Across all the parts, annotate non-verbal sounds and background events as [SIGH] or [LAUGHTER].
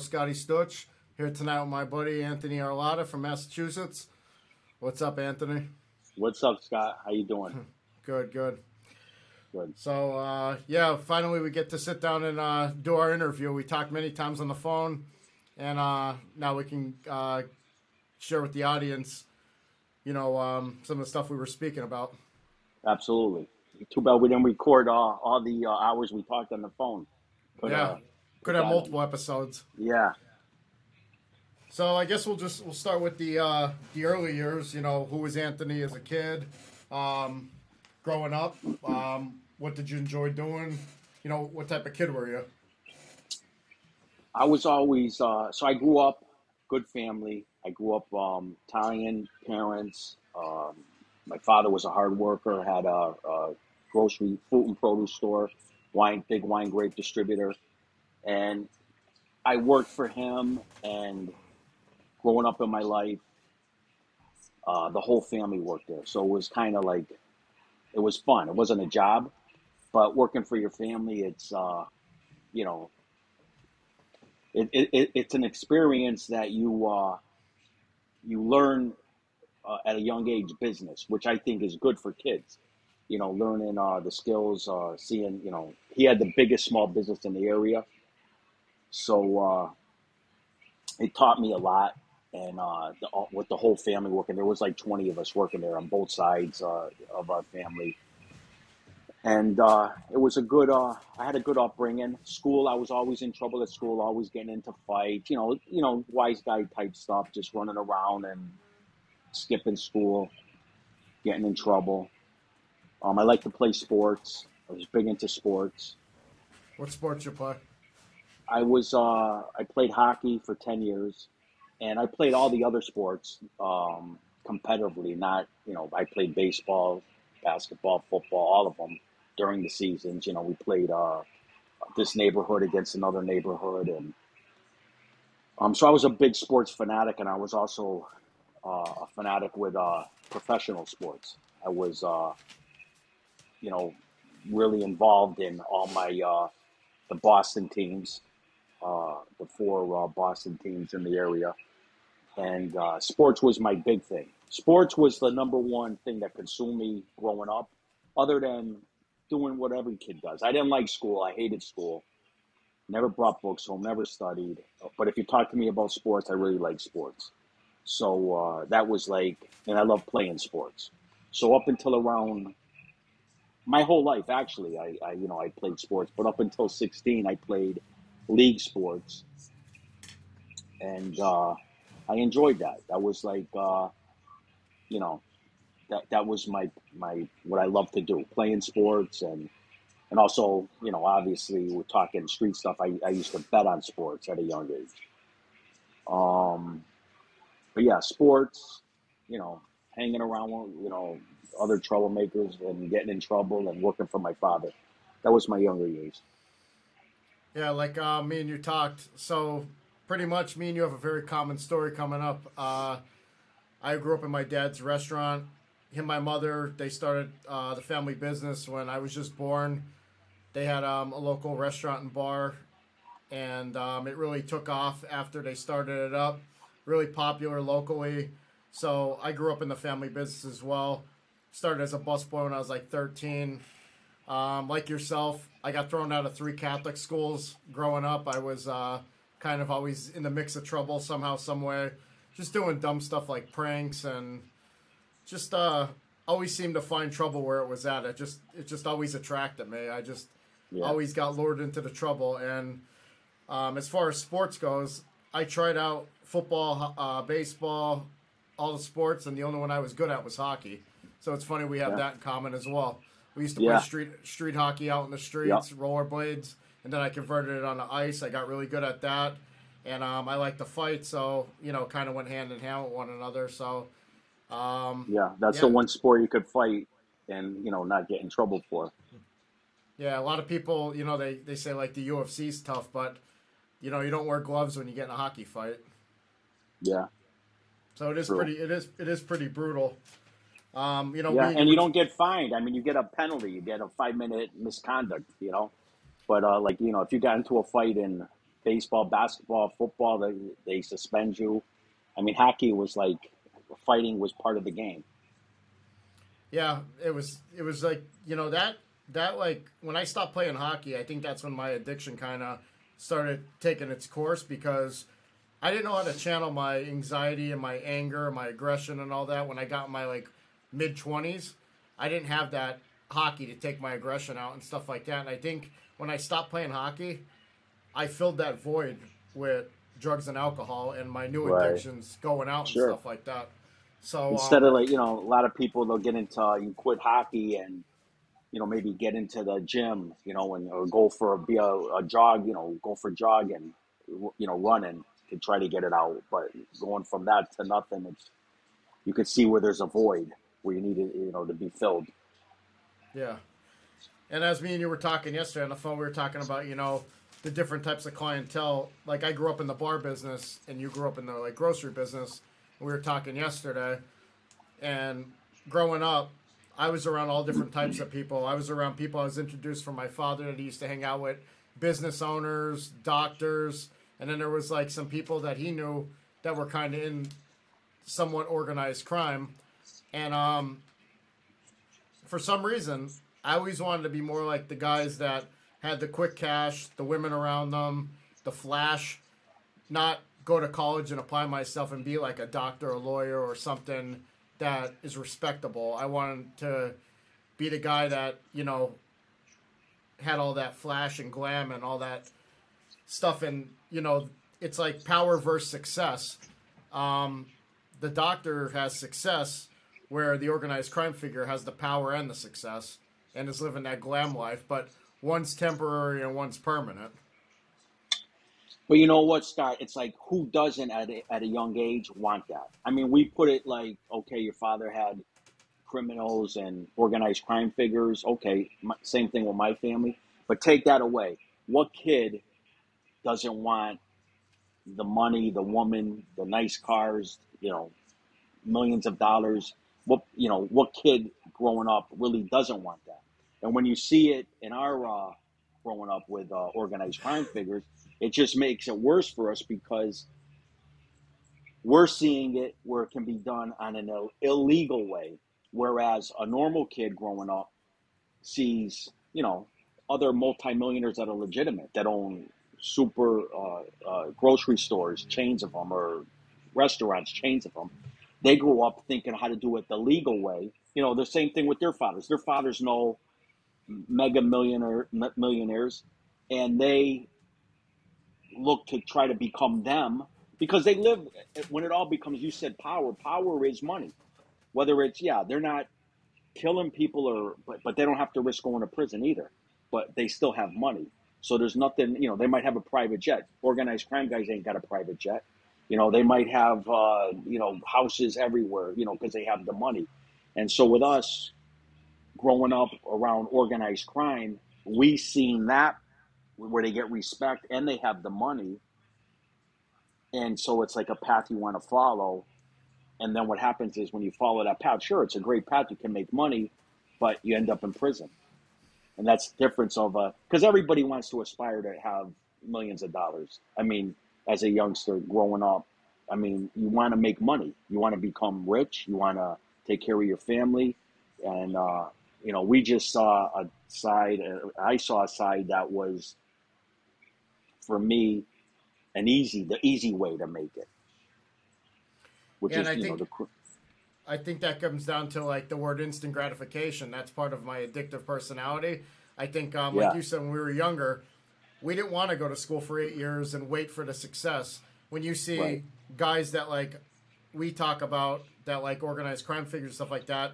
host Scotty Stutch here tonight with my buddy Anthony Arillotta from Massachusetts. What's up, Anthony? What's up, Scott? How you doing? [LAUGHS] Good, good. Good. So uh, yeah, finally we get to sit down and uh, do our interview. We talked many times on the phone, and uh, now we can uh, share with the audience, you know, um, some of the stuff we were speaking about. Absolutely. Too bad we didn't record uh, all the uh, hours we talked on the phone. Yeah, uh, could have multiple episodes. Yeah. So I guess we'll just we'll start with the uh, the early years. You know, who was Anthony as a kid, um, growing up? Um, what did you enjoy doing? You know, what type of kid were you? I was always uh, so I grew up good family. I grew up um, Italian parents. Um, my father was a hard worker, had a, a grocery fruit and produce store, wine big wine grape distributor, and I worked for him. And growing up in my life, uh, the whole family worked there, so it was kind of like it was fun. It wasn't a job, but working for your family, it's uh, you know it, it, it- it's an experience that you uh, you learn uh, at a young age business, which I think is good for kids. You know, learning uh, the skills, uh, seeing you know he had the biggest small business in the area, so uh, it taught me a lot. And uh, the, uh, with the whole family working, there was like twenty of us working there on both sides uh, of our family and uh, it was a good. Uh, I had a good upbringing. School, I was always in trouble at school, always getting into fights. You know, you know, wise guy type stuff, just running around and skipping school, getting in trouble. Um, I like to play sports. I was big into sports. What sports you play? I was uh, I played hockey for ten years, and I played all the other sports um, competitively. Not you know, I played baseball, basketball, football, all of them during the seasons. You know, we played uh, this neighborhood against another neighborhood, and um, so I was a big sports fanatic, and I was also uh, a fanatic with uh, professional sports. I was, uh, you know, really involved in all my uh, the Boston teams, uh, the four uh, Boston teams in the area, and uh, sports was my big thing. Sports was the number one thing that consumed me growing up, other than doing what every kid does. I didn't like school. I hated school. Never brought books home. Never studied. But if you talk to me about sports, I really like sports. So uh, that was like, and I love playing sports. So up until around my whole life, actually, I, I you know I played sports. But up until 16, I played league sports, and uh, I enjoyed that. That was like, uh, you know, that that was my my what I love to do, playing sports and and also, you know, obviously we're talking street stuff. I, I used to bet on sports at a young age. Um, but yeah, sports, you know, hanging around with, you know, other troublemakers and getting in trouble and working for my father. That was my younger years. Yeah, like uh, me and you talked. So pretty much, me and you have a very common story coming up. Uh, I grew up in my dad's restaurant. Him, my mother, they started uh, the family business when I was just born. They had um, a local restaurant and bar, and um, it really took off after they started it up. Really popular locally. So I grew up in the family business as well. Started as a busboy when I was like 13. Um, like yourself, I got thrown out of three Catholic schools growing up. I was uh, kind of always in the mix of trouble somehow, some way, just doing dumb stuff like pranks and just uh, always seemed to find trouble where it was at. It just it just always attracted me. I just Yeah. always got lured into the trouble. And um, as far as sports goes, I tried out football, uh, baseball, all the sports, and the only one I was good at was hockey. So it's funny we have Yeah. that in common as well. We used to Yeah. play street street hockey out in the streets, rollerblades, and then I converted it onto ice. I got really good at that, and um, I like to fight, so you know, kind of went hand in hand with one another. So um, Yeah, that's Yeah. the one sport you could fight and, you know, not get in trouble for. Yeah, a lot of people, you know, they, they say like the UFC's tough, but you know, you don't wear gloves when you get in a hockey fight. Yeah. So it is True. pretty it is it is pretty brutal. Um, you know, Yeah, we- and you don't get fined. I mean, you get a penalty. You get a five minute misconduct, you know? But uh, like you know, if you got into a fight in baseball, basketball, football, they they suspend you. I mean, hockey was like fighting was part of the game. Yeah, it was. It was like you know that that like when I stopped playing hockey, I think that's when my addiction kind of started taking its course because I didn't know how to channel my anxiety and my anger, and my aggression, and all that when I got my like mid twenties. I didn't have that hockey to take my aggression out and stuff like that. And I think when I stopped playing hockey, I filled that void with drugs and alcohol and my new Right. addictions going out Sure. and stuff like that. So Instead um, of like you know, a lot of people they'll get into uh, you quit hockey and you know maybe get into the gym, you know, and or go for a be a, a jog, you know, go for jog and you know running to try to get it out. But going from that to nothing, it's you could see where there's a void where you need it, you know, to be filled. Yeah. And as me and you were talking yesterday on the phone, we were talking about, you know, the different types of clientele. Like I grew up in the bar business and you grew up in the like grocery business. We were talking yesterday and growing up, I was around all different types of people. I was around people I was introduced from my father that he used to hang out with, business owners, doctors, and then there was like some people that he knew that were kind of in somewhat organized crime. And um for some reason, I always wanted to be more like the guys that had the quick cash, the women around them, the flash, not go to college and apply myself and be like a doctor, a lawyer, or something that is respectable. I wanted to be the guy that, you know, had all that flash and glam and all that stuff. And, you know, it's like power versus success. Um, the doctor has success where the organized crime figure has the power and the success and is living that glam life, but one's temporary and one's permanent. But you know what, Scott? It's like who doesn't at a, at a young age want that? I mean, we put it like, okay, your father had criminals and organized crime figures. Okay, my, same thing with my family. But take that away. What kid doesn't want the money, the woman, the nice cars, you know, millions of dollars? What you know, what kid growing up really doesn't want that? And when you see it in our uh, growing up with uh, organized crime figures, it just makes it worse for us because we're seeing it where it can be done on an Ill- illegal way, whereas a normal kid growing up sees, you know, other multimillionaires that are legitimate that own super uh, uh, grocery stores, chains of them, or restaurants, chains of them. They grew up thinking how to do it the legal way. You know, the same thing with their fathers. Their fathers know mega millionaire millionaires, and they look to try to become them because they live when it all becomes you said power power is money whether it's yeah they're not killing people or but, but they don't have to risk going to prison either but they still have money so there's nothing you know they might have a private jet organized crime guys ain't got a private jet you know they might have uh, you know houses everywhere you know because they have the money and so with us growing up around organized crime we seen that where they get respect and they have the money. And so it's like a path you want to follow. And then what happens is when you follow that path, sure, it's a great path. You can make money, but you end up in prison. And that's the difference of a, because everybody wants to aspire to have millions of dollars. I mean, as a youngster growing up, I mean, you want to make money. You want to become rich. You want to take care of your family. And, uh, you know, we just saw a side, uh, I saw a side that was for me an easy the easy way to make it which Yeah, is you know the cr- I think that comes down to like the word instant gratification. That's part of my addictive personality. I think, um, Yeah. like you said, when we were younger, we didn't want to go to school for eight years and wait for the success. When you see Right. guys that like we talk about that like organized crime figures stuff like that,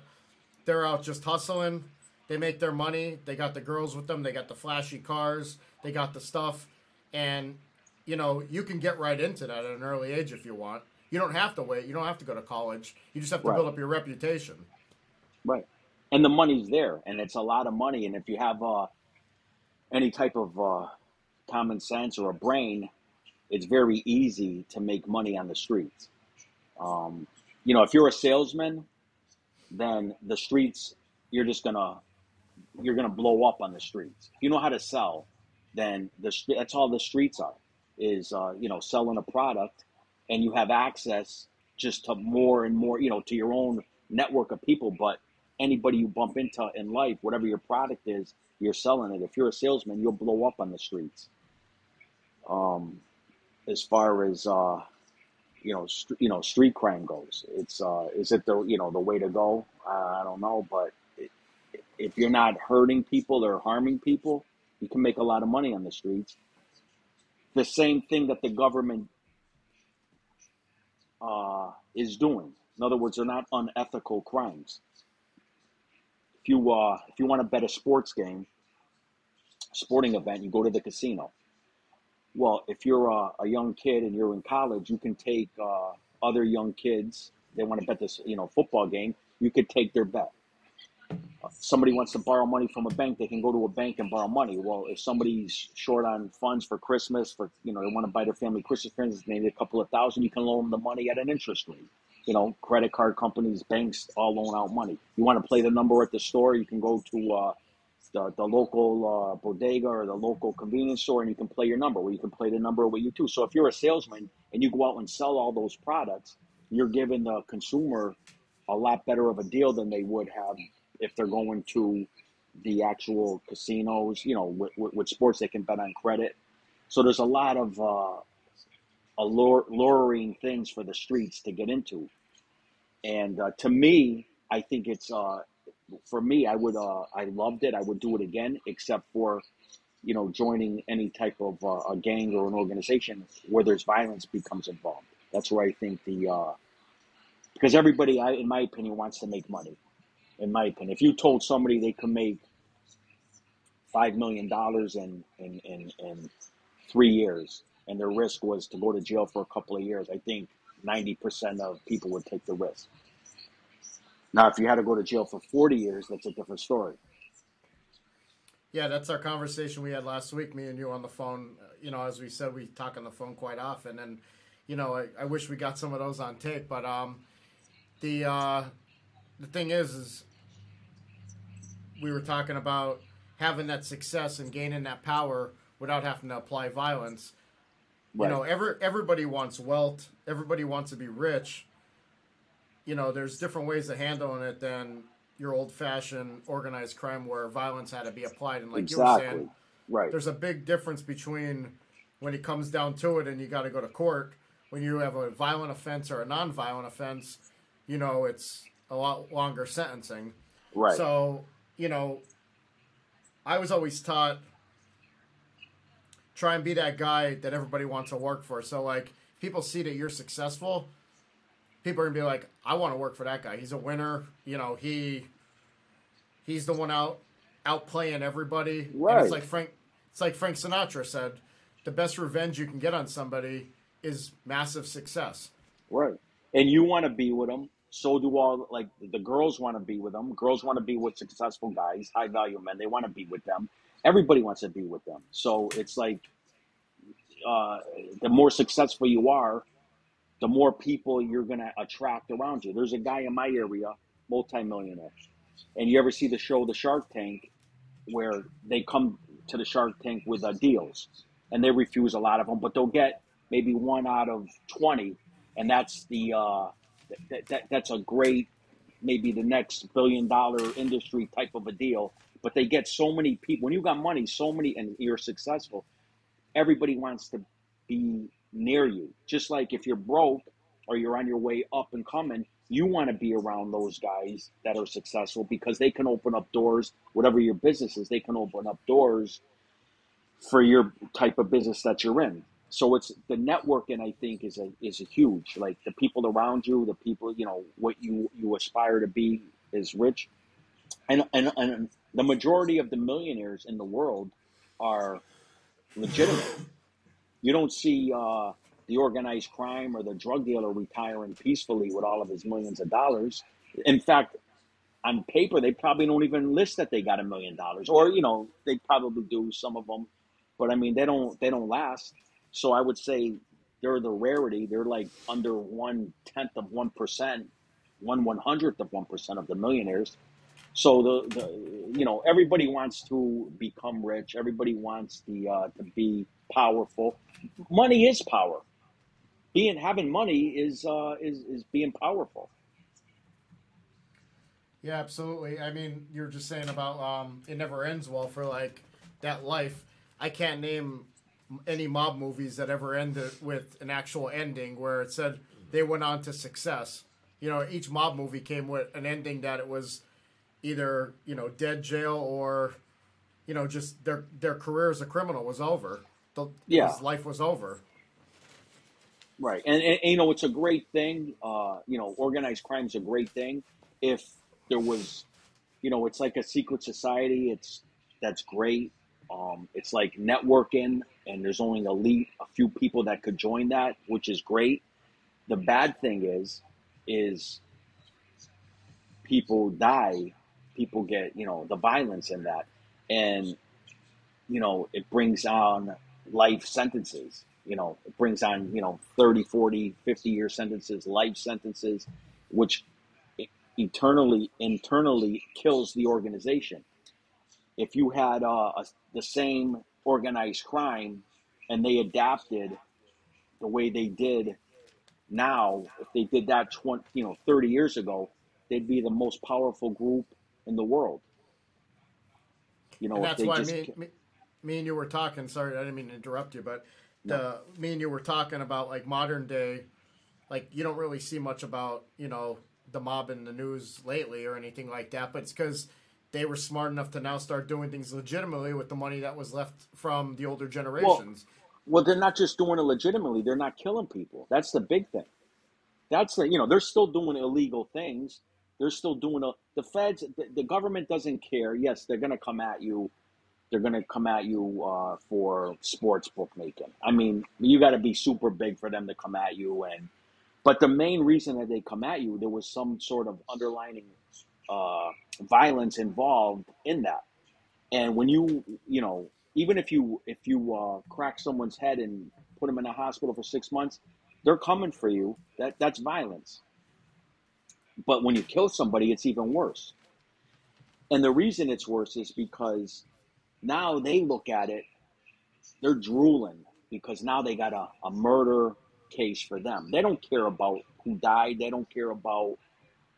they're out just hustling. They make their money. They got the girls with them. They got the flashy cars. They got the stuff, and you know you can get right into that at an early age if you want. You don't have to wait. You don't have to go to college. You just have to Right. build up your reputation. right and the money's there and it's a lot of money and if you have uh any type of uh common sense or a brain it's very easy to make money on the streets um you know if you're a salesman then the streets you're just gonna you're gonna blow up on the streets if you know how to sell then the that's all the streets are is uh, you know selling a product, and you have access just to more and more you know to your own network of people. But anybody you bump into in life, whatever your product is, you're selling it. If you're a salesman, you'll blow up on the streets. Um, as far as uh, you know, st- you know, street crime goes, it's uh, is it the you know the way to go? Uh, I don't know, but it, if you're not hurting people or harming people, you can make a lot of money on the streets. The same thing that the government uh, is doing. In other words, they're not unethical crimes. If you uh, if you want to bet a sports game, sporting event, you go to the casino. Well, if you're a, a young kid and you're in college, you can take uh, other young kids. They want to bet this, you know, football game. You could take their bet. Somebody wants to borrow money from a bank, they can go to a bank and borrow money. Well, if somebody's short on funds for Christmas, for you know, they want to buy their family Christmas presents, maybe a couple of thousand, you can loan them the money at an interest rate. You know, credit card companies, banks all loan out money. You want to play the number at the store, you can go to uh, the, the local uh, bodega or the local convenience store and you can play your number where you can play the number with you too. So if you're a salesman and you go out and sell all those products, you're giving the consumer a lot better of a deal than they would have if they're going to the actual casinos, you know, with, with, with sports they can bet on credit. So there's a lot of uh, allure, luring things for the streets to get into. And uh, to me, I think it's uh, for me, I would uh, I loved it. I would do it again, except for you know joining any type of uh, a gang or an organization where there's violence becomes involved. That's where I think the uh, because everybody, I in my opinion, wants to make money. In my opinion, if you told somebody they could make five million dollars in, in in in three years, and their risk was to go to jail for a couple of years, I think ninety percent of people would take the risk. Now, if you had to go to jail for 40 years, that's a different story. Yeah, that's our conversation we had last week, me and you on the phone. You know, as we said, we talk on the phone quite often, and you know, I, I wish we got some of those on tape. But um, the uh, the thing is, is we were talking about having that success and gaining that power without having to apply violence. Right. You know, every everybody wants wealth. Everybody wants to be rich you know, there's different ways of handling it than your old fashioned organized crime where violence had to be applied. And like exactly. you were saying, right. there's a big difference between when it comes down to it and you got to go to court. When you have a violent offense or a non-violent offense, you know, it's a lot longer sentencing. Right. So, you know, I was always taught try and be that guy that everybody wants to work for. So like people see that you're successful, people are gonna be like, I want to work for that guy. He's a winner. You know, he he's the one out out playing everybody. Right. And it's like Frank. It's like Frank Sinatra said, the best revenge you can get on somebody is massive success. Right. And you want to be with them. So do all like the girls want to be with them. Girls want to be with successful guys, high value men. They want to be with them. Everybody wants to be with them. So it's like uh, the more successful you are, the more people you're going to attract around you. There's a guy in my area, multimillionaire, and you ever see the show The Shark Tank, where they come to the Shark Tank with uh, deals, and they refuse a lot of them, but they'll get maybe one out of twenty, and that's the uh, that, that that's a great maybe the next billion dollar industry type of a deal. But they get so many people when you got money, so many, and you're successful. Everybody wants to be near you. Just like if you're broke or you're on your way up and coming, you want to be around those guys that are successful because they can open up doors, whatever your business is, they can open up doors for your type of business that you're in. So it's the networking I think is a is a huge like the people around you, the people, you know, what you you aspire to be is rich. And and, and the majority of the millionaires in the world are legitimate you don't see uh, the organized crime or the drug dealer retiring peacefully with all of his millions of dollars. In fact, on paper, they probably don't even list that they got a million dollars, or you know, they probably do some of them, but I mean, they don't they don't last. So I would say they're the rarity. They're like under one tenth of one percent, one one hundredth of one percent of the millionaires. So the, the you know everybody wants to become rich. Everybody wants the uh, to be powerful. Money is power. Being having money is uh, is is being powerful. Yeah, absolutely. I mean, you're just saying about um, it never ends well for like that life. I can't name any mob movies that ever ended with an actual ending where it said they went on to success. You know, each mob movie came with an ending that it was either you know dead jail or you know just their their career as a criminal was over. The, Yeah. his life was over. Right, and, and, and, you know it's a great thing. Uh, you know, organized crime is a great thing. If there was, you know, it's like a secret society. It's that's great. Um, it's like networking, and there's only an elite, a few people that could join that, which is great. The bad thing is, is people die, people get, you know, the violence in that, and you know, it brings on life sentences. You know, it brings on, you know, 30, 40, 50 year sentences, life sentences, which eternally, internally kills the organization. If you had uh, a, the same organized crime and they adapted the way they did now, if they did that 20, you know, 30 years ago, they'd be the most powerful group in the world. You know, And if that's they why just, me, me, me and you were talking. Sorry, I didn't mean to interrupt you, but the me and you were talking about like modern day. Like you don't really see much about you know the mob in the news lately or anything like that, but it's because they were smart enough to now start doing things legitimately with the money that was left from the older generations. Well, they're not just doing it legitimately. They're not killing people. That's the big thing. That's the you know they're still doing illegal things. They're still doing a, the feds. The, the government doesn't care. Yes, they're going to come at you. They're going to come at you uh, for sports bookmaking. I mean, you got to be super big for them to come at you. And but the main reason that they come at you, there was some sort of underlining uh, violence involved in that. And when you, you know, even if you if you uh, crack someone's head and put them in a hospital for six months, they're coming for you. That that's violence. But when you kill somebody, it's even worse. And the reason it's worse is because now they look at it, they're drooling because now they got a, a murder case for them. They don't care about who died. They don't care about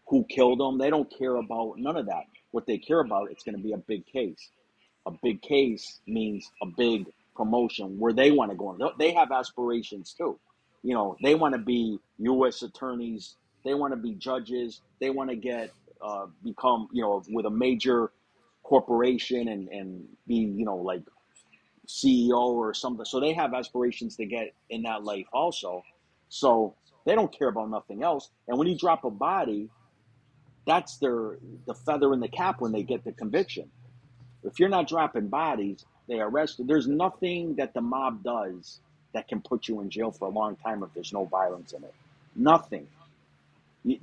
who killed them. They don't care about none of that. What they care about, it's going to be a big case. A big case means a big promotion where they want to go. They have aspirations too. You know, they want to be U.S. attorneys. They want to be judges. They want to get uh, become, you know, with a major corporation and and be, you know, like CEO or something. So they have aspirations to get in that life also. So they don't care about nothing else. And when you drop a body, that's their the feather in the cap when they get the conviction. If you're not dropping bodies, they arrest you. There's nothing that the mob does that can put you in jail for a long time if there's no violence in it. Nothing.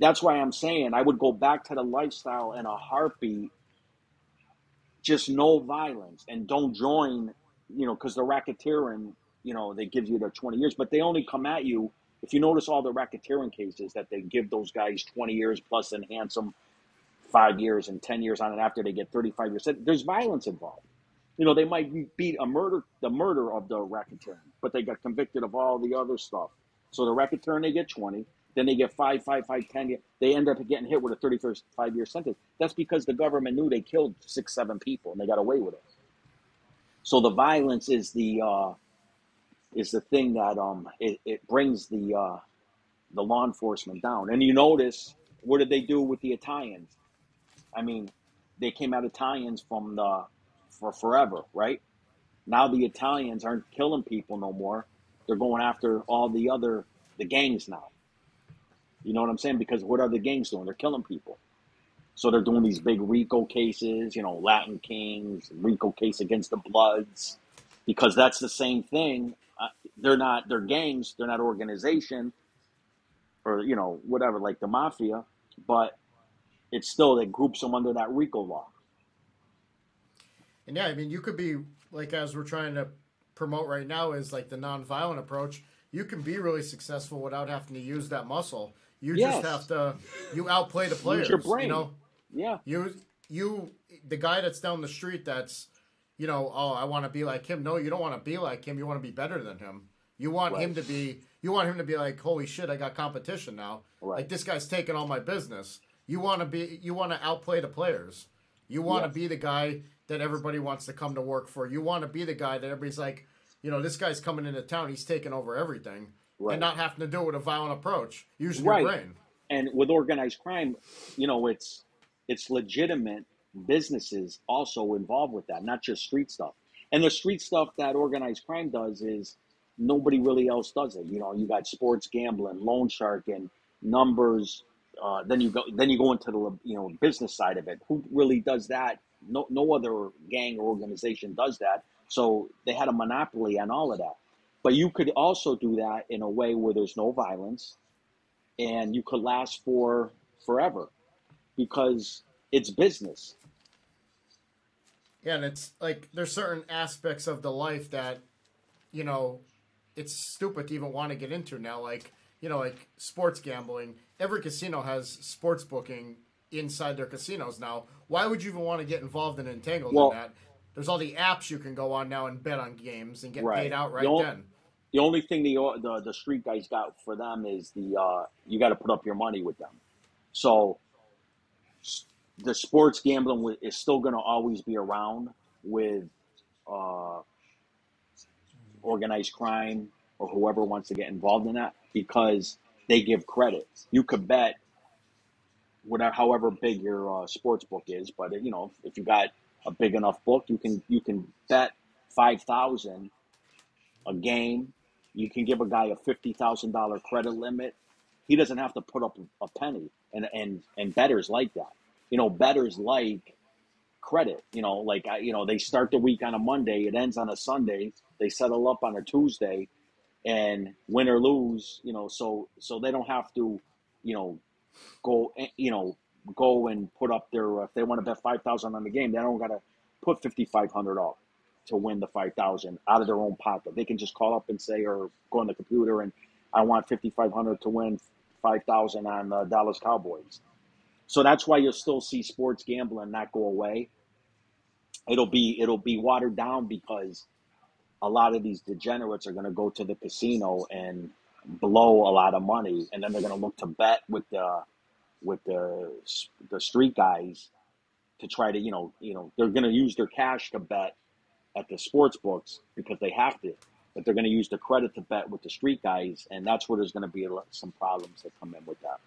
That's why I'm saying I would go back to the lifestyle in a heartbeat. Just no violence and don't join, you know, because the racketeering, you know, they give you their 20 years, but they only come at you. If you notice all the racketeering cases that they give those guys 20 years plus enhance them five years and 10 years on it after they get 35 years, there's violence involved. You know, they might beat a murder, the murder of the racketeering, but they got convicted of all the other stuff. So the racketeering, they get 20. Then they get five, five, five, 10. They end up getting hit with a 31st five year sentence. That's because the government knew they killed six, seven people and they got away with it. So the violence is the uh, is the thing that um it, it brings the uh, the law enforcement down. And you notice what did they do with the Italians? I mean, they came out Italians from the for forever, right? Now the Italians aren't killing people no more. They're going after all the other the gangs now. You know what I'm saying? Because what are the gangs doing? They're killing people. So they're doing these big RICO cases, you know, Latin Kings, RICO case against the Bloods, because that's the same thing. Uh, they're not, they're gangs, they're not organization, or you know, whatever, like the mafia, but it's still that groups them under that RICO law. And yeah, I mean, you could be like as we're trying to promote right now is like the nonviolent approach. You can be really successful without having to use that muscle. You Yes. just have to you outplay the players. Use your brain. You know, Yeah, You you the guy that's down the street that's you know oh I want to be like him. No, you don't want to be like him. You want to be better than him. You want Right. him to be. You want him to be like holy shit, I got competition now. Right. Like this guy's taking all my business. You want to be. You want to outplay the players. You want to Yes. be the guy that everybody wants to come to work for. You want to be the guy that everybody's like, you know, this guy's coming into town. He's taking over everything, Right. and not having to do it with a violent approach. Using Right. your brain. and with organized crime, you know, it's it's legitimate businesses also involved with that, not just street stuff. And the street stuff that organized crime does is nobody really else does it. You know, you got sports gambling, loan sharking, numbers. Uh, then you go then you go into the you know business side of it. Who really does that? No no other gang or organization does that. So they had a monopoly on all of that. But you could also do that in a way where there's no violence and you could last for forever because it's business. Yeah, and it's like there's certain aspects of the life that, you know, it's stupid to even want to get into now. Like, you know, like sports gambling. Every casino has sports booking inside their casinos now. Why would you even want to get involved and entangled Well- in that? There's all the apps you can go on now and bet on games and get Right. paid out right The then. The only thing the the, the street guys got for them is the uh, you got to put up your money with them. So the sports gambling is still going to always be around with uh, organized crime or whoever wants to get involved in that because they give credit. You could bet whatever, however big your uh, sports book is, but you know if you got a big enough book, you can you can bet five thousand a game. You can give a guy a fifty thousand dollar credit limit. He doesn't have to put up a penny, and and and betters like that. You know, betters like credit. You know, like I- you know, they start the week on a Monday, it ends on a Sunday. They settle up on a Tuesday, and win or lose, you know, so so they don't have to, you know, go eh, you know go and put up their if they want to bet five thousand on the game, they don't got to put fifty five hundred up to win the five thousand out of their own pocket. They can just call up and say or go on the computer and I want fifty five hundred to win five thousand on the Dallas Cowboys. So that's why you'll still see sports gambling not go away. It'll be it'll be watered down because a lot of these degenerates are going to go to the casino and blow a lot of money, and then they're going to look to bet with the with the the street guys to try to you know you know they're going to use their cash to bet at the sports books because they have to, but they're going to use the credit to bet with the street guys, and that's where there's going to be some problems that come in with that.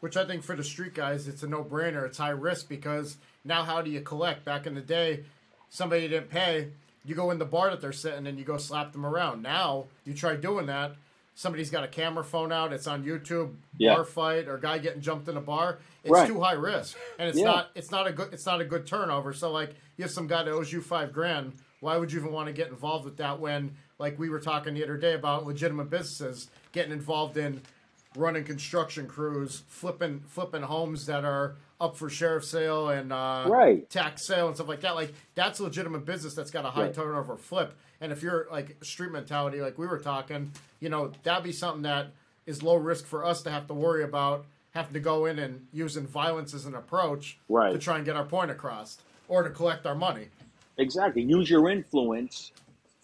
Which I think for the street guys, it's a no brainer. It's high risk because now how do you collect? Back in the day, somebody didn't pay, you go in the bar that they're sitting and you go slap them around. Now you try doing that, somebody's got a camera phone out, it's on YouTube, Yeah. bar fight or guy getting jumped in a bar. It's Right. too high risk, and it's Yeah. not it's not a good it's not a good turnover. So like you have some guy that owes you five grand. Why would you even want to get involved with that when like we were talking the other day about legitimate businesses getting involved in running construction crews, flipping flipping homes that are up for sheriff sale and uh, Right. tax sale and stuff like that. Like that's legitimate business that's got a high Right. turnover flip. And if you're like street mentality, like we were talking, you know, that'd be something that is low risk for us to have to worry about having to go in and using violence as an approach Right. to try and get our point across or to collect our money. Exactly. Use your influence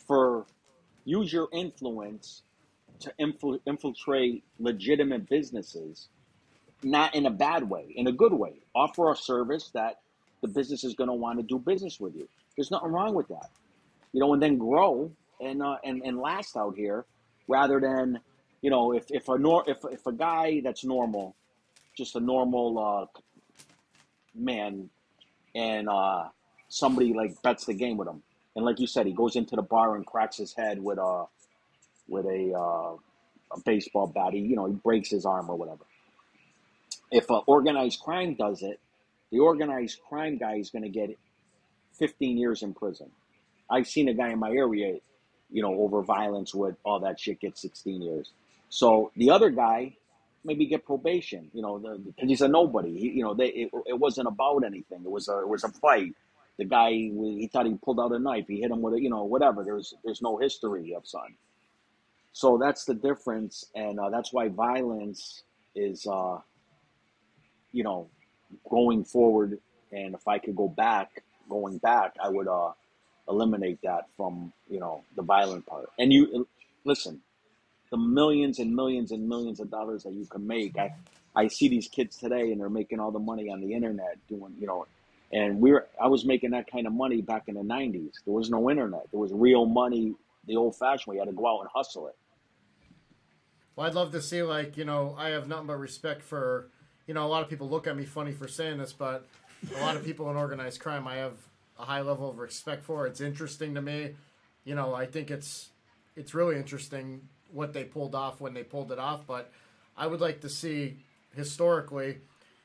for use your influence to infil- infiltrate legitimate businesses, not in a bad way, in a good way. Offer a service that the business is going to want to do business with you. There's nothing wrong with that, you know. And then grow and uh, and and last out here, rather than you know if if a nor- if if a guy that's normal, just a normal uh, man, and uh, somebody like bets the game with him, and like you said, he goes into the bar and cracks his head with a with a, uh, a baseball bat. He you know he breaks his arm or whatever. If organized crime does it, the organized crime guy is going to get 15 years in prison. I've seen a guy in my area, you know, over violence with all that shit get 16 years. So the other guy maybe get probation, you know, because he's a nobody. He, you know, they, it, it wasn't about anything. It was a it was a fight. The guy he thought he pulled out a knife. He hit him with a you know whatever. There's there's no history of son. So that's the difference, and uh, that's why violence is, uh, you know, going forward and if I could go back, going back, I would uh, eliminate that from you know the violent part. And you listen, the millions and millions and millions of dollars that you can make. I I see these kids today, and they're making all the money on the internet, doing you know. And we were, I was making that kind of money back in the '90s. There was no internet. There was real money, the old-fashioned way. You had to go out and hustle it. Well, I'd love to see like you know I have nothing but respect for you know a lot of people look at me funny for saying this, but a lot of people in organized crime I have a high level of respect for. It's interesting to me. You know, I think it's it's really interesting what they pulled off when they pulled it off, but I would like to see historically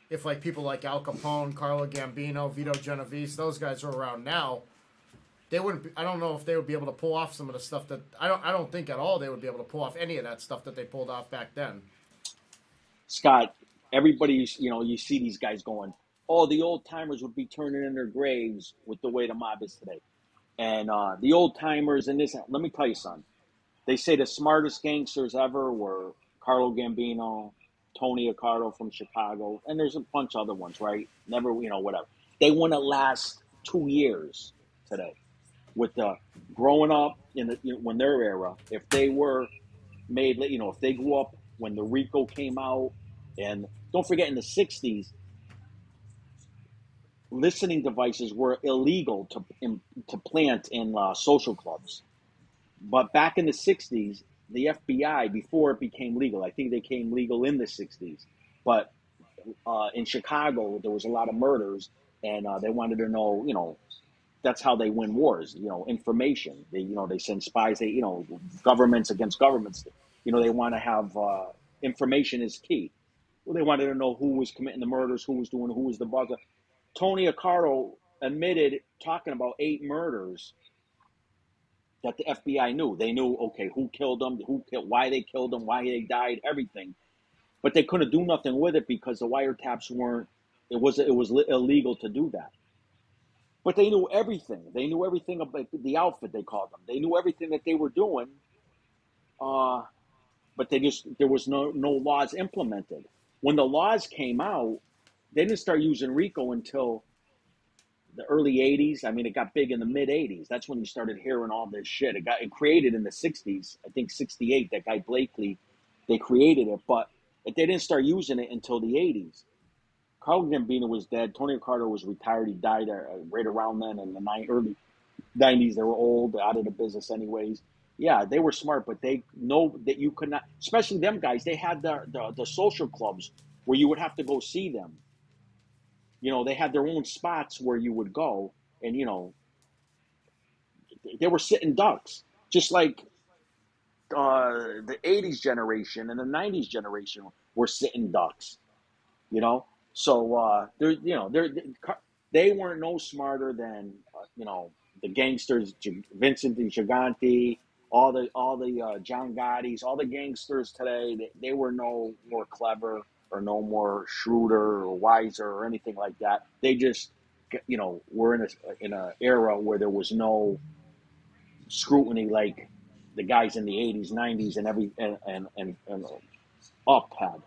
if like people like Al Capone, Carlo Gambino, Vito Genovese, those guys are around now they wouldn't. Be, I don't know if they would be able to pull off some of the stuff that I don't. I don't think at all they would be able to pull off any of that stuff that they pulled off back then. Scott, everybody, you know, you see these guys going, "Oh, the old timers would be turning in their graves with the way the mob is today," and uh, the old timers and this. Let me tell you, son. They say the smartest gangsters ever were Carlo Gambino, Tony Accardo from Chicago, and there's a bunch of other ones, right? Never, you know, whatever. They wouldn't last two years today with the growing up in the you know, when their era, if they were made, you know, if they grew up when the RICO came out, and don't forget in the '60s, listening devices were illegal to in, to plant in uh, social clubs, but back in the '60s, the FBI before it became legal, I think they came legal in the '60s, but uh, in Chicago there was a lot of murders, and uh, they wanted to know, you know, that's how they win wars. You know, information. They you know they send spies. They you know governments against governments. You know they want to have uh, information is key. Well, they wanted to know who was committing the murders, who was doing, who was the bugger. Tony Accardo admitted talking about eight murders that the FBI knew. They knew okay who killed them, who killed, why they killed them, why they died, everything. But they couldn't do nothing with it because the wiretaps weren't. It was it was illegal to do that. But they knew everything. They knew everything about the outfit they called them. They knew everything that they were doing. Uh, but they just there was no no laws implemented. When the laws came out, they didn't start using RICO until the early 80s. I mean, it got big in the mid 80s. That's when you started hearing all this shit. It got it created in the 60s. I think 68. That guy Blakely, they created it, but they didn't start using it until the 80s. Carl Gambino was dead. Tony Accardo was retired. He died uh, right around then in the early 90s. They were old, out of the business anyways. Yeah, they were smart, but they know that you could not, especially them guys, they had the, the, the social clubs where you would have to go see them. You know, they had their own spots where you would go, and, you know, they were sitting ducks, just like uh, the 80s generation and the 90s generation were sitting ducks, you know? So uh, they're you know they're they weren't no smarter than uh, you know the gangsters, Vincent and Gigante, all the all the uh, John Gotti's, all the gangsters today. They, they were no more clever or no more shrewder or wiser or anything like that. They just you know were in a in a era where there was no scrutiny like the guys in the 80s, 90s, and every and and and, and up had.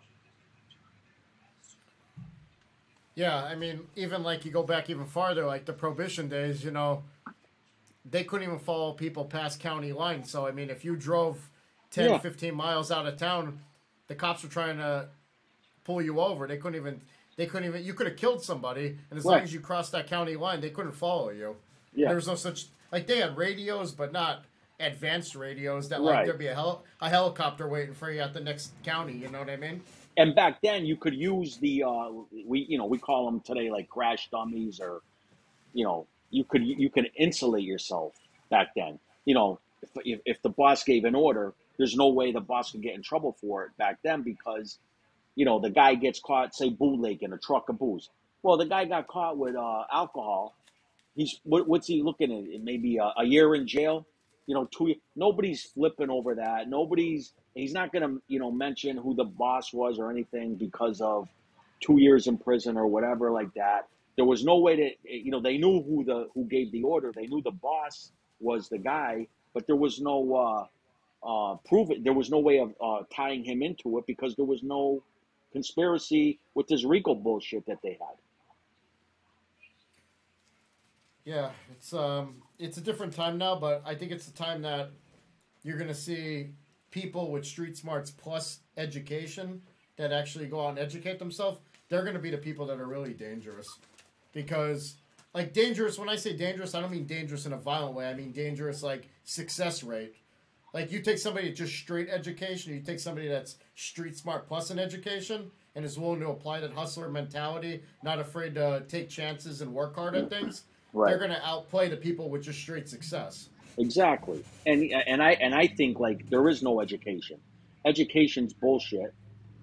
Yeah, I mean, even like you go back even farther, like the prohibition days, you know, they couldn't even follow people past county lines. So, I mean, if you drove 10, yeah. 15 miles out of town, the cops were trying to pull you over. They couldn't even, they couldn't even, you could have killed somebody. And as right. long as you crossed that county line, they couldn't follow you. Yeah. There was no such, like, they had radios, but not advanced radios that, like, right. there'd be a, hel- a helicopter waiting for you at the next county. You know what I mean? and back then you could use the uh, we you know we call them today like crash dummies or you know you could you can insulate yourself back then. You know if, if the boss gave an order there's no way the boss could get in trouble for it back then because you know the guy gets caught say bootlegging a truck of booze. Well the guy got caught with uh, alcohol. He's what, what's he looking at? Maybe a, a year in jail? You know two nobody's flipping over that. Nobody's he's not to you know mention who the boss was or anything because of two years in prison or whatever like that there was no way to you know they knew who the who gave the order. They knew the boss was the guy but there was no uh uh there was no way of uh tying him into it because there was no conspiracy with this RICO bullshit that they had. Yeah, it's um, it's a different time now, but I think it's the time that you're gonna see people with street smarts plus education that actually go out and educate themselves. They're gonna be the people that are really dangerous, because like dangerous. When I say dangerous, I don't mean dangerous in a violent way. I mean dangerous like success rate. Like you take somebody with just straight education, you take somebody that's street smart plus an education and is willing to apply that hustler mentality, not afraid to take chances and work hard at things. Right. They're gonna outplay the people with just straight success. Exactly. And and I and I think like there is no education. Education's bullshit.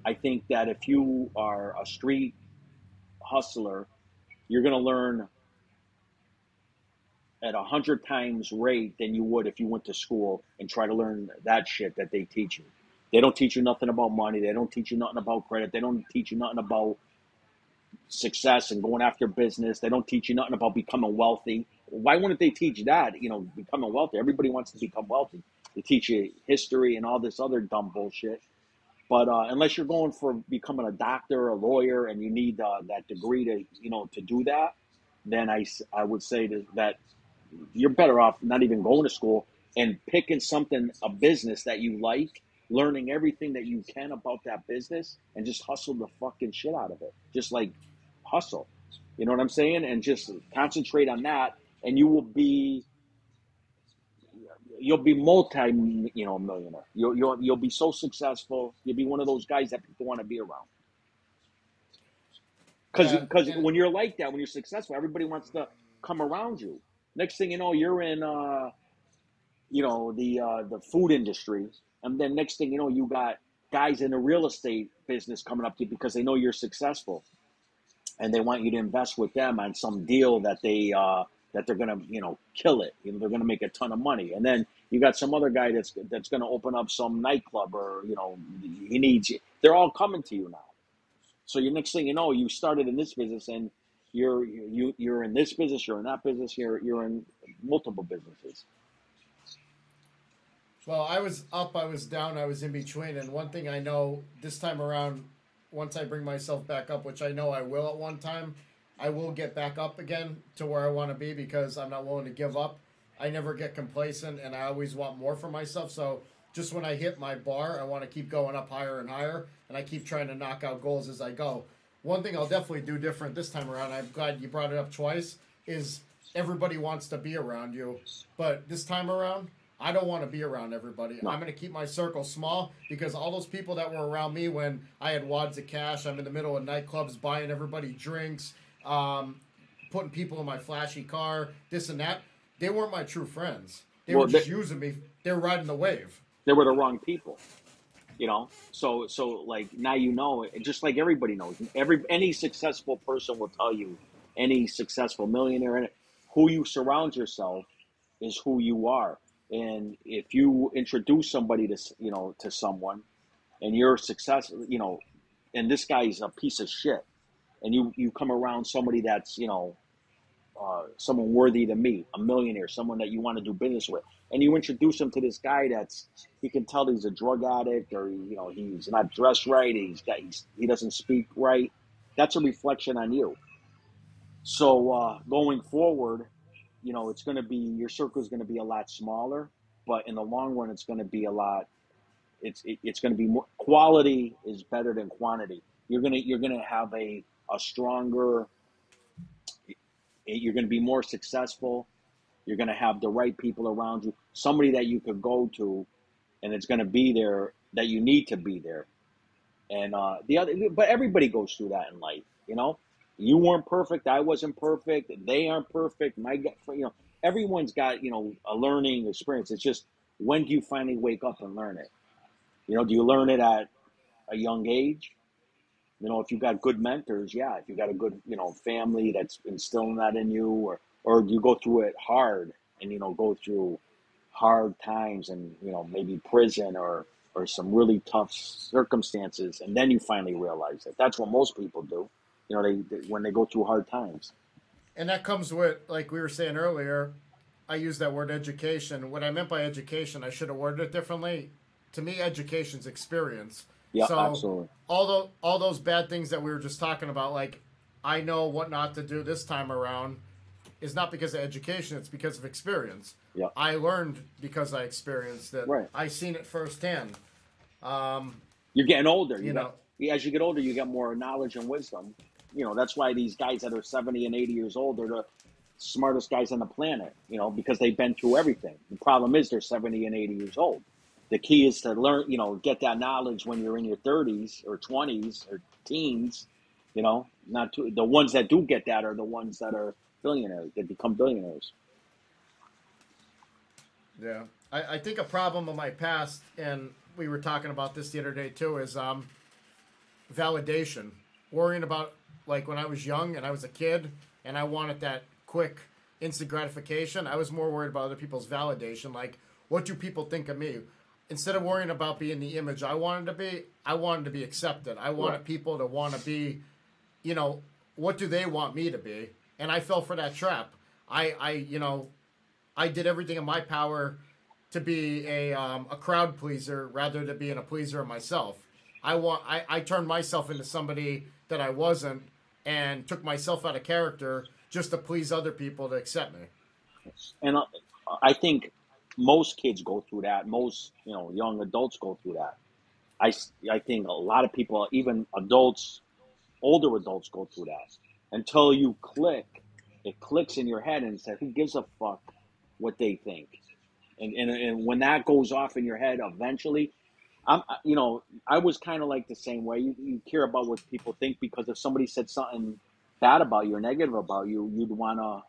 I think that if you are a street hustler, you're going to learn at a hundred times rate than you would if you went to school and try to learn that shit that they teach you. They don't teach you nothing about money. They don't teach you nothing about credit. They don't teach you nothing about success and going after business. They don't teach you nothing about becoming wealthy. Why wouldn't they teach that? You know, becoming wealthy. Everybody wants to become wealthy. They teach you history and all this other dumb bullshit. But uh, unless you're going for becoming a doctor, or a lawyer, and you need uh, that degree to, you know, to do that, then I, I would say that, that you're better off not even going to school and picking something, a business that you like, learning everything that you can about that business, and just hustle the fucking shit out of it. Just like hustle, you know what I'm saying? And just concentrate on that, and you will be you'll be multi you know millionaire. You'll you'll you'll be so successful. You'll be one of those guys that people want to be around. Because Yeah, because and- when you're like that, when you're successful, everybody wants to come around you. Next thing you know, you're in uh, you know the uh, the food industry, and then next thing you know, you got guys in the real estate business coming up to you because they know you're successful, and they want you to invest with them on some deal that they uh, that they're gonna you know kill it. You know they're gonna make a ton of money, and then you got some other guy that's that's gonna open up some nightclub or you know he needs. They're all coming to you now. So your next thing you know, you started in this business and you're you you're in this business, you're in that business, you're you're in multiple businesses. Well, I was up, I was down, I was in between, and one thing I know this time around, once I bring myself back up, which I know I will at one time, I will get back up again to where I want to be because I'm not willing to give up. I never get complacent, and I always want more for myself. So just when I hit my bar, I want to keep going up higher and higher, and I keep trying to knock out goals as I go. One thing I'll definitely do different this time around, I'm glad you brought it up twice, is everybody wants to be around you. But this time around, I don't want to be around everybody. I'm going to keep my circle small because all those people that were around me when I had wads of cash, I'm in the middle of nightclubs buying everybody drinks, um, putting people in my flashy car, this and that. They weren't my true friends. They Well, were just they- using me. They were riding the wave. They were the wrong people. You know, so so like now you know, just like everybody knows. Every any successful person will tell you, any successful millionaire, and who you surround yourself is who you are. And if you introduce somebody to you know to someone, and you're successful, you know, and this guy's a piece of shit, and you you come around somebody that's you know uh, someone worthy to meet, a millionaire, someone that you want to do business with, and you introduce him to this guy that's he can tell he's a drug addict or you know he's not dressed right, he's got he's, he doesn't speak right. That's a reflection on you. So uh, going forward, you know it's going to be your circle is going to be a lot smaller, but in the long run, it's going to be a lot. It's it, it's going to be more quality is better than quantity. You're gonna you're gonna have a a stronger you're going to be more successful. You're going to have the right people around you, somebody that you could go to, and it's going to be there that you need to be there. And uh, the other, but everybody goes through that in life, you know. You weren't perfect. I wasn't perfect. They aren't perfect. My, you know, everyone's got you know a learning experience. It's just when do you finally wake up and learn it? You know, do you learn it at a young age? You know, if you got good mentors, yeah, if you got a good, you know, family that's instilling that in you, or or you go through it hard and you know go through hard times and you know maybe prison or or some really tough circumstances, and then you finally realize it. That's what most people do. You know, they, they when they go through hard times. And that comes with, like we were saying earlier, I use that word education. What I meant by education, I should have worded it differently. To me, education's experience. Yeah, So- absolutely. all the, all those bad things that we were just talking about, like I know what not to do this time around. is not because of education; it's because of experience. Yeah. I learned because I experienced it. Right. I seen it firsthand. Um, You're getting older. You, You know, as you get older, you get more knowledge and wisdom. You know, that's why these guys that are 70 and 80 years old are the smartest guys on the planet, you know, because they've been through everything. The problem is they're 70 and 80 years old. The key is to learn, you know, get that knowledge when you're in your 30s or 20s or teens, you know, not to, the ones that do get that are the ones that are billionaires, that become billionaires. Yeah, I, I think a problem of my past, and we were talking about this the other day too, is um, validation. Worrying about like when I was young and I was a kid, and I wanted that quick, instant gratification. I was more worried about other people's validation, like what do people think of me. Instead of worrying about being the image I wanted to be, I wanted to be accepted. I wanted Right. people to want to be, you know, what do they want me to be? And I fell for that trap. I, I, you know, I did everything in my power to be a um, a crowd pleaser rather than being a pleaser of myself. I want I, I turned myself into somebody that I wasn't and took myself out of character just to please other people to accept me. and I think most kids go through that. Most you know young adults go through that. I I think a lot of people, even adults, older adults, go through that until you click. It clicks in your head and says, "Who gives a fuck what they think?" And and, and when that goes off in your head, eventually. I'm, you know, I was kind of like the same way. You, you care about what people think because if somebody said something bad about you or negative about you, you'd want to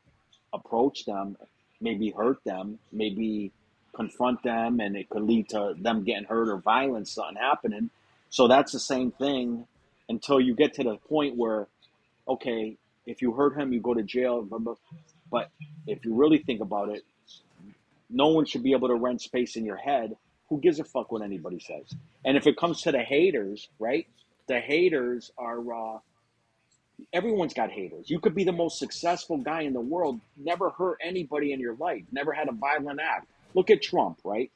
approach them, maybe hurt them, maybe confront them, and it could lead to them getting hurt or violence, something happening. So that's the same thing until you get to the point where, okay, if you hurt him, you go to jail. But if you really think about it, no one should be able to rent space in your head. Who gives a fuck what anybody says? And if it comes to the haters, right? The haters are uh, everyone's got haters. You could be the most successful guy in the world, never hurt anybody in your life, never had a violent act. Look at Trump, right?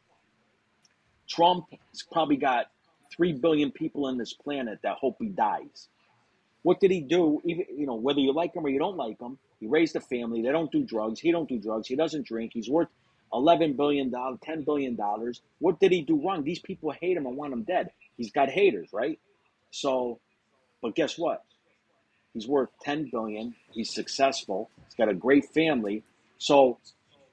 Trump has probably got three billion people on this planet that hope he dies. What did he do? Even you know, whether you like him or you don't like him, he raised a family. They don't do drugs. He don't do drugs. He doesn't drink. He's worth eleven billion dollars, ten billion dollars. What did he do wrong? These people hate him and want him dead. He's got haters, right? So, but guess what? He's worth 10 billion. He's successful. He's got a great family. So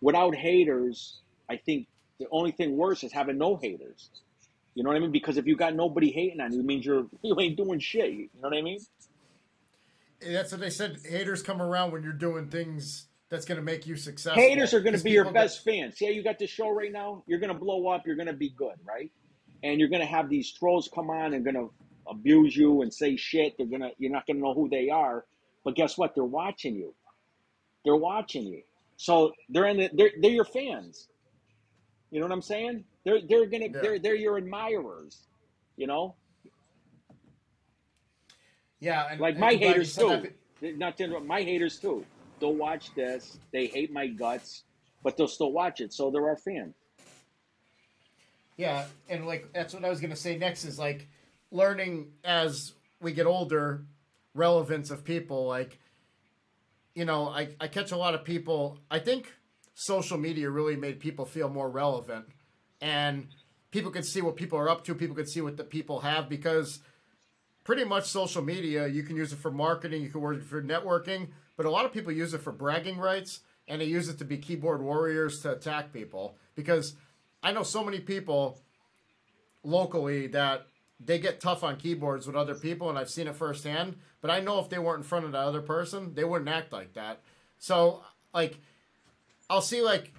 without haters, I think the only thing worse is having no haters. You know what I mean? Because if you got nobody hating on you, it means you're [LAUGHS] you ain't doing shit. You know what I mean? That's what they said. Haters come around when you're doing things that's going to make you successful. Haters are going to be your that- best fans. See how you got the show right now? You're going to blow up. You're going to be good, right? And you're going to have these trolls come on and going to abuse you and say shit. They're going to you're not going to know who they are. But guess what? They're watching you. They're watching you. So they're in the, they're they're your fans. You know what I'm saying? They're they're gonna Yeah. they're they're your admirers. You know, Yeah, and like and my I'm glad you haters too. that. Not to interrupt, my haters too. They'll watch this. They hate my guts, but they'll still watch it. So they're our fans. Yeah, and like that's what I was gonna say next is like learning as we get older, relevance of people. Like, you know, I, I catch a lot of people. I think social media really made people feel more relevant, and people could see what people are up to. People could see what the people have because pretty much social media you can use it for marketing, you can use it for networking, but a lot of people use it for bragging rights and they use it to be keyboard warriors to attack people because I know so many people locally that they get tough on keyboards with other people, and I've seen it firsthand. But I know if they weren't in front of the other person, they wouldn't act like that. So, like, I'll see, like,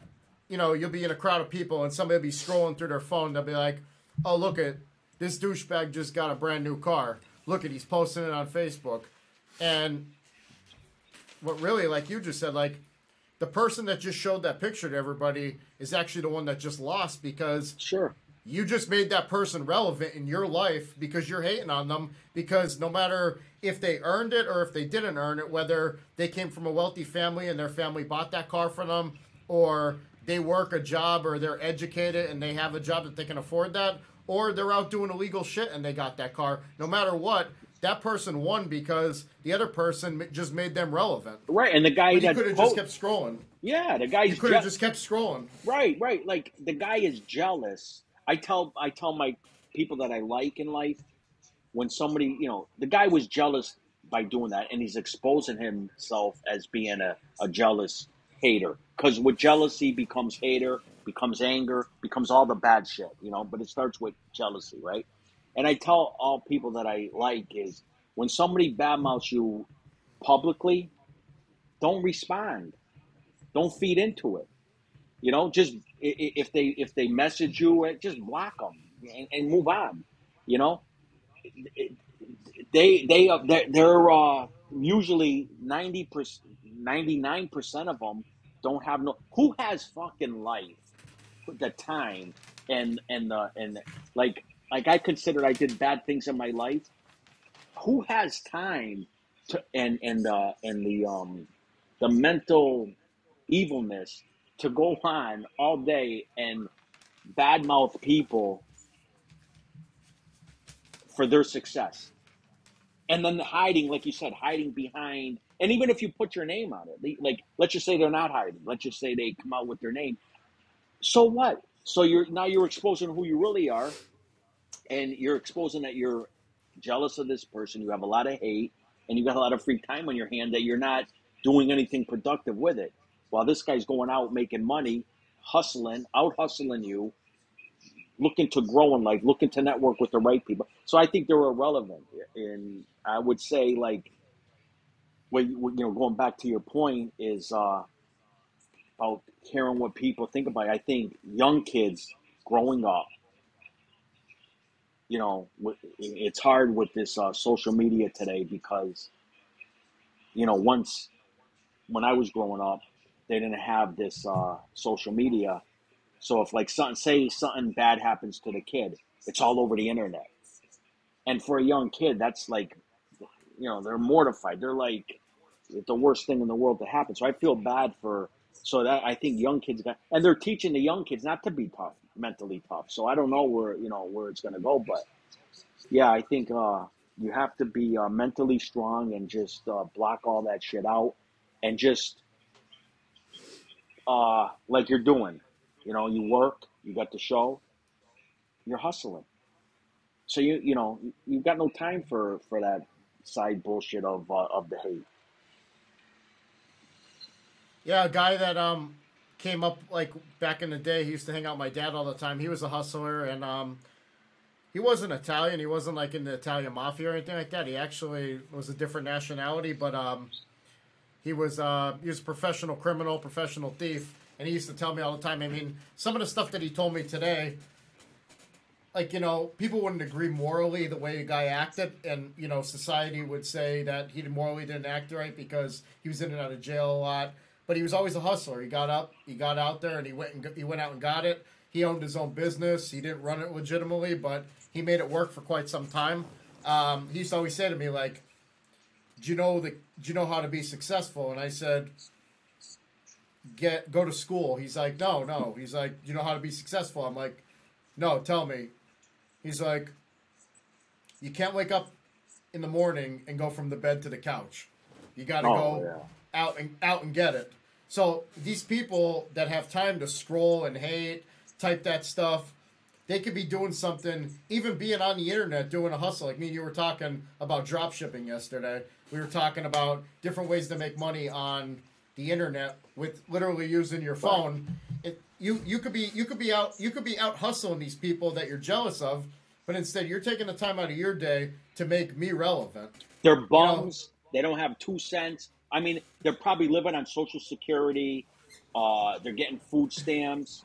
you know, you'll be in a crowd of people, and somebody will be scrolling through their phone. They'll be like, "Oh, look at this douchebag just got a brand new car. Look at he's posting it on Facebook," and what really, like you just said, like the person that just showed that picture to everybody is actually the one that just lost because Sure. you just made that person relevant in your life because you're hating on them because no matter if they earned it or if they didn't earn it whether they came from a wealthy family and their family bought that car for them or they work a job or they're educated and they have a job that they can afford that or they're out doing illegal shit and they got that car no matter what that person won because the other person just made them relevant. Right, and the guy that could have just kept scrolling. yeah, the guy You could have je- just kept scrolling. Right, right. Like the guy is jealous. I tell I tell my people that I like in life when somebody, you know, the guy was jealous by doing that and he's exposing himself as being a, a jealous hater. Cause with jealousy becomes hater, becomes anger, becomes all the bad shit, you know, but it starts with jealousy, right? And I tell all people that I like is when somebody badmouths you publicly, don't respond. Don't feed into it. You know, just if they if they message you, eh, just block them and, and move on. You know, they they they're, they're uh, usually ninety percent, ninety nine percent of them don't have no. Who has fucking life, the time, and and the and like like I considered I did bad things in my life. Who has time to and and uh, and the um the mental evilness to go on all day and badmouth people for their success. And then hiding, like you said, hiding behind, and even if you put your name on it, like let's just say they're not hiding, let's just say they come out with their name. So what? So you're now you're exposing who you really are, and you're exposing that you're jealous of this person, you have a lot of hate, and you got a lot of free time on your hand that you're not doing anything productive with it. While this guy's going out making money, hustling, out hustling you, looking to grow in life, looking to network with the right people. So I think they're irrelevant. And I would say, like, when you know, going back to your point is uh, about hearing what people think about. It. I think young kids growing up, you know, it's hard with this uh, social media today because, you know, once when I was growing up, they didn't have this uh, social media. So if like something, say something bad happens to the kid, it's all over the internet. And for a young kid, that's like, you know, they're mortified. They're like, the worst thing in the world to happen. So I feel bad for. So that I think young kids got, and they're teaching the young kids not to be tough, mentally tough. So I don't know where you know where it's gonna go, but yeah, I think uh, you have to be uh, mentally strong and just uh, block all that shit out, and just uh, like you're doing. You know, you work, you got the show, you're hustling. So you you know you- you've got no time for for that side bullshit of uh, of the hate. Yeah, a guy that um came up like back in the day. He used to hang out with my dad all the time. He was a hustler, and um he wasn't Italian. He wasn't like in the Italian mafia or anything like that. He actually was a different nationality, but um he was uh he was a professional criminal, professional thief, and he used to tell me all the time. I mean, some of the stuff that he told me today. Like you know, people wouldn't agree morally the way the guy acted, and you know, society would say that he morally didn't act right because he was in and out of jail a lot. But he was always a hustler. He got up, he got out there, and he went and he went out and got it. He owned his own business. He didn't run it legitimately, but he made it work for quite some time. Um, he used to always say to me like, "Do you know the? Do you know how to be successful?" And I said, "Get go to school." He's like, "No, no." He's like, you know how to be successful?" I'm like, "No, tell me." He's like, "You can't wake up in the morning and go from the bed to the couch. You got to Oh, go yeah. Out and out and get it." So these people that have time to scroll and hate, type that stuff, they could be doing something, even being on the internet doing a hustle. Like me and you were talking about drop shipping yesterday. We were talking about different ways to make money on the internet with literally using your phone. It, you you could be you could be out you could be out hustling these people that you're jealous of, but instead you're taking the time out of your day to make me relevant. They're bums. They don't have two cents. I mean, they're probably living on Social Security. Uh, they're getting food stamps.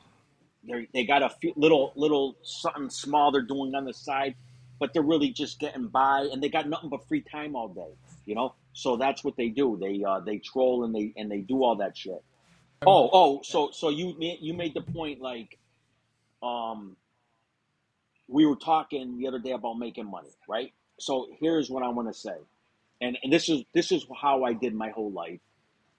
They they got a few, little little something small they're doing on the side, but they're really just getting by, and they got nothing but free time all day. You know, so that's what they do. They uh, they troll and they and they do all that shit. Oh oh, so so you you made the point like, um, we were talking the other day about making money, right? So here's what I want to say, and, and this is this is how I did my whole life,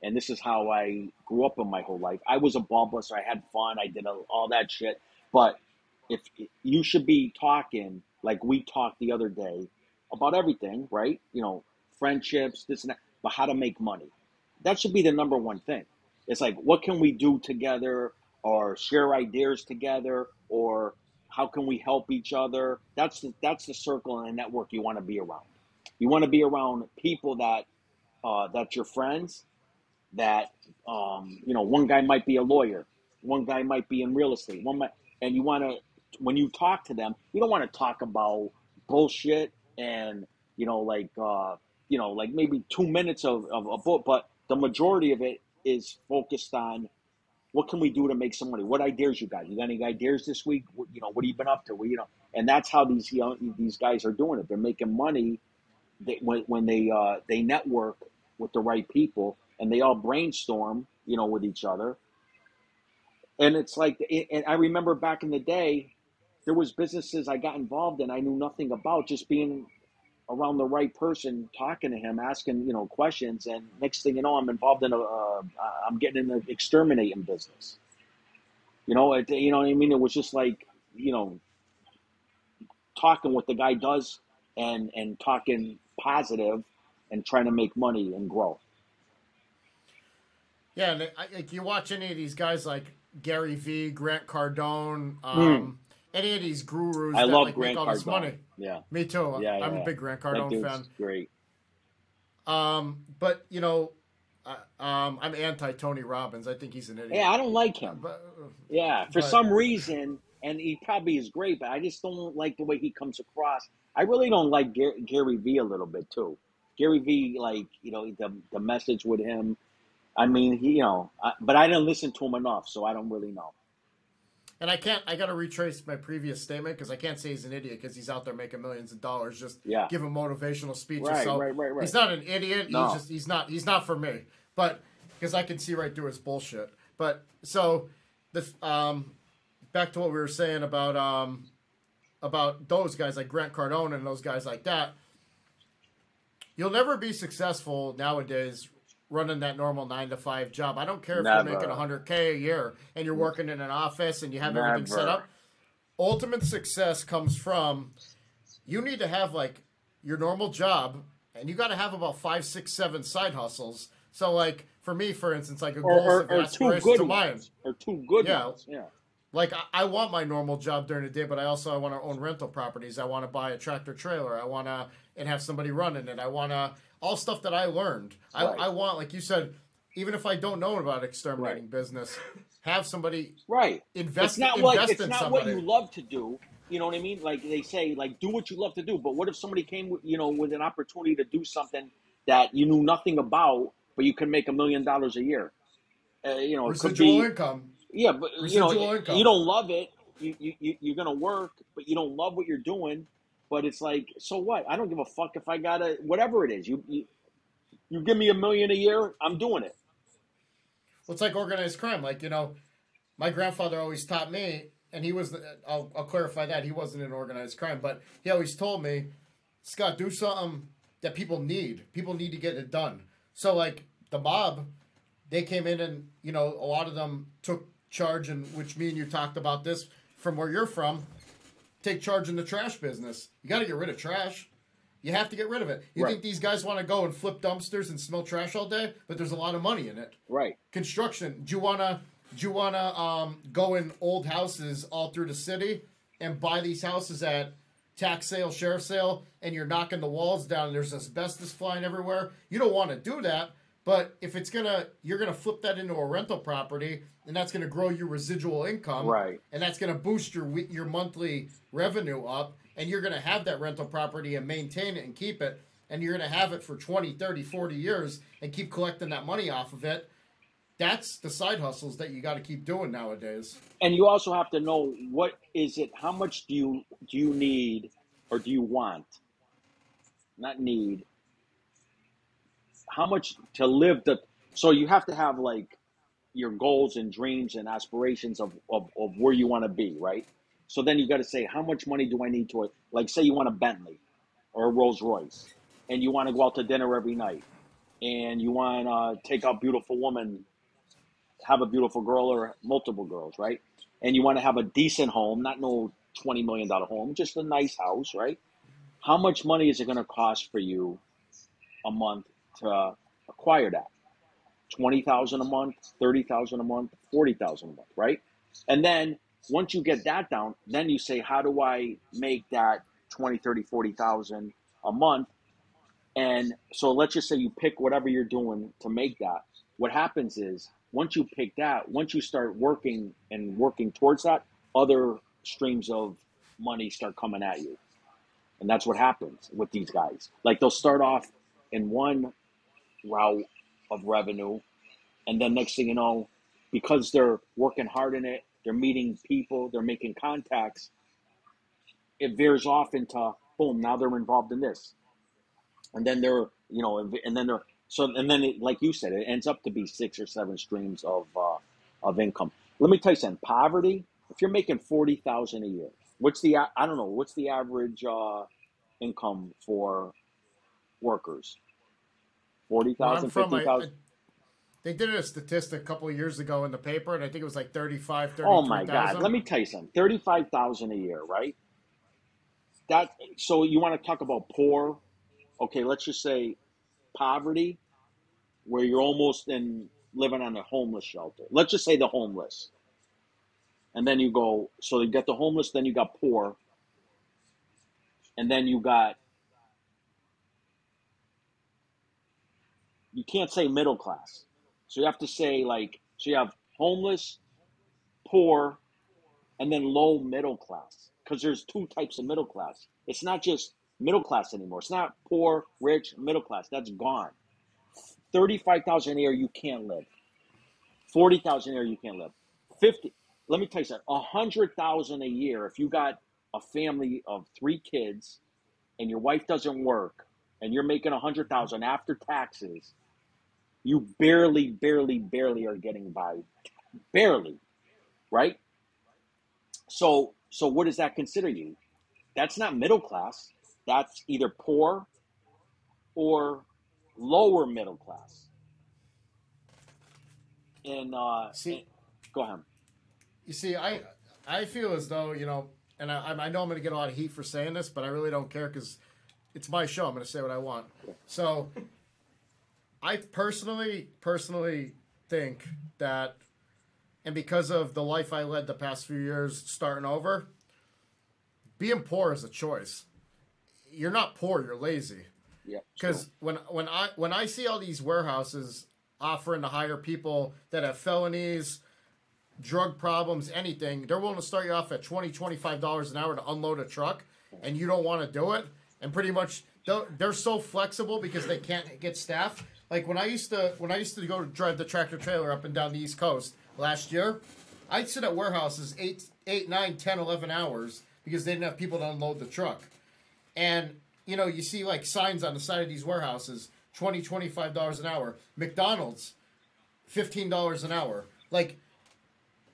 and this is how I grew up in my whole life. I was a ball buster. I had fun. I did all that shit. But if you should be talking like we talked the other day, about everything, right? You know, friendships, this and that, but how to make money. That should be the number one thing. It's like, what can we do together or share ideas together or how can we help each other? That's the, that's the circle and the network you want to be around. You want to be around people that uh, that's your friends. That um, you know, one guy might be a lawyer, one guy might be in real estate, one might, and you want to when you talk to them, you don't want to talk about bullshit and you know, like uh, you know, like maybe two minutes of, of a book, but the majority of it is focused on what can we do to make some money? What ideas you got? You got any ideas this week? What, you know, what have you been up to? You know, and that's how these young these guys are doing it. They're making money they, when when they uh, they network with the right people and they all brainstorm, you know, with each other. And it's like, and I remember back in the day, there was businesses I got involved in I knew nothing about, just being around the right person, talking to him, asking you know questions, and next thing you know, I'm involved in a, uh, I'm getting in the exterminating business. You know, it, you know what I mean? It was just like you know, talking what the guy does, and and talking positive, and trying to make money and grow. Yeah, and I, like you watch any of these guys like Gary Vee, Grant Cardone, um, any of these gurus I that love like Grant make all this money. Yeah, Me too. yeah, I'm yeah. a big Grant Cardone fan. great. Um, but you know, uh, um, I'm anti Tony Robbins. I think he's an idiot. Yeah, I don't like him. But, Yeah, for But- some reason, and he probably is great, but I just don't like the way he comes across. I really don't like Gary, Gary Vee a little bit too. Gary Vee, like you know, the the message with him. I mean, he, you know, I, but I didn't listen to him enough, so I don't really know. and I can't. I got to retrace my previous statement because I can't say he's an idiot because he's out there making millions of dollars just Yeah. giving motivational speeches. Right, so right, right, right. he's not an idiot. No. He's just he's not he's not for me. But because I can see right through his bullshit. But so this um back to what we were saying about um about those guys like Grant Cardone and those guys like that. You'll never be successful nowadays running that normal nine to five job. I don't care if Never. you're making hundred k a year and you're working in an office and you have everything set up. Ultimate success comes from you need to have like your normal job and you got to have about five, six, seven side hustles. So like for me, for instance, like a Or, goal or, of or two good to mine. ones, or two good Yeah. ones. Yeah, Like I, I want my normal job during the day, but I also I want to own rental properties. I want to buy a tractor trailer. I want to and have somebody running it. I want to all stuff that I learned. Right. I, I want like you said, even if I don't know about exterminating business, have somebody right. invest. it's not invest like it's in not somebody. what you love to do. You know what I mean? Like they say, like do what you love to do. But what if somebody came, with, you know, with an opportunity to do something that you knew nothing about, but you can make a million dollars a year? Uh, you know, it could Residual be income. Yeah, but you know, income. you don't love it. You, you you you're gonna work, but you don't love what you're doing. But it's like, so what? I don't give a fuck if I gotta whatever it is. You you, you give me a million a year, I'm doing it. Well, it's like organized crime. Like you know, my grandfather always taught me, and he was. I'll, I'll clarify that he wasn't in organized crime, but he always told me, Scott, do something that people need. People need to get it done. So like the mob, they came in and you know a lot of them took charge, and which me and you talked about this from where you're from. Take charge in the trash business. You got to get rid of trash. You have to get rid of it. You Right. think these guys want to go and flip dumpsters and smell trash all day? But there's a lot of money in it Right. construction. Do you wanna do you wanna um, go in old houses all through the city and buy these houses at tax sale, sheriff sale, and you're knocking the walls down and there's asbestos flying everywhere? You don't want to do that. But if it's gonna, you're gonna flip that into a rental property, and that's gonna grow your residual income, Right. And that's gonna boost your your monthly revenue up, and you're gonna have that rental property and maintain it and keep it, and you're gonna have it for 20, 30, 40 years and keep collecting that money off of it that's the side hustles that you got to keep doing nowadays. and you also have to know what is it how much do you do you need or do you want not need how much to live the so you have to have like your goals and dreams and aspirations of, of, of where you want to be right so then you got to say how much money do i need to like say you want a bentley or a rolls royce and you want to go out to dinner every night and you want to take out beautiful woman have a beautiful girl or multiple girls, right? And you want to have a decent home, not no twenty million dollar home, just a nice house, right? how much money is it going to cost for you a month Uh, to acquire that? 20,000 a month, 30,000 a month, 40,000 a month, right? And then once you get that down, then you say, how do I make that 20, 30, 40,000 a month? And so let's just say you pick whatever you're doing to make that. What happens is once you pick that, once you start working and working towards that, other streams of money start coming at you. And that's what happens with these guys. Like they'll start off in one route of revenue, and then next thing you know, because they're working hard in it, they're meeting people, they're making contacts, it veers off into boom, now they're involved in this. And then they're, you know, and then they're so and then it, like you said, it ends up to be six or seven streams of uh, of income. Let me tell you something, poverty, if you're making forty thousand a year, What's the I don't know. What's the average uh, income for workers? Forty thousand, fifty thousand. They did a statistic a couple of years ago in the paper, and I think it was like 35, 33, Oh my God! Let me tell you something. Thirty-five thousand a year, right? That. So you want to talk about poor? Okay, let's just say poverty, where you're almost in living on a homeless shelter. Let's just say the homeless and then you go so you got the homeless then you got poor and then you got you can't say middle class. So you have to say like so you have homeless poor and then low middle class. Because there's two types of middle class. It's not just middle class anymore. It's not poor rich middle class. That's gone. 35000 a year you can't live. 40000 a year you can't live. 50 let me tell you something. A hundred thousand a year. If you got a family of three kids, and your wife doesn't work, and you're making a hundred thousand after taxes, you barely, barely, barely are getting by. Barely, right? So, so what does that consider you? That's not middle class. That's either poor or lower middle class. And uh, see, and, go ahead. You see, I I feel as though you know, and I, I know I'm going to get a lot of heat for saying this, but I really don't care because it's my show. I'm going to say what I want. So, I personally personally think that, and because of the life I led the past few years, starting over, being poor is a choice. You're not poor. You're lazy. Yeah. Because when when I when I see all these warehouses offering to hire people that have felonies drug problems, anything, they're willing to start you off at 20 $25 an hour to unload a truck, and you don't want to do it. And pretty much, they're so flexible because they can't get staff. Like when I used to when I used to go to drive the tractor trailer up and down the East Coast last year, I'd sit at warehouses eight, eight, nine, 10, 11 hours because they didn't have people to unload the truck. And, you know, you see like signs on the side of these warehouses 20 $25 an hour. McDonald's, $15 an hour. Like,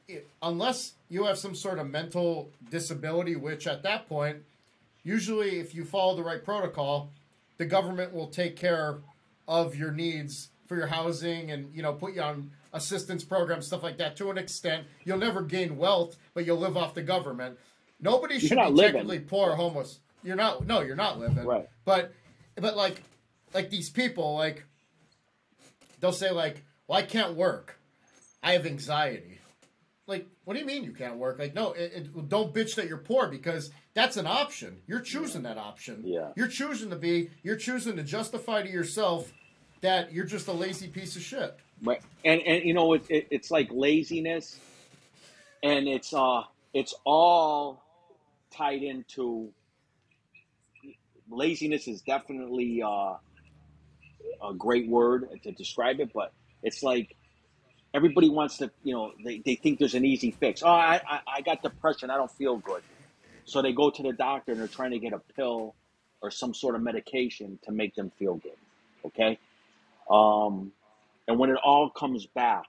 it, unless you have some sort of mental disability, which at that point, usually if you follow the right protocol, the government will take care of your needs for your housing and you know put you on assistance programs, stuff like that. To an extent, you'll never gain wealth, but you'll live off the government. Nobody should be living. technically poor or homeless. You're not. No, you're not living. Right. But, but like, like these people, like, they'll say like, "Well, I can't work. I have anxiety." Like, what do you mean you can't work? Like, no, it, it, don't bitch that you're poor because that's an option. You're choosing that option. Yeah. You're choosing to be. You're choosing to justify to yourself that you're just a lazy piece of shit. Right. And and you know it, it it's like laziness, and it's uh it's all tied into laziness is definitely uh, a great word to describe it, but it's like everybody wants to, you know, they, they think there's an easy fix. Oh, I, I, I got depression. I don't feel good. So they go to the doctor and they're trying to get a pill or some sort of medication to make them feel good. Okay. Um, and when it all comes back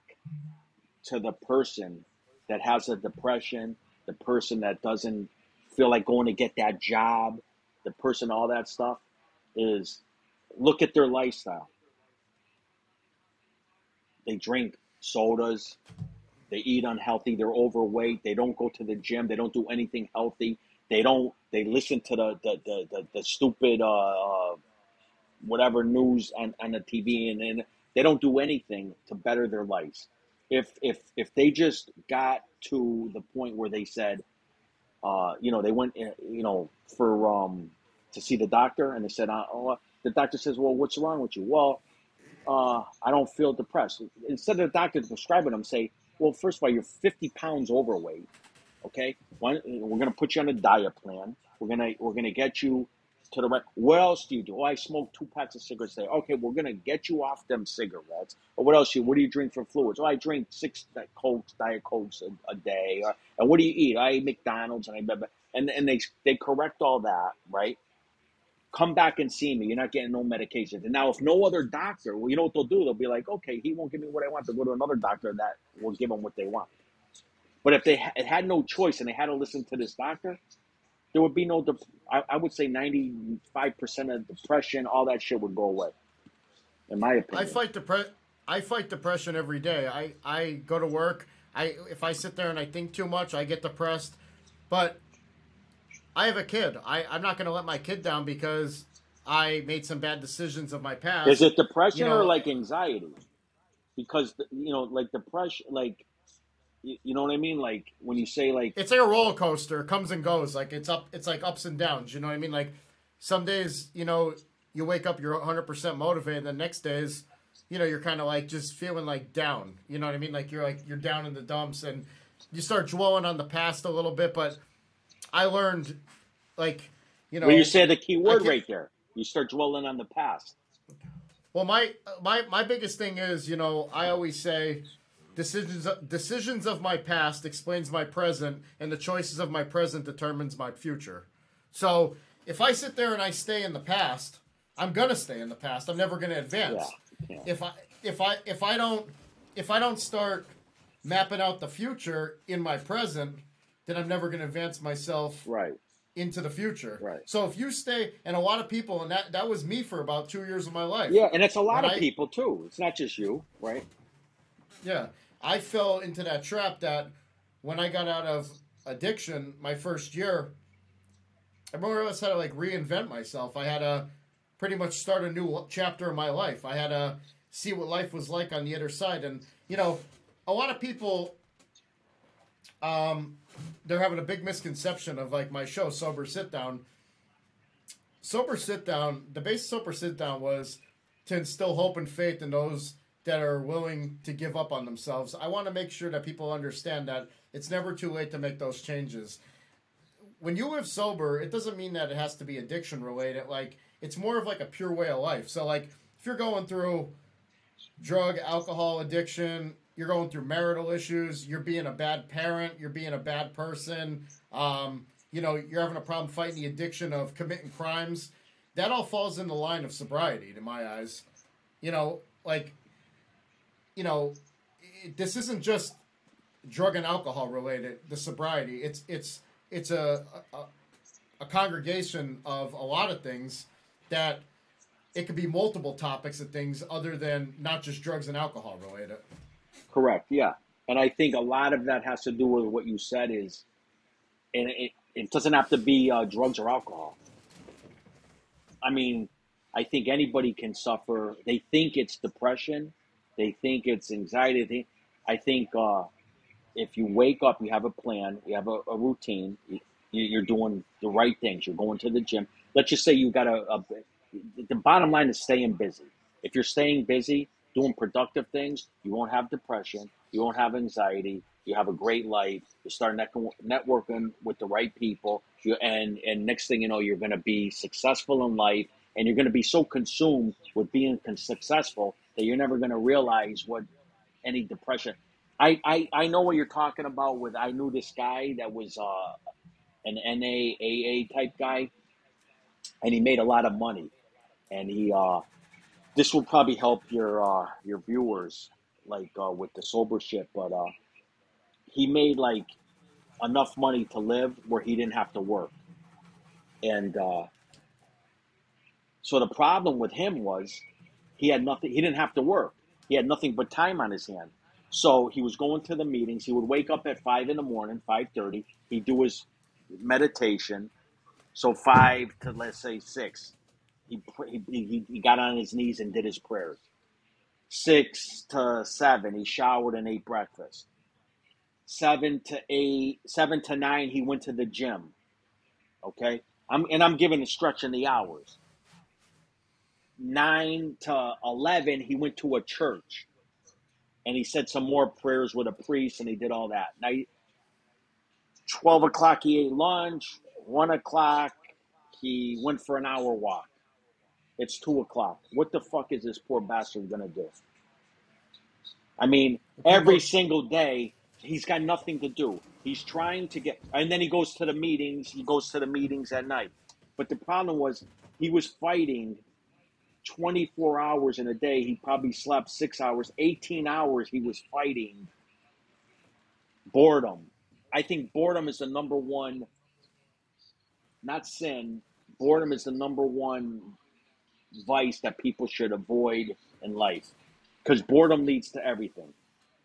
to the person that has a depression, the person that doesn't feel like going to get that job, the person, all that stuff is look at their lifestyle. They drink sodas. They eat unhealthy. They're overweight. They don't go to the gym. They don't do anything healthy. They don't. They listen to the the the, the, the stupid uh, uh, whatever news on, on the TV, and, and they don't do anything to better their lives. If if if they just got to the point where they said, uh, you know, they went, uh, you know, for um, to see the doctor, and they said, oh, the doctor says, well, what's wrong with you? Well, uh, I don't feel depressed. Instead of the doctor prescribing them, say, well, first of all, you're 50 pounds overweight. Okay, we're gonna put you on a diet plan. We're gonna we're gonna get you to the right. What else do you do? Oh, I smoke two packs of cigarettes a day. Okay, we're gonna get you off them cigarettes. Or what else? You what do you drink for fluids? Oh, I drink six cokes, diet cokes a, a day. Or, and what do you eat? I eat McDonald's and I and and they they correct all that, right? Come back and see me. You're not getting no medication. And now, if no other doctor, well, you know what they'll do? They'll be like, okay, he won't give me what I want. To go to another doctor that will give them what they want. But if they had no choice and they had to listen to this doctor, there would be no. Dep- I, I would say ninety five percent of depression, all that shit would go away. In my opinion, I fight depre- I fight depression every day. I I go to work. I if I sit there and I think too much, I get depressed. But I have a kid. I I'm not going to let my kid down because I made some bad decisions of my past. Is it depression you know, or like anxiety? Because you know, like depression, like you know what I mean? Like when you say like it's like a roller coaster, it comes and goes. Like it's up, it's like ups and downs. You know what I mean? Like some days, you know, you wake up, you're 100 percent motivated. The next days, you know, you're kind of like just feeling like down. You know what I mean? Like you're like you're down in the dumps, and you start dwelling on the past a little bit. But I learned, like, you know, well, you say the key word right there. You start dwelling on the past. Well, my my my biggest thing is, you know, I always say Decisions decisions of my past explains my present, and the choices of my present determines my future. So if I sit there and I stay in the past, I'm gonna stay in the past. I'm never gonna advance. Yeah, yeah. If I if I if I don't if I don't start mapping out the future in my present, then I'm never gonna advance myself right into the future. Right. So if you stay, and a lot of people, and that that was me for about two years of my life. Yeah, and it's a lot when of I, people too. It's not just you, right? Yeah, I fell into that trap that when I got out of addiction my first year, I more or less had to like reinvent myself. I had to pretty much start a new chapter of my life. I had to see what life was like on the other side. And, you know, a lot of people, um, they're having a big misconception of like my show, Sober Sit Down. Sober Sit Down, the base Sober Sit Down was to instill hope and faith in those that are willing to give up on themselves. I want to make sure that people understand that it's never too late to make those changes. When you live sober, it doesn't mean that it has to be addiction related. Like it's more of like a pure way of life. So like if you're going through drug, alcohol addiction, you're going through marital issues, you're being a bad parent, you're being a bad person, um, you know, you're having a problem fighting the addiction of committing crimes. That all falls in the line of sobriety, to my eyes. You know, like you know, this isn't just drug and alcohol related. The sobriety, it's it's it's a, a a congregation of a lot of things that it could be multiple topics of things other than not just drugs and alcohol related. Correct. Yeah, and I think a lot of that has to do with what you said is, and it, it doesn't have to be uh, drugs or alcohol. I mean, I think anybody can suffer. They think it's depression, they think it's anxiety. I think uh, if you wake up, you have a plan, you have a, a routine, you, are doing the right things. You're going to the gym. Let's just say you got a, a. The bottom line is staying busy. If you're staying busy, doing productive things, you won't have depression. You won't have anxiety. You have a great life. You start networking with the right people, and and next thing you know, you're going to be successful in life, and you're going to be so consumed with being successful that you're never going to realize what any depression. I, I, I know what you're talking about with I knew this guy that was uh, an NAAA type guy, and he made a lot of money, and he uh, this will probably help your uh, your viewers like uh, with the sober shit, but uh, he made like enough money to live where he didn't have to work, and uh, so the problem with him was he had nothing. He didn't have to work. He had nothing but time on his hand. So he was going to the meetings. He would wake up at five in the morning, five thirty. He'd do his meditation. So five to let's say six, he he he, got on his knees and did his prayers. Six to seven, he showered and ate breakfast. Seven to eight, seven to nine, he went to the gym. Okay, I'm and I'm giving a stretch in the hours. Nine to eleven, he went to a church, and he said some more prayers with a priest, and he did all that. Now, 12 o'clock, he ate lunch. 1 o'clock, he went for an hour walk. It's 2 o'clock. What the fuck is this poor bastard going to do? I mean, every single day, he's got nothing to do. He's trying to get, and then he goes to the meetings. He goes to the meetings at night. But the problem was, he was fighting 24 hours in a day. He probably slept six hours, 18 hours. He was fighting boredom. I think boredom is the number one, not sin, boredom is the number one vice that people should avoid in life because boredom leads to everything,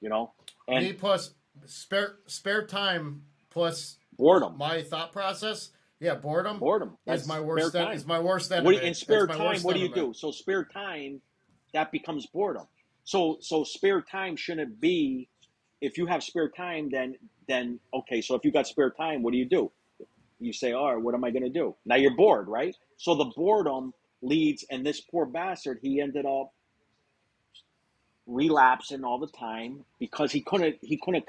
you know? And Me plus spare spare time plus boredom. my thought process. Yeah, boredom. Boredom. is That's my worst. time. is my worst What enemy. you- in spare That's time, what do you do? So spare time, that becomes boredom. So so spare time shouldn't be if you have spare time, then then okay. So if you got spare time, what do you do? You say, all right, what am I going to do? Now you're bored, right? So the boredom leads, and this poor bastard, he ended up relapsing all the time because he couldn't he couldn't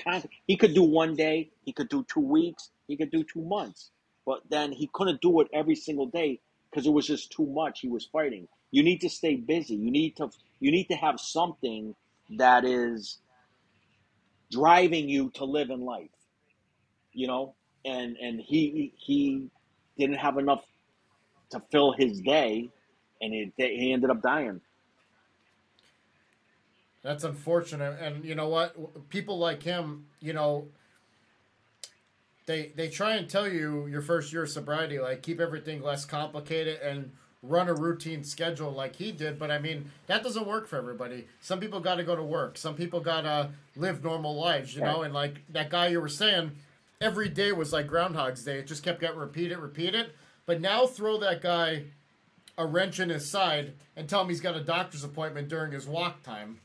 he could do one day, he could do two weeks, he could do two months, but then he couldn't do it every single day because it was just too much. He was fighting. You need to stay busy. You need to you need to have something that is driving you to live in life. You know, and and he he didn't have enough to fill his day, and it, he ended up dying. That's unfortunate, and you know what? People like him, you know, they they try and tell you your first year of sobriety, like keep everything less complicated and run a routine schedule like he did. But I mean, that doesn't work for everybody. Some people got to go to work. Some people got to live normal lives, you know. And like that guy you were saying, every day was like Groundhog's Day. It just kept getting repeated, repeated. But now throw that guy a wrench in his side and tell him he's got a doctor's appointment during his walk time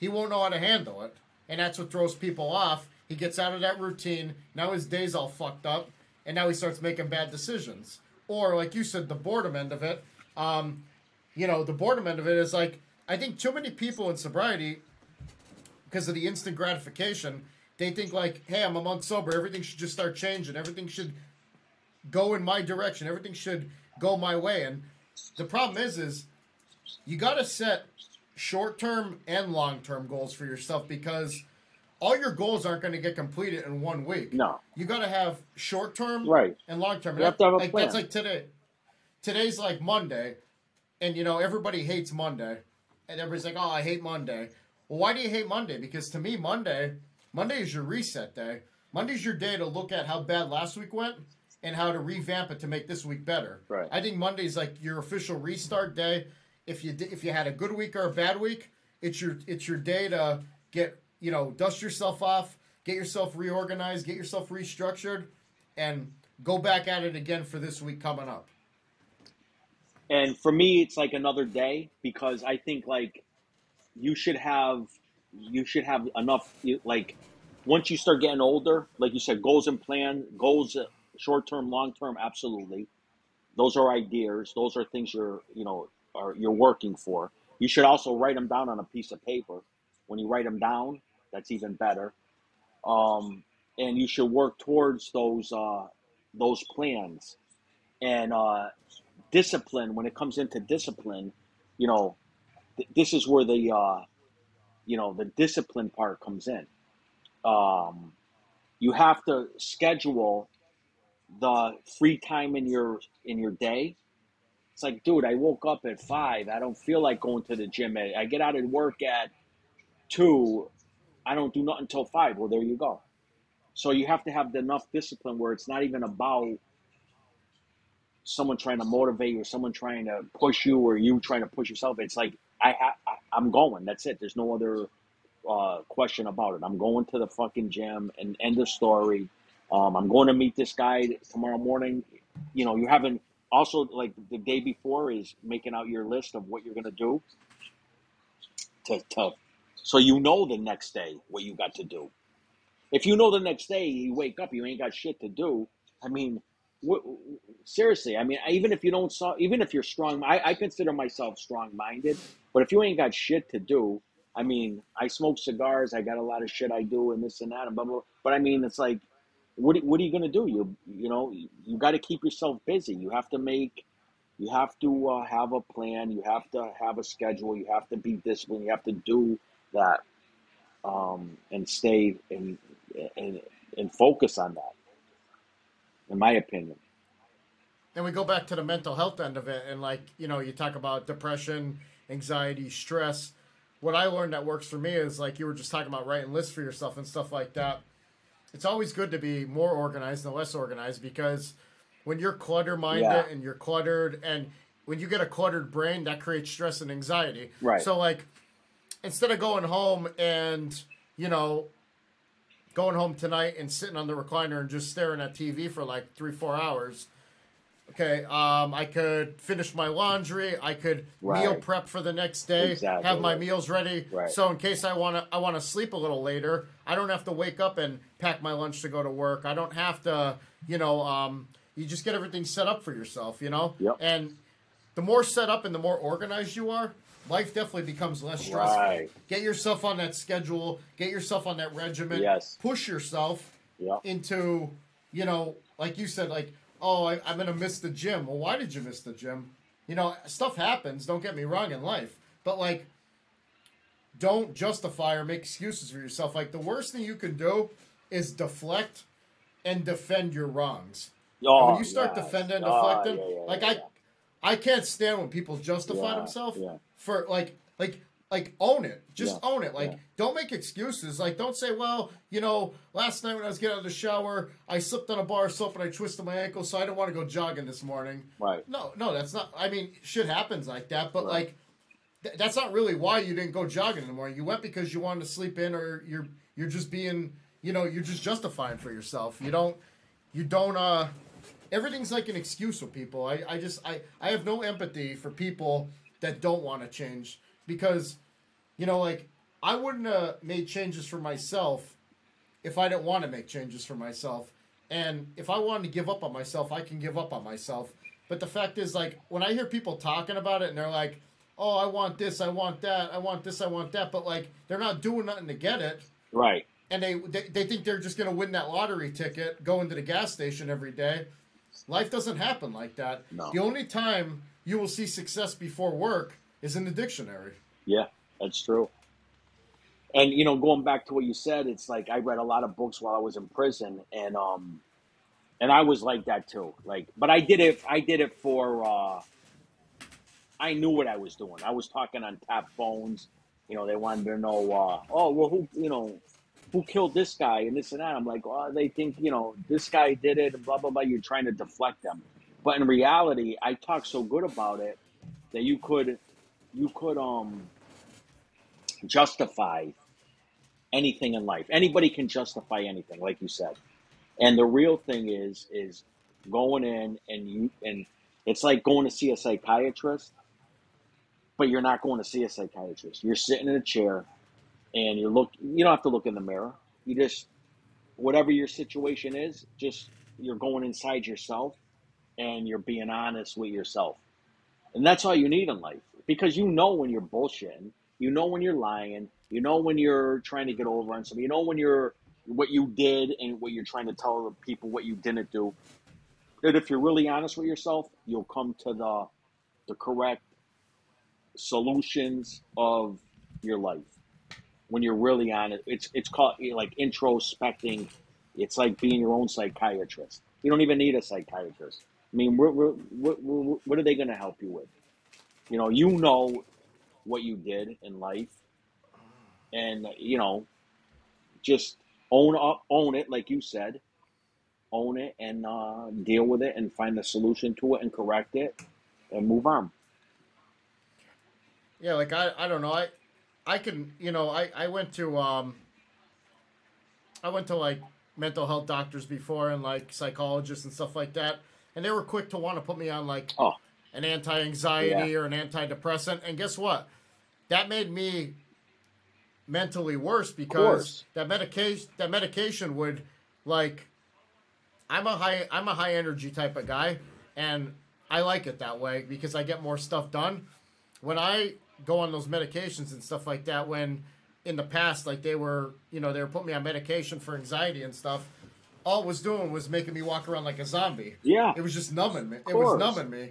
he won't know how to handle it. And that's what throws people off. He gets out of that routine. Now his day's all fucked up. And now he starts making bad decisions. Or, like you said, the boredom end of it. Um, you know, the boredom end of it is like, I think too many people in sobriety, because of the instant gratification, they think like, hey, I'm a month sober. Everything should just start changing. Everything should go in my direction. Everything should go my way. And the problem is, is you got to set short term and long term goals for yourself because all your goals aren't going to get completed in one week. No. You got to have short term Right. and long term. You have to have a like, That's like today. Today's like Monday, and you know everybody hates Monday, and everybody's like, "Oh, I hate Monday." Well, why do you hate Monday? Because to me, Monday, Monday is your reset day. Monday's your day to look at how bad last week went and how to revamp it to make this week better. Right. I think Monday's like your official restart day. If you if you had a good week or a bad week, it's your it's your day to get you know dust yourself off, get yourself reorganized, get yourself restructured, and go back at it again for this week coming up. And for me, it's like another day because I think like you should have you should have enough like once you start getting older, like you said, goals and plan, goals short term, long term, absolutely. Those are ideas. Those are things you're you know are you're working for. You should also write them down on a piece of paper. When you write them down, that's even better. Um, and you should work towards those uh, those plans. And uh, discipline, when it comes into discipline, you know, th- this is where the uh, you know the discipline part comes in. Um, you have to schedule the free time in your in your day. It's like, dude, I woke up at five. I don't feel like going to the gym. I get out of work at two. I don't do nothing until five. Well, there you go. So you have to have enough discipline where it's not even about someone trying to motivate you or someone trying to push you or you trying to push yourself. It's like I ha- I'm going. That's it. There's no other uh, question about it. I'm going to the fucking gym and end the story. Um, I'm going to meet this guy tomorrow morning. You know, you're having also like the day before is making out your list of what you're going to do to, to so you know the next day what you got to do. If you know the next day you wake up, you ain't got shit to do. I mean, seriously, I mean, even if you don't saw, even if you're strong, I, I consider myself strong minded. But if you ain't got shit to do, I mean, I smoke cigars. I got a lot of shit I do and this and that and blah blah blah. But I mean, it's like, what what are you gonna do? You you know, you, you got to keep yourself busy. You have to make, you have to uh, have a plan. You have to have a schedule. You have to be disciplined. You have to do that, um, and stay and and and focus on that. In my opinion. And we go back to the mental health end of it, and like you know, you talk about depression, anxiety, stress. What I learned that works for me is like you were just talking about writing lists for yourself and stuff like that. It's always good to be more organized than less organized because when you're clutter minded Yeah. and you're cluttered, and when you get a cluttered brain, that creates stress and anxiety. Right. So like, instead of going home and you know going home tonight and sitting on the recliner and just staring at TV for like three, four hours. Okay, um, I could finish my laundry. I could meal prep for the next day. Exactly, Have my meals ready. Right. So in case I want to, I want to sleep a little later. I don't have to wake up and pack my lunch to go to work. I don't have to, you know, um, you just get everything set up for yourself. You know. Yep. And the more set up and the more organized you are, life definitely becomes less stressful. Right. Get yourself on that schedule. Get yourself on that regimen. Yes. Push yourself Yeah. into, you know, like you said, like, oh, I, I'm going to miss the gym. Well, why did you miss the gym? You know, stuff happens. Don't get me wrong in life. But, like, don't justify or make excuses for yourself. Like, the worst thing you can do is deflect and defend your wrongs. Oh, when you oh, start yes. defending and Oh, deflecting, yeah, yeah, like yeah, I, I can't stand when people justify themselves for like, like, like own it. Just Yeah, own it. Like, yeah. don't make excuses. Like, don't say, well, you know, last night when I was getting out of the shower, I slipped on a bar of soap and I twisted my ankle, so I don't want to go jogging this morning. Right. No, no, that's not. I mean, shit happens like that, but Right. like, th- that's not really why you didn't go jogging in the morning. You went because you wanted to sleep in, or you're you're just being, you know, you're just justifying for yourself. You don't, you don't. uh Everything's like an excuse with people. I, I just, I, I have no empathy for people that don't want to change because, you know, like I wouldn't have made changes for myself if I didn't want to make changes for myself. And if I wanted to give up on myself, I can give up on myself. But the fact is, like, when I hear people talking about it and they're like, oh, I want this, I want that, I want this, I want that, but like, they're not doing nothing to get it. Right. And they, they, they think they're just going to win that lottery ticket, go into the gas station every day. Life doesn't happen like that. No. The only time you will see success before work is in the dictionary. Yeah, that's true. And you know, going back to what you said, it's like I read a lot of books while I was in prison, and um, and I was like that too. Like, but I did it. I did it for. uh I knew what I was doing. I was talking on tap phones. You know, they wanted to know. uh Oh, well, who? You know, who killed this guy and this and that. I'm like, oh, they think you know this guy did it, blah blah blah. You're trying to deflect them, but in reality, I talk so good about it that you could, you could um justify anything in life. Anybody can justify anything, like you said. And the real thing is is going in and you and it's like going to see a psychiatrist, but you're not going to see a psychiatrist. You're sitting in a chair and you look you don't have to look in the mirror. You just whatever your situation is, just you're going inside yourself and you're being honest with yourself. And that's all you need in life. Because you know when you're bullshitting, you know when you're lying, you know when you're trying to get over on something, you know when you're what you did and what you're trying to tell the people what you didn't do. That if you're really honest with yourself, you'll come to the the correct solutions of your life. When you're really honest, it's it's called like introspecting. It's like being your own psychiatrist. You don't even need a psychiatrist. I mean, what, what, what, what are they going to help you with? You know, you know what you did in life, and you know, just own up, own it, like you said, own it, and uh, deal with it, and find a solution to it, and correct it, and move on. Yeah, like I, I don't know. I, I can, you know, I, I went to, um, I went to like mental health doctors before and like psychologists and stuff like that, and they were quick to want to put me on like Oh. an anti-anxiety Yeah. or an antidepressant, and guess what? That made me mentally worse because that medication that medication would like I'm a high I'm a high energy type of guy and I like it that way because I get more stuff done. When I go on those medications and stuff like that when in the past like they were, you know, they were putting me on medication for anxiety and stuff, all it was doing was making me walk around like a zombie. Yeah. It was just numbing me. It was numbing me.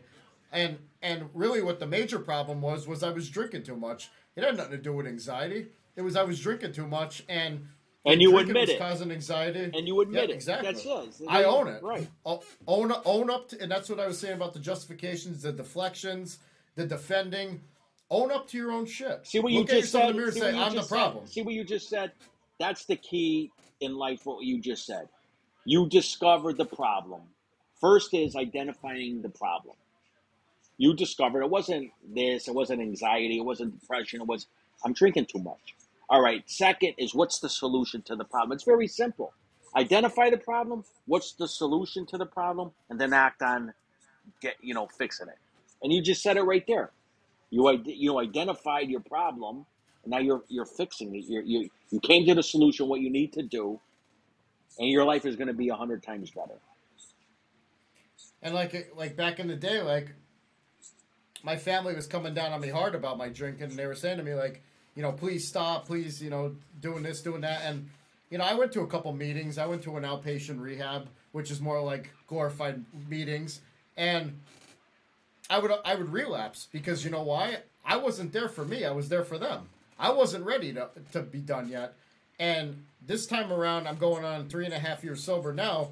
And and really what the major problem was was I was drinking too much. It had nothing to do with anxiety. It was I was drinking too much and And you admit was it. causing anxiety. And you admit Yeah, it. Exactly. That's it. I own it. Right. Own own up to, and that's what I was saying about the justifications, the deflections, the defending. Own up to your own shit. See what you Look just said. in the mirror See say, "I'm the just said? problem." See what you just said. That's the key in life. What you just said. You discovered the problem. First is identifying the problem. You discovered it wasn't this. It wasn't anxiety. It wasn't depression. It was I'm drinking too much. All right. Second is what's the solution to the problem? It's very simple. Identify the problem. What's the solution to the problem, and then act on get you know fixing it. And you just said it right there. You you identified your problem, and now you're you're fixing it. You're, you you came to the solution, what you need to do, and your life is going to be a hundred times better. And like like back in the day, like my family was coming down on me hard about my drinking, and they were saying to me like, you know, please stop, please, you know, doing this, doing that, and you know, I went to a couple meetings. I went to an outpatient rehab, which is more like glorified meetings, and I would I would relapse because you know why? I wasn't there for me. I was there for them. I wasn't ready to to be done yet. And this time around, I'm going on three and a half years sober now.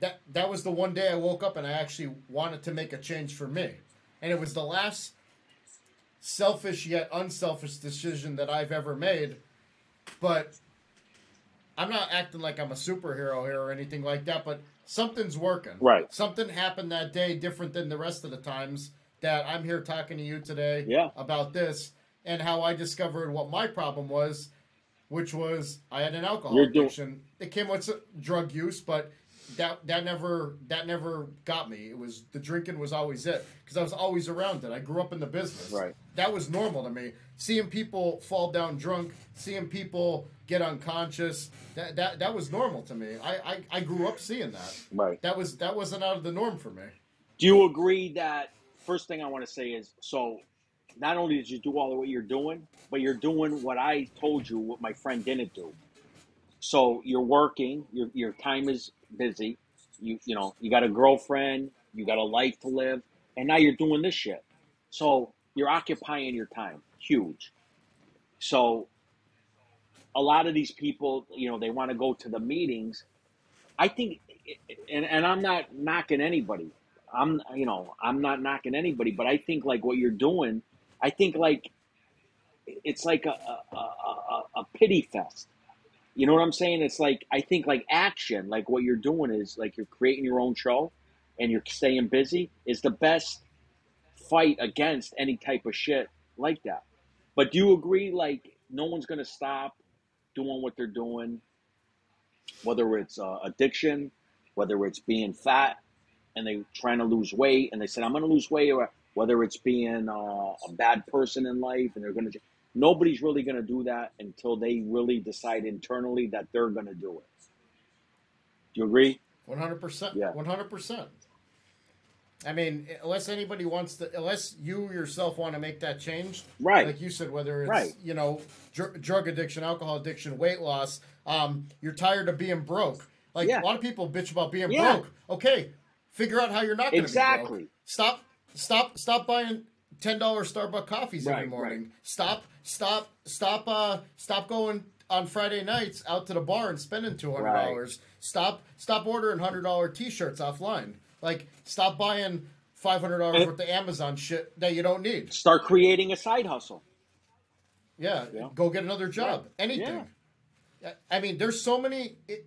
That that was the one day I woke up and I actually wanted to make a change for me, and it was the last selfish yet unselfish decision that I've ever made. But I'm not acting like I'm a superhero here or anything like that, but something's working. Right. Something happened that day different than the rest of the times that I'm here talking to you today Yeah. about this and how I discovered what my problem was, which was I had an alcohol You're doing- addiction. It came with drug use, but that that never that never got me. It was the drinking was always it because I was always around it. I grew up in the business. Right. That was normal to me. Seeing people fall down drunk, seeing people get unconscious, that that, that was normal to me. I, I I grew up seeing that. Right. That was that wasn't out of the norm for me. Do you agree that first thing I want to say is so not only did you do all of what you're doing, but you're doing what I told you what my friend didn't do. So you're working, your your time is busy. You you know, you got a girlfriend, you got a life to live, and now you're doing this shit. So you're occupying your time. Huge. So a lot of these people, you know, they want to go to the meetings. I think and, and I'm not knocking anybody. I'm you know I'm not knocking anybody, but I think like what you're doing, I think like it's like a a, a, a, a pity fest. You know what I'm saying? It's like I think like action, like what you're doing is like you're creating your own show, and you're staying busy is the best fight against any type of shit like that. But do you agree? Like no one's gonna stop doing what they're doing, whether it's uh, addiction, whether it's being fat and they trying to lose weight and they said i'm to lose weight or whether it's being uh, a bad person in life and they're to nobody's really going to do that until they really decide internally that they're going to do it do you agree One hundred percent. Yeah. One hundred percent. I mean, unless anybody wants to, unless you yourself want to make that change, Right. Like you said, whether it's Right. you know dr- drug addiction, alcohol addiction, weight loss, um, you're tired of being broke. Like Yeah. a lot of people bitch about being Yeah. broke. Okay, figure out how you're not going to Exactly. be broke. Stop, stop, stop buying ten dollars Starbucks coffees every Right, morning. Stop, stop, stop, uh, stop going on Friday nights out to the bar and spending two hundred dollars. Stop, stop ordering hundred dollar T-shirts offline. Like, stop buying five hundred dollars worth of Amazon shit that you don't need. start creating a side hustle Yeah, Yeah. go get another job. Right. Anything. I- I mean, there's so many. It,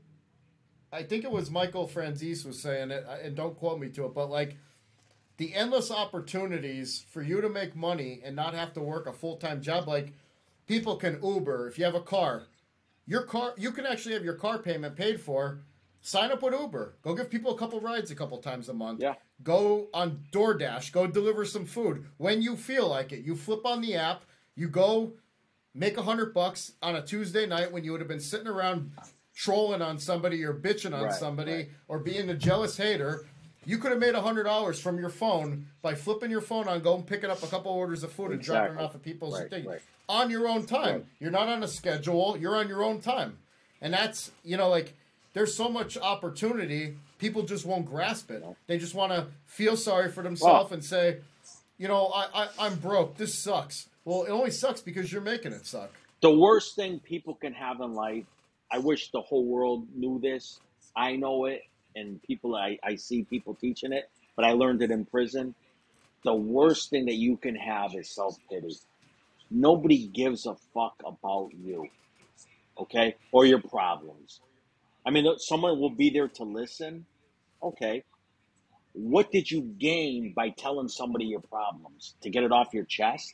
I think it was Michael Franzese was saying it, and don't quote me to it, but like the endless opportunities for you to make money and not have to work a full time job. Like people can Uber if you have a car. your car you can actually have your car payment paid for. Sign up with Uber. Go give people a couple rides a couple times a month. Yeah. Go on DoorDash. Go deliver some food when you feel like it. You flip on the app. You go make a hundred bucks on a Tuesday night when you would have been sitting around trolling on somebody or bitching on Right, somebody right. or being a jealous hater. You could have made a hundred dollars from your phone by flipping your phone on, going picking up a couple orders of food and dropping it off at people's Right, thing right. on your own time. Right. You're not on a schedule. You're on your own time, and that's you know like there's so much opportunity. People just won't grasp it. They just want to feel sorry for themselves Well- and say, you know, I, I I'm broke. This sucks. Well, it only sucks because you're making it suck. The worst thing people can have in life, I wish the whole world knew this. I know it, and people, I, I see people teaching it, but I learned it in prison. The worst thing that you can have is self pity. Nobody gives a fuck about you, okay, or your problems. I mean, someone will be there to listen, okay. What did you gain by telling somebody your problems? To get it off your chest?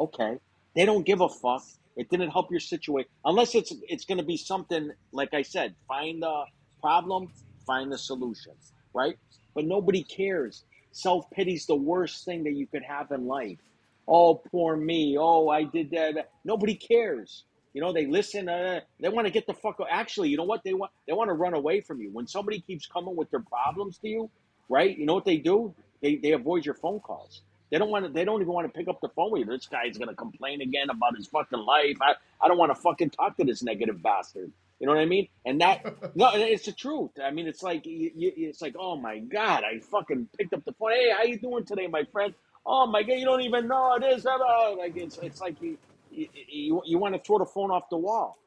Okay. They don't give a fuck. It didn't help your situation unless it's it's going to be something like I said. Find the problem, find the solution, right? But nobody cares. Self pity's the worst thing that you could have in life. Oh, poor me. Oh, I did that. Nobody cares. You know, they listen. Uh, they want to get the fuck. Actually, you know what? They want they want to run away from you. When somebody keeps coming with their problems to you, right? You know what they do? They they avoid your phone calls. They don't want to. They don't even want to pick up the phone with you. This guy's gonna complain again about his fucking life. I, I don't want to fucking talk to this negative bastard. You know what I mean? And that [LAUGHS] no, it's the truth. I mean, it's like you, you, it's like oh my god, I fucking picked up the phone. Hey, how you doing today, my friend? Oh my god, you don't even know this. Blah, uh, blah. Like it's it's like you you, you, you want to throw the phone off the wall.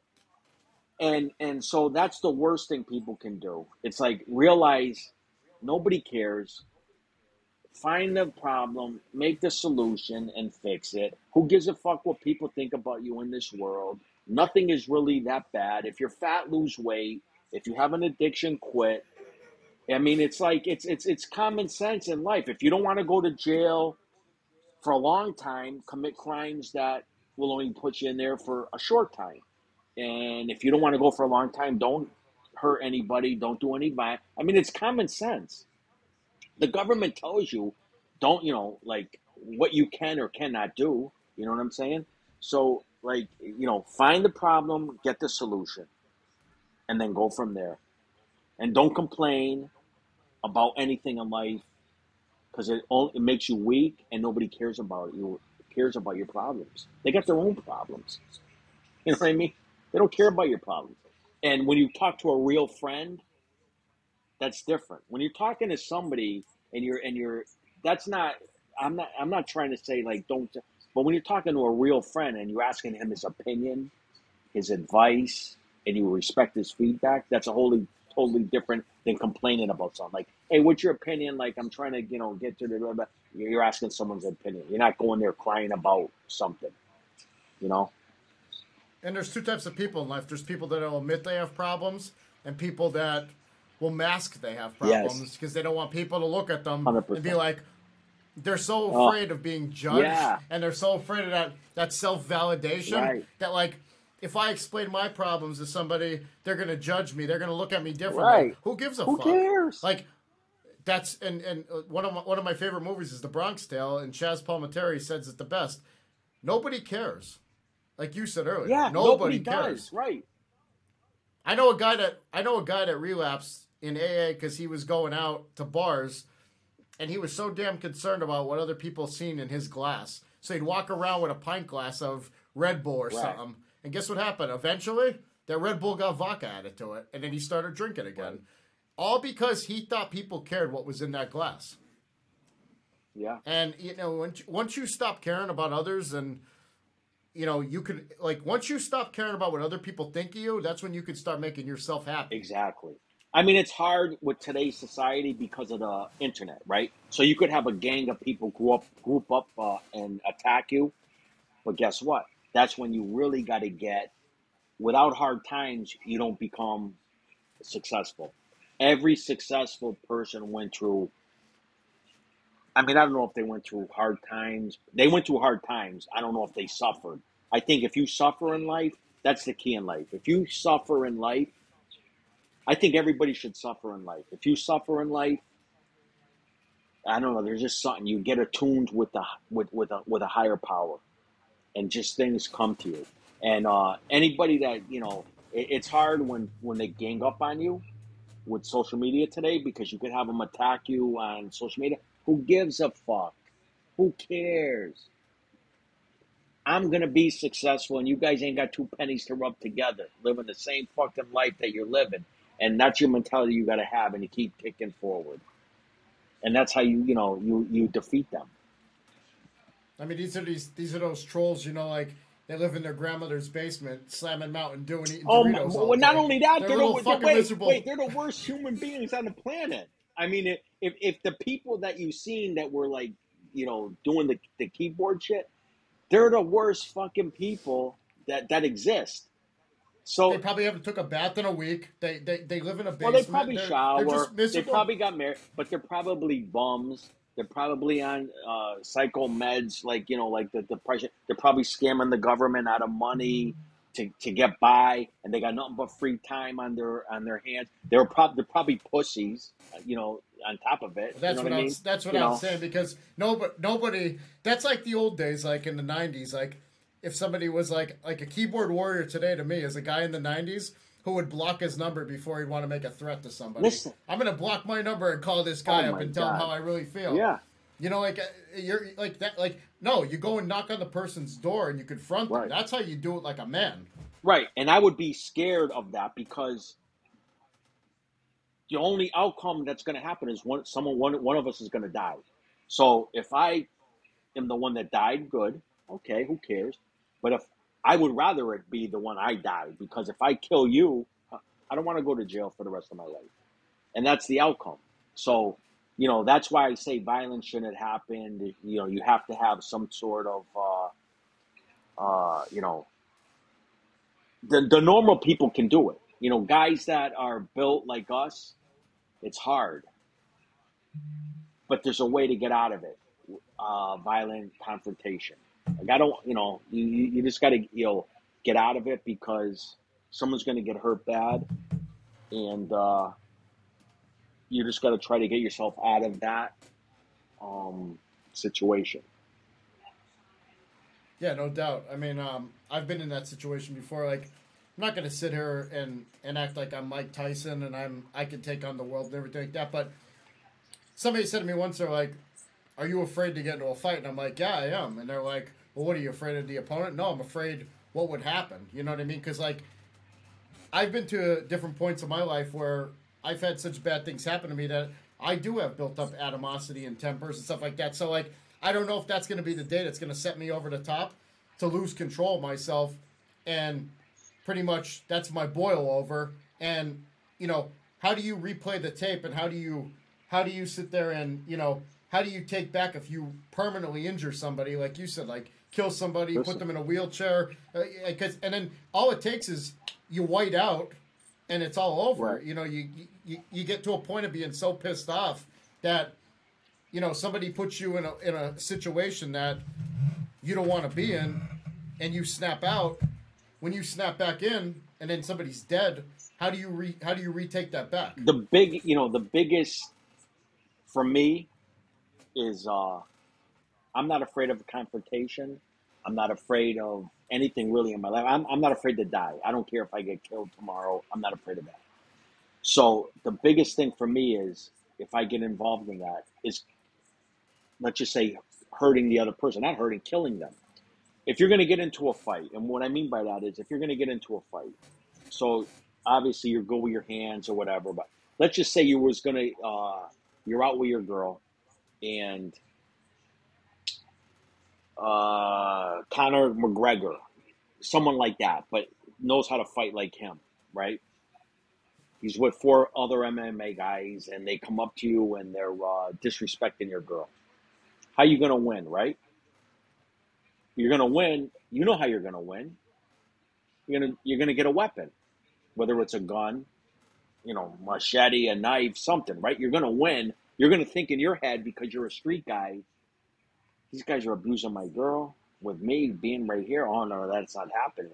And and so that's the worst thing people can do. It's like realize nobody cares find the problem, make the solution, and fix it. Who gives a fuck what people think about you in this world? Nothing is really that bad. If you're fat, lose weight. If you have an addiction, quit. I mean, it's like it's it's it's common sense in life. If you don't want to go to jail for a long time, commit crimes that will only put you in there for a short time. And if you don't want to go for a long time, don't hurt anybody, don't do any violence. I mean, it's common sense the government tells you don't you know like what you can or cannot do you know what i'm saying so like you know find the problem get the solution and then go from there. And don't complain about anything in life because it, only, it makes you weak and nobody cares about you cares about your problems. They got their own problems. [LAUGHS] You know what i mean? They don't care about your problems. And when you talk to a real friend that's different. When you're talking to somebody and you're and you're that's not I'm not I'm not trying to say like don't but when you're talking to a real friend and you're asking him his opinion, his advice, and you respect his feedback, that's a wholly totally different than complaining about something. Like, hey, what's your opinion? Like I'm trying to, you know, get to the blah, blah. you're asking someone's opinion. You're not going there crying about something. You know? And there's two types of people in life. There's people that will admit they have problems, and people that will mask they have problems because they don't want people to look at them and be like, they're so Oh. afraid of being judged, Yeah. and they're so afraid of that that self validation Right. that like. If I explain my problems to somebody, they're gonna judge me. They're gonna look at me differently. Right. Who gives a fuck? Who fuck? cares? Like that's and and uh, one of my, one of my favorite movies is The Bronx Tale, and Chazz Palminteri says it the best. Nobody cares, like you said earlier. yeah, nobody, nobody, cares. does. Right. I know a guy that I know a guy that relapsed in AA because he was going out to bars, and he was so damn concerned about what other people seen in his glass. So he'd walk around with a pint glass of Red Bull or Right. something, and guess what happened? Eventually, that Red Bull got vodka added to it, and then he started drinking again. Right. All because he thought people cared what was in that glass. Yeah. And you know, once once you stop caring about others, and you know, you could like once you stop caring about what other people think of you, that's when you could start making yourself happy. Exactly. I mean, it's hard with today's society because of the internet, right? So you could have a gang of people group up, group up, uh, and attack you. But guess what? That's when you really got to get. Without hard times, you don't become successful. Every successful person went through. I mean, I don't know if they went through hard times. They went through hard times. I don't know if they suffered. I think if you suffer in life, That's the key in life. If you suffer in life, I think everybody should suffer in life. If you suffer in life, I don't know. There's just something you get attuned with the with with a with a higher power, and just things come to you. And uh, anybody that you know, it, it's hard when when they gang up on you with social media today because you could have them attack you on social media. Who gives a fuck? Who cares? I'm gonna be successful, and you guys ain't got two pennies to rub together, living the same fucking life that you're living, and that's your mentality you got to have, and you keep kicking forward, and that's how you, you know, you you defeat them. I mean, these are these these are those trolls, you know, like they live in their grandmother's basement, slamming Mountain Dew and eating Oh, Doritos. all well, not only that, they're, they're, the, wait, miserable. wait, they're the worst human beings on the planet. I mean, if if if the people that you've seen that were like, you know, doing the the keyboard shit, they're the worst fucking people that that exist. So They probably haven't took a bath in a week. They they, they live in a Well, basement. they probably They're- shower. They're They probably got married, but they're probably bums. They're probably on uh, psycho meds, like you know, like the depression. They're probably scamming the government out of money to, to get by, and they got nothing but free time on their on their hands. They're probably they're probably pussies, you know. On top of it, That's you know what what I I'm. That's what You I'm know? saying because nobody, nobody. That's like the old days, like in the '90s. Like if somebody was like like a keyboard warrior today to me is a guy in the '90s who would block his number before he'd want to make a threat to somebody. Listen. I'm gonna block my number and call this guy Oh up and tell him how I really feel. Yeah, You know, like uh, you're like that. Like no, you go and knock on the person's door and you confront them. That's how you do it like a man. right. And I would be scared of that because the only outcome that's going to happen is one someone one one of us is going to die. So if I am the one that died, good, okay, who cares? But if I would rather it be the one I died because if I kill you, I don't want to go to jail for the rest of my life, and that's the outcome. So you know that's why I say violence shouldn't happen. You know you have to have some sort of uh, uh, you know the the normal people can do it. You know guys that are built like us, it's hard but there's a way to get out of it. Uh, violent confrontation. Like I don't, you know, you, you just got to, you know, get out of it because someone's going to get hurt bad, and uh, you just got to try to get yourself out of that um, situation. Yeah, no doubt. I mean, um, I've been in that situation before. Like, I'm not gonna sit here and, and act like I'm Mike Tyson and I'm I can take on the world and everything like that. But somebody said to me once, they're like, "Are you afraid to get into a fight?" And I'm like, "Yeah, I am." And they're like, "Well, what are you afraid of the opponent?" No, I'm afraid what would happen. You know what I mean? Because like, I've been to different points in my life where I've had such bad things happen to me that I do have built up animosity and tempers and stuff like that. So like, I don't know if that's going to be the day that's going to set me over the top to lose control of myself, and pretty much that's my boil over. And you know, how do you replay the tape, and how do you how do you sit there and you know how do you take back if you permanently injure somebody, like you said, like kill somebody, put them in a wheelchair, uh, because and then all it takes is you white out and it's all over. Right. You know, you, you you get to a point of being so pissed off that you know somebody puts you in a in a situation that you don't want to be in, and you snap out. When you snap back in, and then somebody's dead, how do you re how do you retake that back? The big, you know, the biggest for me is uh, I'm not afraid of confrontation. I'm not afraid of anything really in my life. I'm, I'm not afraid to die. I don't care if I get killed tomorrow. I'm not afraid of that. So the biggest thing for me is if I get involved in that is let's just say hurting the other person, not hurting, killing them. If you're going to get into a fight, and what I mean by that is if you're going to get into a fight, so obviously you're go with your hands or whatever, but let's just say you was going to, uh, you're out with your girl and uh, Conor McGregor, someone like that, but knows how to fight like him, right? He's with four other MMA guys, and they come up to you and they're uh, disrespecting your girl. How you gonna win, right? You're gonna win. You know how you're gonna win. You're gonna you're gonna get a weapon, whether it's a gun, you know, machete, a knife, something, right? You're gonna win. You're gonna think in your head because you're a street guy. These guys are abusing my girl with me being right here. Oh no, that's not happening.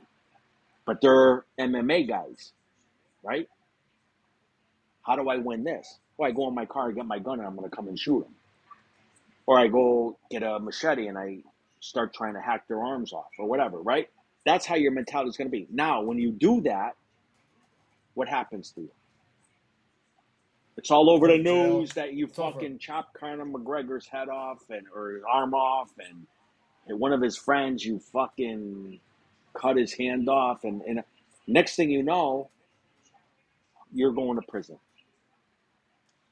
but they're MMA guys, right? How do I win this? Well, I go in my car, and get my gun, and I'm going to come and shoot them. Or I go get a machete and I start trying to hack their arms off or whatever, right? That's how your mentality is going to be. Now, when you do that, what happens to you? It's all over the news that you fucking chopped Conor McGregor's head off and or his arm off, and, and one of his friends you fucking cut his hand off, and, and next thing you know, you're going to prison.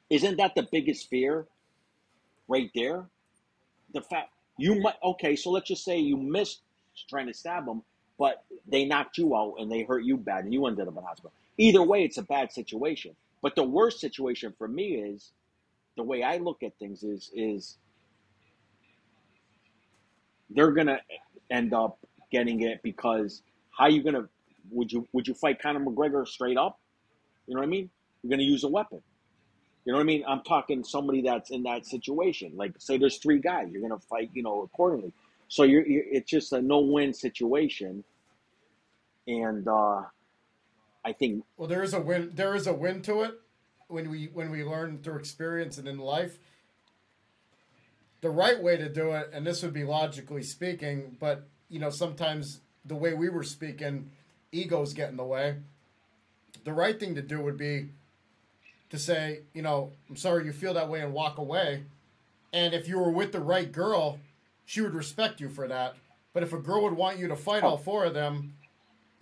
Isn't that the biggest fear right there? The fact you might okay, so let's just say you missed trying to stab him, but they knocked you out and they hurt you bad and you ended up in hospital. Either way, it's a bad situation. But the worst situation for me is the way I look at things is is they're gonna end up getting it because how you gonna would you would you fight Conor McGregor straight up? You know what I mean? You're gonna use a weapon. You know what I mean? I'm talking somebody that's in that situation. Like say there's three guys, you're gonna fight, you know, accordingly. So you're, you're it's just a no-win situation, and uh, I think Well, there is a win. There is a win to it when we when we learn through experience and in life. The right way to do it, and this would be logically speaking, but you know sometimes the way we were speaking, egos get in the way. The right thing to do would be to say, you know, I'm sorry you feel that way and walk away. And if you were with the right girl, she would respect you for that. But if a girl would want you to fight oh. all four of them,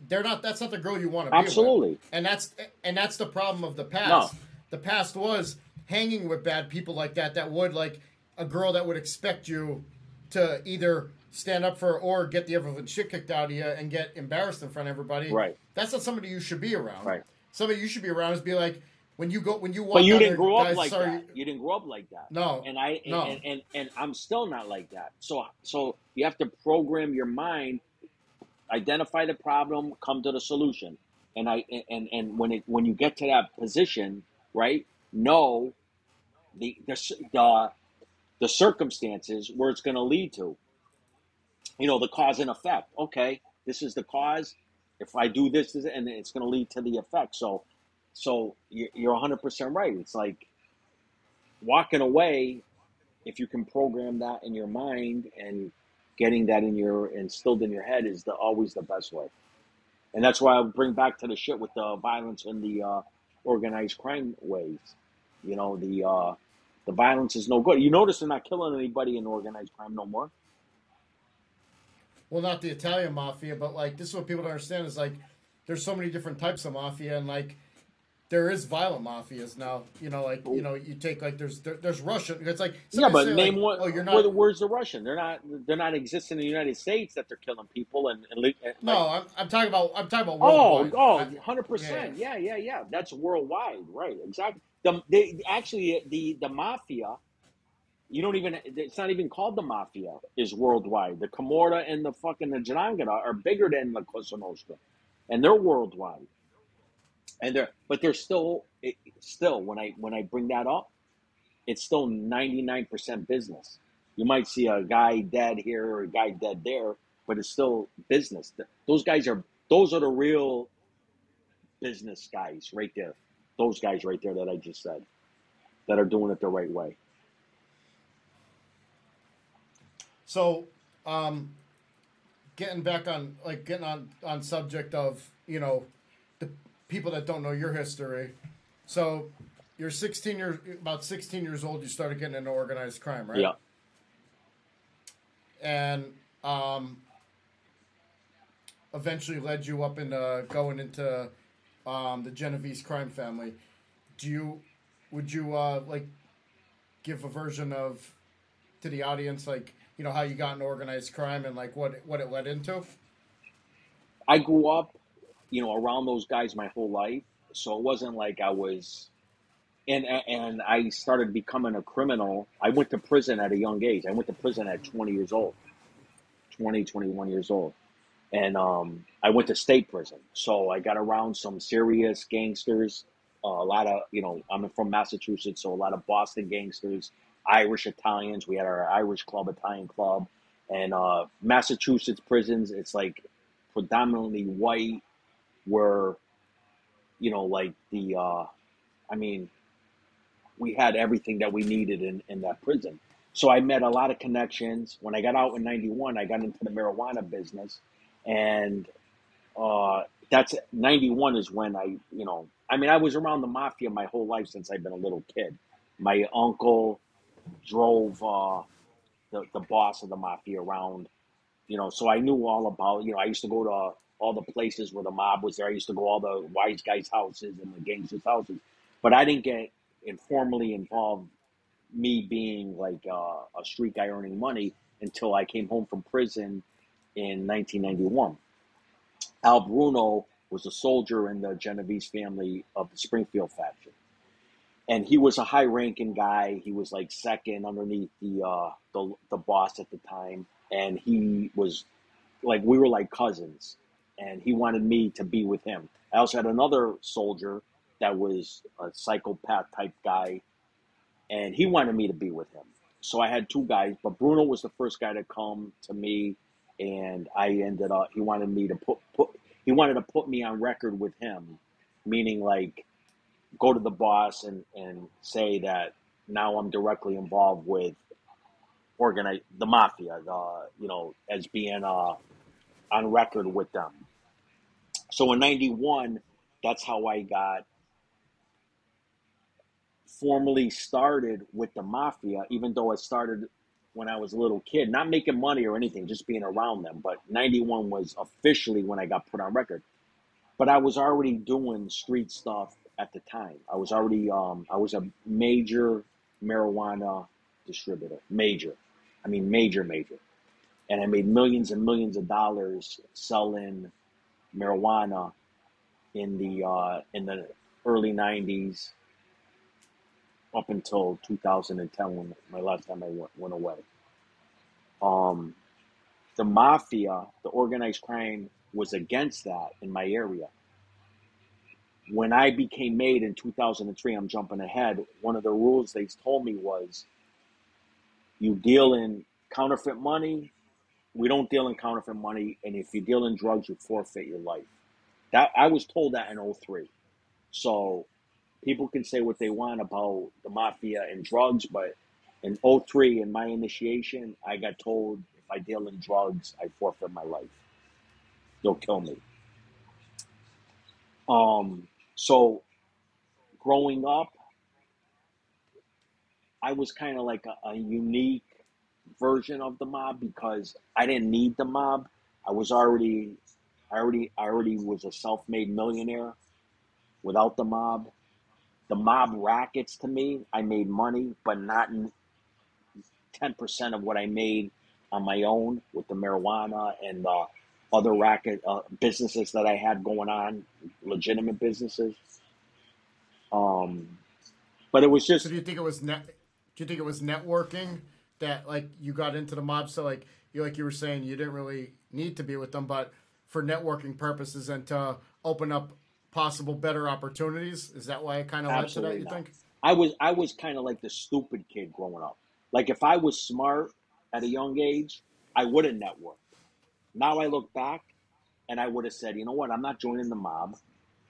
they're not. That's not the girl you want to be with. absolutely. And that's and that's the problem of the past. No. The past was hanging with bad people like that. That would like a girl that would expect you to either stand up for or get the ever shit kicked out of you and get embarrassed in front of everybody. Right. That's not somebody you should be around. Right. Somebody you should be around is be like when you go when you walk. But you didn't grow up like sorry, that. You didn't grow up like that. No, And I and, no. and, and, and I'm still not like that. So so you have to program your mind, identify the problem, come to the solution. And I and and when it when you get to that position, right? Know the the the, the circumstances where it's going to lead to. You know, the cause and effect. Okay, this is the cause. If I do this, this and it's going to lead to the effect. So so you- you're 100% right. It's like walking away, if you can program that in your mind and getting that in your instilled in your head is the always the best way. And that's why I bring back to the shit with the violence and the uh, organized crime ways. You know, the uh, the violence is no good. You notice they're not killing anybody in organized crime no more. well, not the Italian mafia, but like this is what people don't understand is like there's so many different types of mafia, and like there is violent mafias now. You know, like you know, you take like there's there, there's Russian. It's like Yeah, but name like, one. Oh, you're where- not. where's the Russian? They're not. They're not existing in the United States that they're killing people and. and, li- and No, I'm, I'm talking about I'm talking about Oh, worldwide. oh, I- 100 percent. Yeah, yeah, yeah. That's worldwide, right? Exactly. The they actually the the mafia. You don't even. It's not even called the mafia. Is worldwide. The Camorra and the fucking the 'Ndrangheta are bigger than the Cosa Nostra, and they're worldwide. And they're but they're still it, still when I when I bring that up, it's still 99 percent business. You might see a guy dead here or a guy dead there, but it's still business. Those guys are those are the real business guys right there. Those guys right there that I just said that are doing it the right way. So, um, getting back on like getting on on subject of you know people that don't know your history. So, you're 16 years about 16 years old. You started getting into organized crime, right? Yeah. And um, eventually led you up into going into um, the Genovese crime family. Do you would you uh, like give a version of to the audience like you know how you got into organized crime and like what what it led into? I grew up, you know, around those guys my whole life, so it wasn't like I was and and I started becoming a criminal. I went to prison at a young age. I went to prison at 20 years old. 20, 21 years old. And um, I went to state prison. So I got around some serious gangsters, uh, a lot of, you know, I'm from Massachusetts, so a lot of Boston gangsters, Irish Italians. We had our Irish club, Italian club. And uh, Massachusetts prisons, it's like predominantly white, were, you know, like the, uh, I mean, we had everything that we needed in, in that prison. So I met a lot of connections. When I got out in 91, I got into the marijuana business. And uh, that's 91 is when I, you know, I mean, I was around the mafia my whole life since I've been a little kid. My uncle drove uh, the, the boss of the mafia around, you know, so I knew all about, you know, I used to go to all the places where the mob was there. I used to go all the wise guys' houses and the gangsters' houses, but I didn't get informally involved, me being like uh, a street guy earning money until I came home from prison in 1991. Al Bruno was a soldier in the Genovese family of the Springfield faction. And he was a high ranking guy. He was like second underneath the, uh, the the boss at the time. And he was like we were like cousins. And he wanted me to be with him. I also had another soldier that was a psychopath type guy, and he wanted me to be with him. So I had two guys, but Bruno was the first guy to come to me, and I ended up. He wanted me to put put. He wanted to put me on record with him, meaning like go to the boss and and say that now I'm directly involved with organize the mafia, the you know, as being uh, on record with them. So in '91, that's how I got formally started with the mafia, even though it started when I was a little kid, not making money or anything, just being around them. But 91 was officially when I got put on record. But I was already doing street stuff at the time. I was already, um, I was a major marijuana distributor, major. I mean, major, major. And I made millions and millions of dollars selling marijuana in the uh, in the early 90s up until 2010 when my last time I went, went away. Um, the mafia, the organized crime was against that in my area. When I became made in 2003, I'm jumping ahead. One of the rules they told me was you deal in counterfeit money. We don't deal in counterfeit money. And if you deal in drugs, you forfeit your life. That I was told that in 03. So people can say what they want about the mafia and drugs, but in 03, in my initiation, I got told if I deal in drugs, I forfeit my life. They'll kill me. Um, so growing up, I was kind of like a, a unique version of the mob because I didn't need the mob. I was already, I already, I already was a self-made millionaire without the mob the mob rackets to me, I made money, but not 10% of what I made on my own with the marijuana and the other racket uh, businesses that I had going on, legitimate businesses. Um, but it was just. So do you think it was net? Do you think it was networking that like you got into the mob? So like you like you were saying you didn't really need to be with them, but for networking purposes and to open up possible better opportunities? Is that why it kind of led to that? You not. think? I was I was kind of like the stupid kid growing up. Like if I was smart at a young age, I would have networked. Now I look back, and I would have said, you know what? I'm not joining the mob.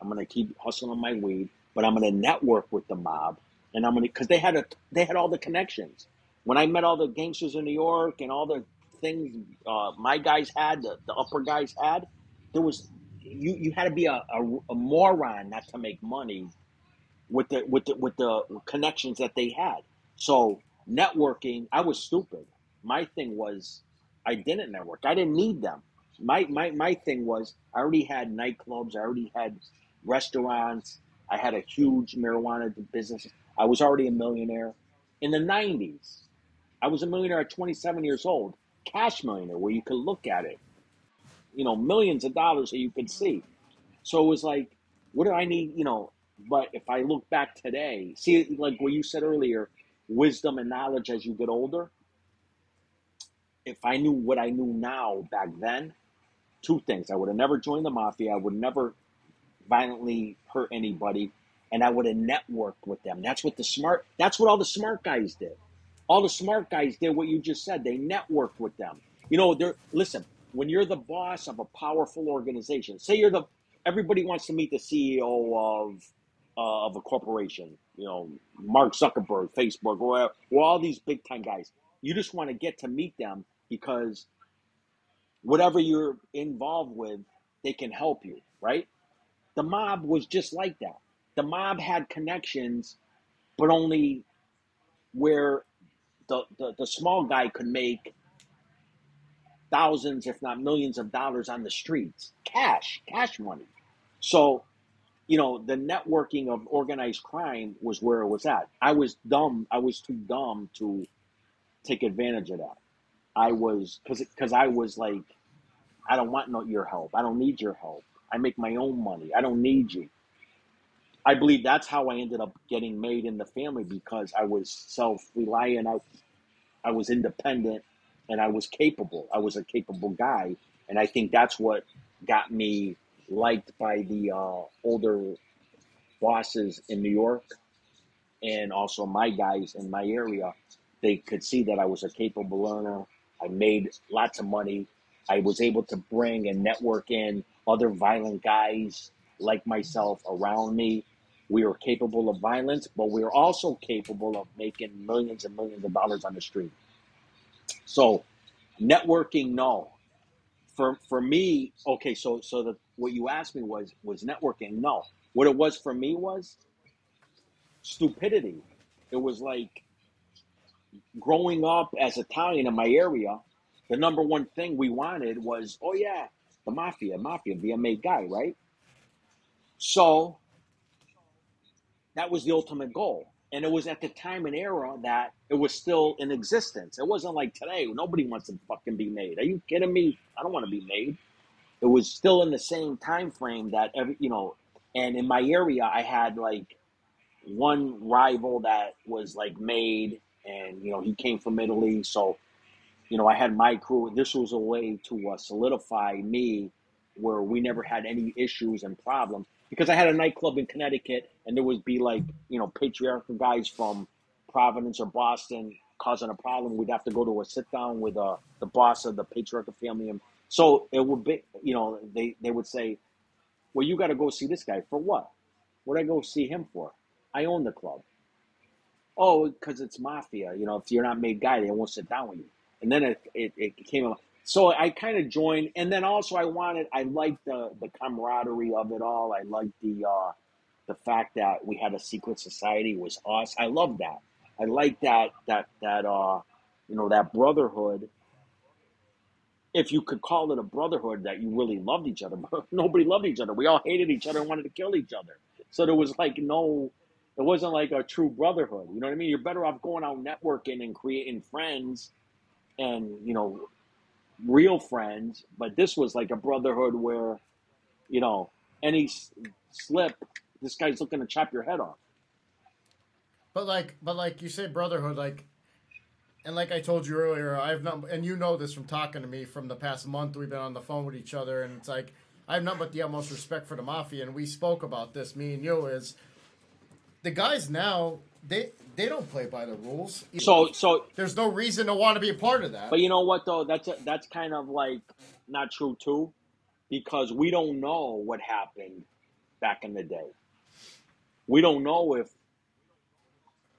I'm gonna keep hustling my weed, but I'm gonna network with the mob, and I'm gonna because they had a they had all the connections. When I met all the gangsters in New York and all the things uh, my guys had, the, the upper guys had, there was you you had to be a, a, a moron not to make money with the with the with the connections that they had. So networking, I was stupid. My thing was I didn't network. I didn't need them. My my my thing was I already had nightclubs. I already had restaurants. I had a huge marijuana business. I was already a millionaire in the '90s. I was a millionaire at 27 years old, cash millionaire, where you could look at it you know, millions of dollars that you could see. So it was like, what do I need? You know, but if I look back today, see, like what you said earlier, wisdom and knowledge as you get older. If I knew what I knew now back then, two things. I would have never joined the mafia. I would never violently hurt anybody. And I would have networked with them. That's what the smart, that's what all the smart guys did. All the smart guys did what you just said. They networked with them. You know, they're, listen, when you're the boss of a powerful organization, say you're the everybody wants to meet the CEO of uh, of a corporation. You know, Mark Zuckerberg, Facebook, or, all these big time guys. You just want to get to meet them because whatever you're involved with, they can help you, right? The mob was just like that. The mob had connections, but only where the, the, small guy could make thousands, if not millions of dollars on the streets. Cash, cash money. So, you know, the networking of organized crime was where it was at. I was dumb. I was too dumb to take advantage of that. I was, because because I was like, I don't want no, your help. I don't need your help. I make my own money. I don't need you. I believe that's how I ended up getting made in the family because I was self reliant. I, I was independent and I was capable. I was a capable guy. And I think that's what got me liked by the uh, older bosses in New York and also my guys in my area. They could see that I was a capable learner. I made lots of money. I was able to bring and network in other violent guys like myself around me. We are capable of violence, but we're also capable of making millions and millions of dollars on the street. So, networking, no. For for me, okay. So so the what you asked me was was networking. No, what it was for me was stupidity. It was like growing up as Italian in my area. The number one thing we wanted was, oh yeah, the mafia, mafia, be a made guy, right? So that was the ultimate goal. And it was at the time and era that it was still in existence. It wasn't like today. Nobody wants to fucking be made. Are you kidding me? I don't want to be made. It was still in the same time frame that every, you know, and in my area, I had like one rival that was like made, and you know, he came from Italy, so you know, I had my crew. This was a way to uh, solidify me, where we never had any issues and problems because I had a nightclub in Connecticut, and there would be like you know Patriarca guys from Providence or Boston causing a problem. We'd have to go to a sit down with uh, the boss of the Patriarca family, and so it would be you know they they would say, well, you got to go see this guy for what? What I go see him for? I own the club. Oh, because it's mafia. You know, if you're not made guy, they won't sit down with you. And then it it, it came. So I kind of joined, and then also I wanted, I liked the the camaraderie of it all. I liked the uh, the fact that we had a secret society was us. I love that. I like that that that uh, you know that brotherhood. If you could call it a brotherhood, that you really loved each other, [LAUGHS] but nobody loved each other. We all hated each other and wanted to kill each other. So there was like no, it wasn't like a true brotherhood. You know what I mean? You're better off going out networking and creating friends, and you know real friends, but this was like a brotherhood where, you know, any slip, this guy's looking to chop your head off. But like, but like you say, brotherhood, like, and like I told you earlier, I've not, and you know this from talking to me from the past month. We've been on the phone with each other, and it's like I have nothing but the utmost respect for the mafia, and we spoke about this. Me and you is the guys now they they don't play by the rules. So so there's no reason to want to be a part of that. But you know what though? That's a, that's kind of like not true too, because we don't know what happened back in the day. We don't know if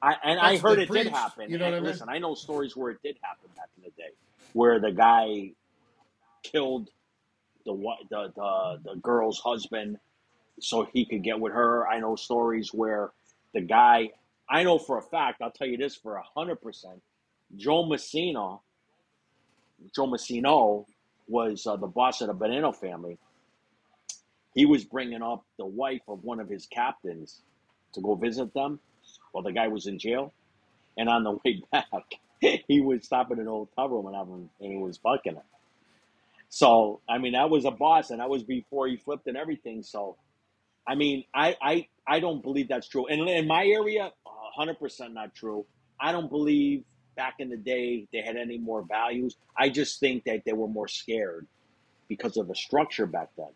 I and that's I heard it preach, did happen. You know and I mean? Listen, I know stories where it did happen back in the day, where the guy killed the the the, the girl's husband so he could get with her. I know stories where the guy I know for a fact, I'll tell you this for a hundred percent. Joe Messina, Joe Massino was uh, the boss of the Bonanno family. He was bringing up the wife of one of his captains to go visit them while the guy was in jail. And on the [LAUGHS] way back, he was stopping in an hotel room and having, and he was fucking her. So, I mean, that was a boss, and that was before he flipped and everything. So, I mean, I, I, I don't believe that's true. And in my area, 100% not true. I don't believe back in the day they had any more values. I just think that they were more scared because of the structure back then.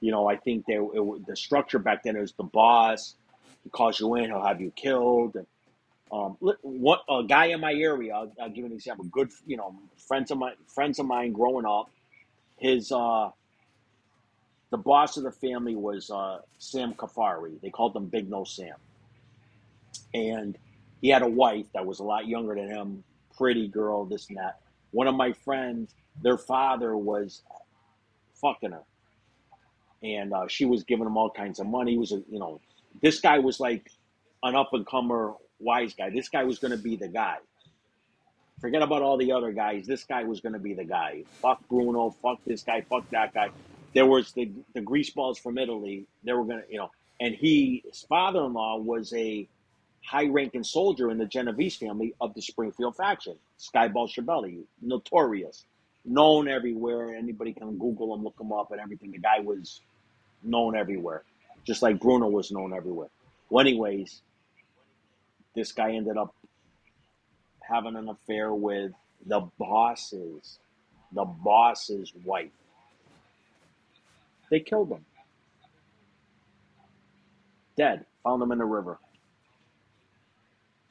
You know, I think they it, the structure back then was the boss. He calls you in, he'll have you killed. And, um, what a guy in my area, I'll, I'll, give an example. Good, you know, friends of my friends of mine growing up. His uh, the boss of the family was uh, Sam Cufari. They called him Big Nose Sam. And he had a wife that was a lot younger than him, pretty girl, this and that. One of my friends, their father was fucking her. And uh, she was giving him all kinds of money. He was, a, you know, this guy was like an up and comer wise guy. This guy was going to be the guy. Forget about all the other guys. This guy was going to be the guy. Fuck Bruno. Fuck this guy. Fuck that guy. There was the the greaseballs from Italy. They were going to, you know, and he, his father-in-law was a high-ranking soldier in the Genovese family of the Springfield faction. Skyball Scibelli, notorious, known everywhere. Anybody can Google him, look him up, and everything. The guy was known everywhere, just like Bruno was known everywhere. Well, anyways, this guy ended up having an affair with the boss's, the boss's wife. They killed him. Dead. Found him in the river.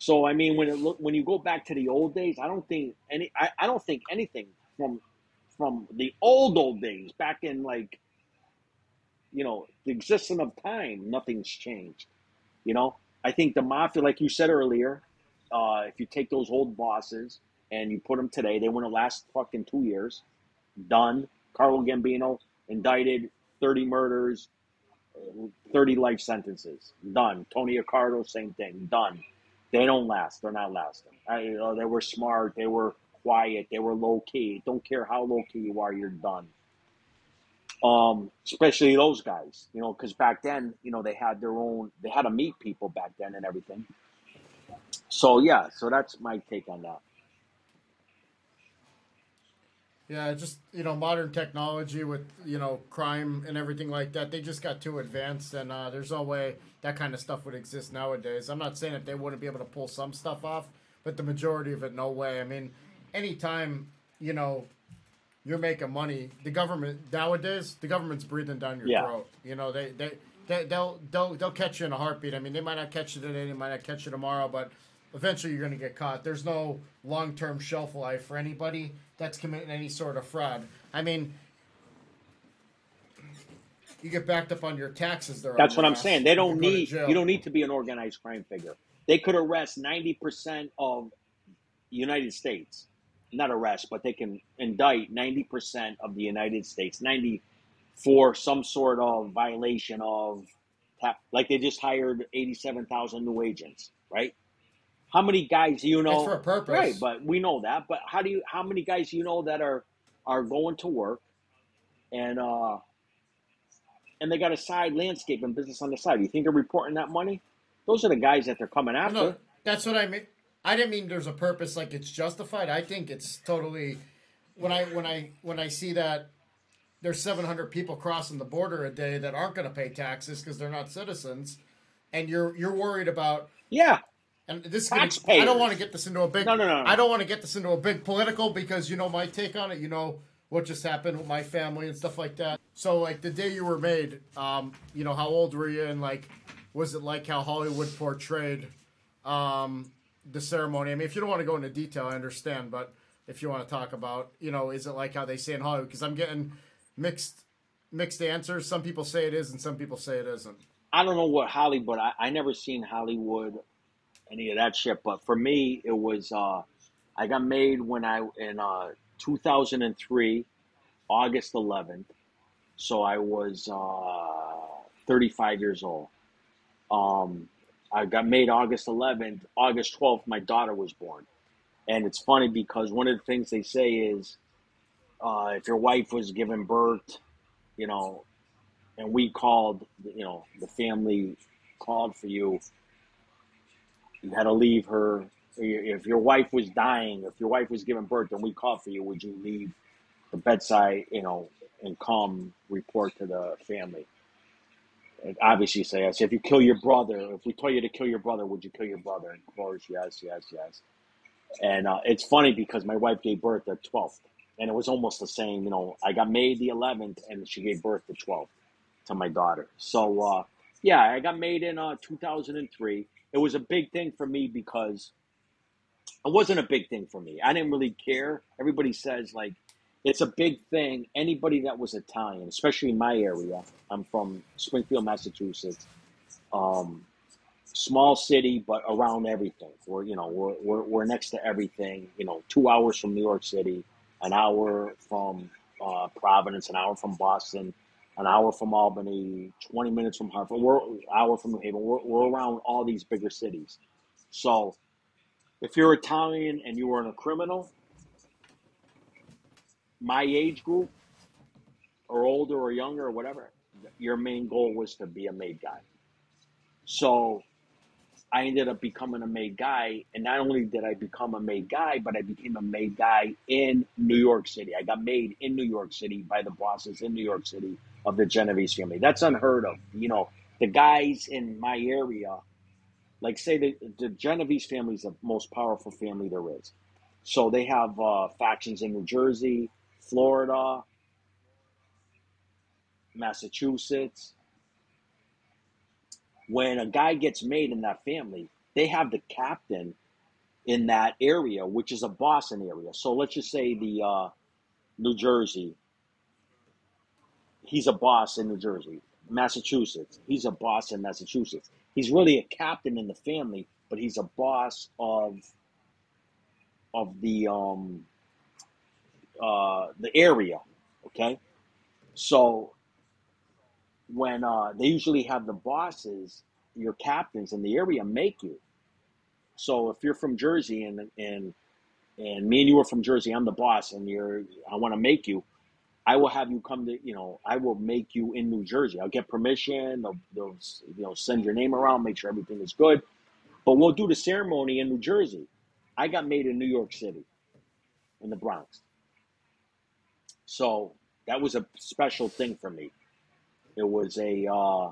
So I mean, when it look when you go back to the old days, I don't think any I, I don't think anything from from the old old days back in like you know the existence of time, nothing's changed. You know, I think the mafia, like you said earlier, uh, if you take those old bosses and you put them today, they wouldn't last fucking two years. Done. Carlo Gambino indicted, thirty murders, thirty life sentences. Done. Tony Accardo, same thing. Done. They don't last. They're not lasting. I, you know, they were smart. They were quiet. They were low key. Don't care how low key you are. You're done. Um, especially those guys, you know, because back then, you know, they had their own. They had to meet people back then and everything. So yeah, so that's my take on that. Yeah, just you know, modern technology with you know crime and everything like that. They just got too advanced, and uh, there's no way that kind of stuff would exist nowadays. I'm not saying that they wouldn't be able to pull some stuff off, but the majority of it, no way. I mean, anytime you know you're making money, the government nowadays, the government's breathing down your Yeah. throat. You know, they they. They, they'll they'll they'll catch you in a heartbeat. I mean, they might not catch you today, they might not catch you tomorrow, but eventually you're going to get caught. There's no long term shelf life for anybody that's committing any sort of fraud. I mean, you get backed up on your taxes. There, That's what I'm saying. They don't need you don't need to be an organized crime figure. They could arrest ninety percent of United States, not arrest, but they can indict ninety percent of the United States, ninety for some sort of violation of. Like they just hired eighty-seven thousand new agents, right? How many guys do you know? It's for a purpose. right? But we know that. But how do you? How many guys do you know that are are going to work and uh and they got a side landscaping business on the side? You think they're reporting that money? Those are the guys that they're coming after. No, that's what I mean. I didn't mean there's a purpose like it's justified. I think it's totally when I when I when I see that there's 700 people crossing the border a day that aren't going to pay taxes because they're not citizens, and you're you're worried about Yeah, and this is gonna. I don't want to get this into a big No, no, no, no. I don't want to get this into a big political because you know my take on it. You know what just happened with my family and stuff like that. So like the day you were made, um, you know how old were you and like was it like how Hollywood portrayed um, the ceremony? I mean, if you don't want to go into detail, I understand, but if you want to talk about, you know, is it like how they say in Hollywood? Because I'm getting mixed mixed answers. Some people say it is, and some people say it isn't. I don't know what Hollywood. I, I never seen Hollywood, any of that shit. But for me, it was. Uh, I got made when I in uh, 2003, August 11th. So I was uh, 35 years old. Um, I got made August 11th. August 12th, my daughter was born. And it's funny because one of the things they say is, uh, if your wife was given birth, you know, and we called, you know, the family called for you. You had to leave her. If your wife was dying, if your wife was giving birth, and we called for you, would you leave the bedside, you know, and come report to the family? And obviously, say yes. If you kill your brother, if we told you to kill your brother, would you kill your brother? And of course, yes, yes, yes. And uh, it's funny because my wife gave birth the 12th, and it was almost the same. You know, I got made the 11th, and she gave birth the 12th to my daughter. So uh, yeah, I got made in uh, 2003. It was a big thing for me because it wasn't a big thing for me. I didn't really care. Everybody says like, it's a big thing. Anybody that was Italian, especially in my area, I'm from Springfield, Massachusetts. Um, small city, but around everything. We're you know we're, we're we're next to everything. You know, two hours from New York City, an hour from uh, Providence, an hour from Boston, an hour from Albany, twenty minutes from Hartford. We're an hour from New Haven. We're, we're around all these bigger cities. So, if you're Italian and you were a criminal, my age group, or older or younger or whatever, your main goal was to be a made guy. So I ended up becoming a made guy. And not only did I become a made guy, but I became a made guy in New York City. I got made in New York City by the bosses in New York City of the Genovese family. That's unheard of. You know, the guys in my area, like say the, the Genovese family is the most powerful family there is. So they have uh, factions in New Jersey, Florida, Massachusetts. When a guy gets made in that family, they have the captain in that area, which is a Boston area. So let's just say the uh, New Jersey, he's a boss in New Jersey. Massachusetts, he's a boss in Massachusetts. He's really a captain in the family, but he's a boss of of the um uh the area. Okay, so when uh, they usually have the bosses, your captains in the area make you. So if you're from Jersey and and and me and you are from Jersey, I'm the boss, and you're I want to make you. I will have you come to you know I will make you in New Jersey. I'll get permission. They'll, they'll you know send your name around, make sure everything is good. But we'll do the ceremony in New Jersey. I got made in New York City, in the Bronx. So that was a special thing for me. It was a, uh,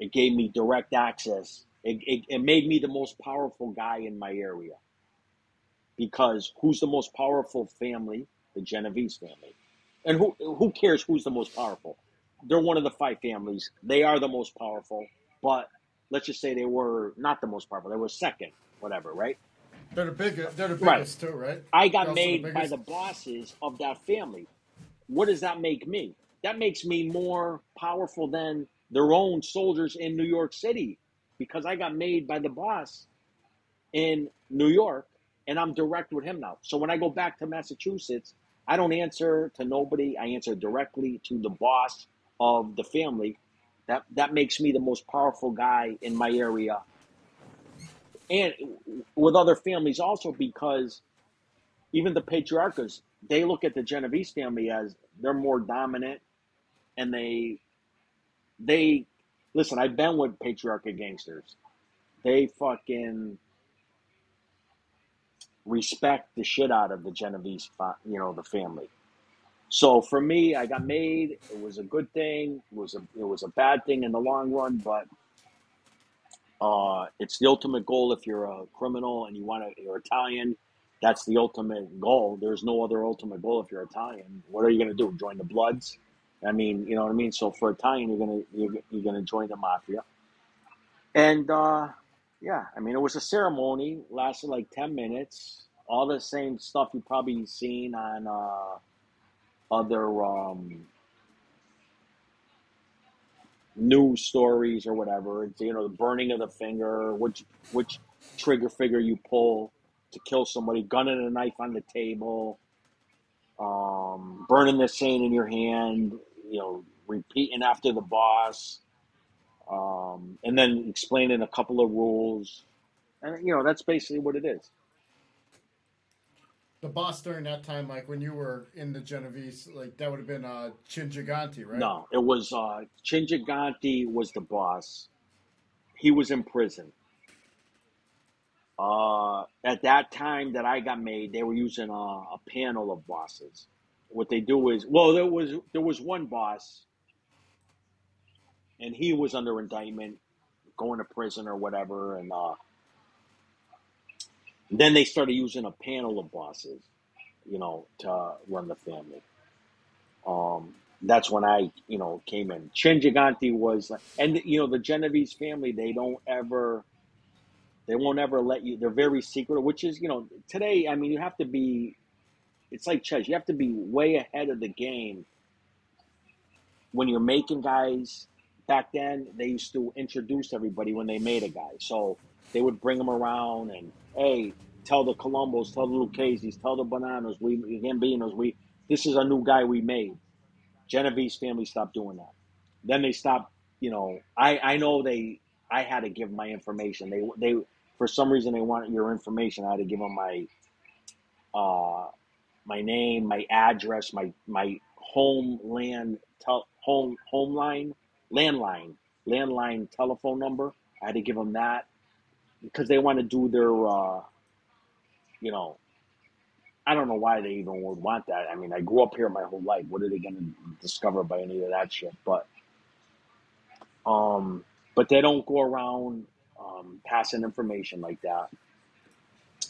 it gave me direct access. It, it, it made me the most powerful guy in my area. Because who's the most powerful family? The Genovese family. And who, who cares who's the most powerful? They're one of the five families. They are the most powerful, but let's just say they were not the most powerful. They were second, whatever, right? They're the biggest. They're the Right. biggest too, right? I got made the by the bosses of that family. What does that make me? That makes me more powerful than their own soldiers in New York City because I got made by the boss in New York and I'm direct with him now. So when I go back to Massachusetts, I don't answer to nobody. I answer directly to the boss of the family. That that makes me the most powerful guy in my area and with other families also because even the Patriarcas they look at the Genovese family as they're more dominant and they they listen i've been with Patriarca gangsters they fucking respect the shit out of the genovese you know the family. So for me i got made. It was a good thing. It was a it was a bad thing in the long run but uh it's the ultimate goal if you're a criminal and you want to you're italian. That's the ultimate goal. There's no other ultimate goal if you're italian. What are you going to do join the bloods? I mean, you know what I mean. So for Italian, you're gonna you're, you're gonna join the mafia, and uh, yeah, I mean, it was a ceremony, lasted like ten minutes. All the same stuff you've probably seen on uh, other um, news stories or whatever. It's, you know, the burning of the finger, which which trigger finger you pull to kill somebody, gun and a knife on the table, um, burning the stain in your hand, you know, repeating after the boss, um, and then explaining a couple of rules. And, you know, that's basically what it is. The boss during that time, like when you were in the Genovese, like that would have been uh, Chin Gigante, right? No, it was uh, Chin Gigante was the boss. He was in prison. Uh, at that time that I got made, they were using a, a panel of bosses. What they do is, well, there was there was one boss, and he was under indictment, going to prison or whatever, and uh, then they started using a panel of bosses, you know, to run the family. Um, that's when I, you know, came in. Chin Gigante was, and you know, the Genovese family, they don't ever, they won't ever let you. They're very secretive, which is, you know, today. I mean, you have to be it's like chess. You have to be way ahead of the game when you're making guys. Back then, they used to introduce everybody when they made a guy. So they would bring them around and hey, tell the Colombos, tell the Lucchese's, tell the Bananas, we Gambinos, we this is a new guy we made. Genovese family stopped doing that. Then they stopped. You know, I I know they. I had to give my information. They they for some reason they wanted your information. I had to give them my uh my name, my address, my my homeland tel- home home line, landline, landline telephone number. I had to give them that because they want to do their uh you know I don't know why they even would want that. I mean, I grew up here my whole life. What are they going to discover by any of that shit? But, um, but they don't go around um, passing information like that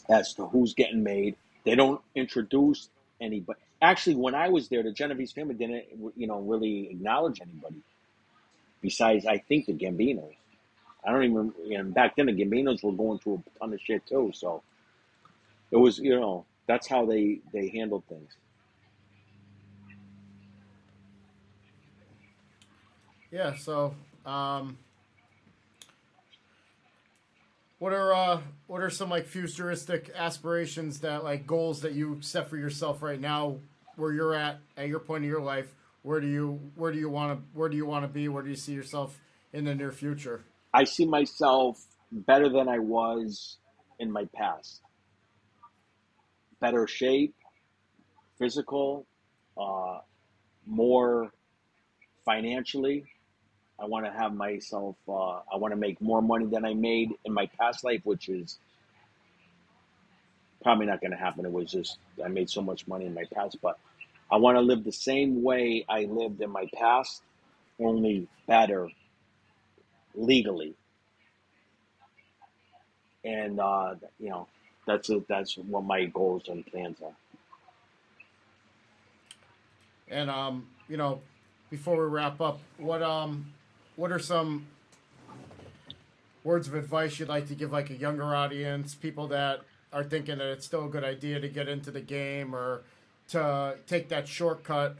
as to who's getting made. They don't introduce anybody. Actually, when I was there, the Genovese family didn't, you know, really acknowledge anybody besides, I think, the Gambinos. I don't even. And back then, the Gambinos were going through a ton of shit too. So it was, you know, that's how they they handled things. Yeah. So, um, what are uh, what are some like futuristic aspirations that like goals that you set for yourself right now, where you're at at your point in your life? Where do you where do you want to where do you want to be? Where do you see yourself in the near future? I see myself better than I was in my past. Better shape, physical, uh, more financially. I want to have myself, uh, I want to make more money than I made in my past life, which is probably not going to happen. It was just, I made so much money in my past, but I want to live the same way I lived in my past, only better legally. And, uh, you know, that's a, that's what my goals and plans are. And um, you know, before we wrap up, what um, what are some words of advice you'd like to give like a younger audience, people that are thinking that it's still a good idea to get into the game or to take that shortcut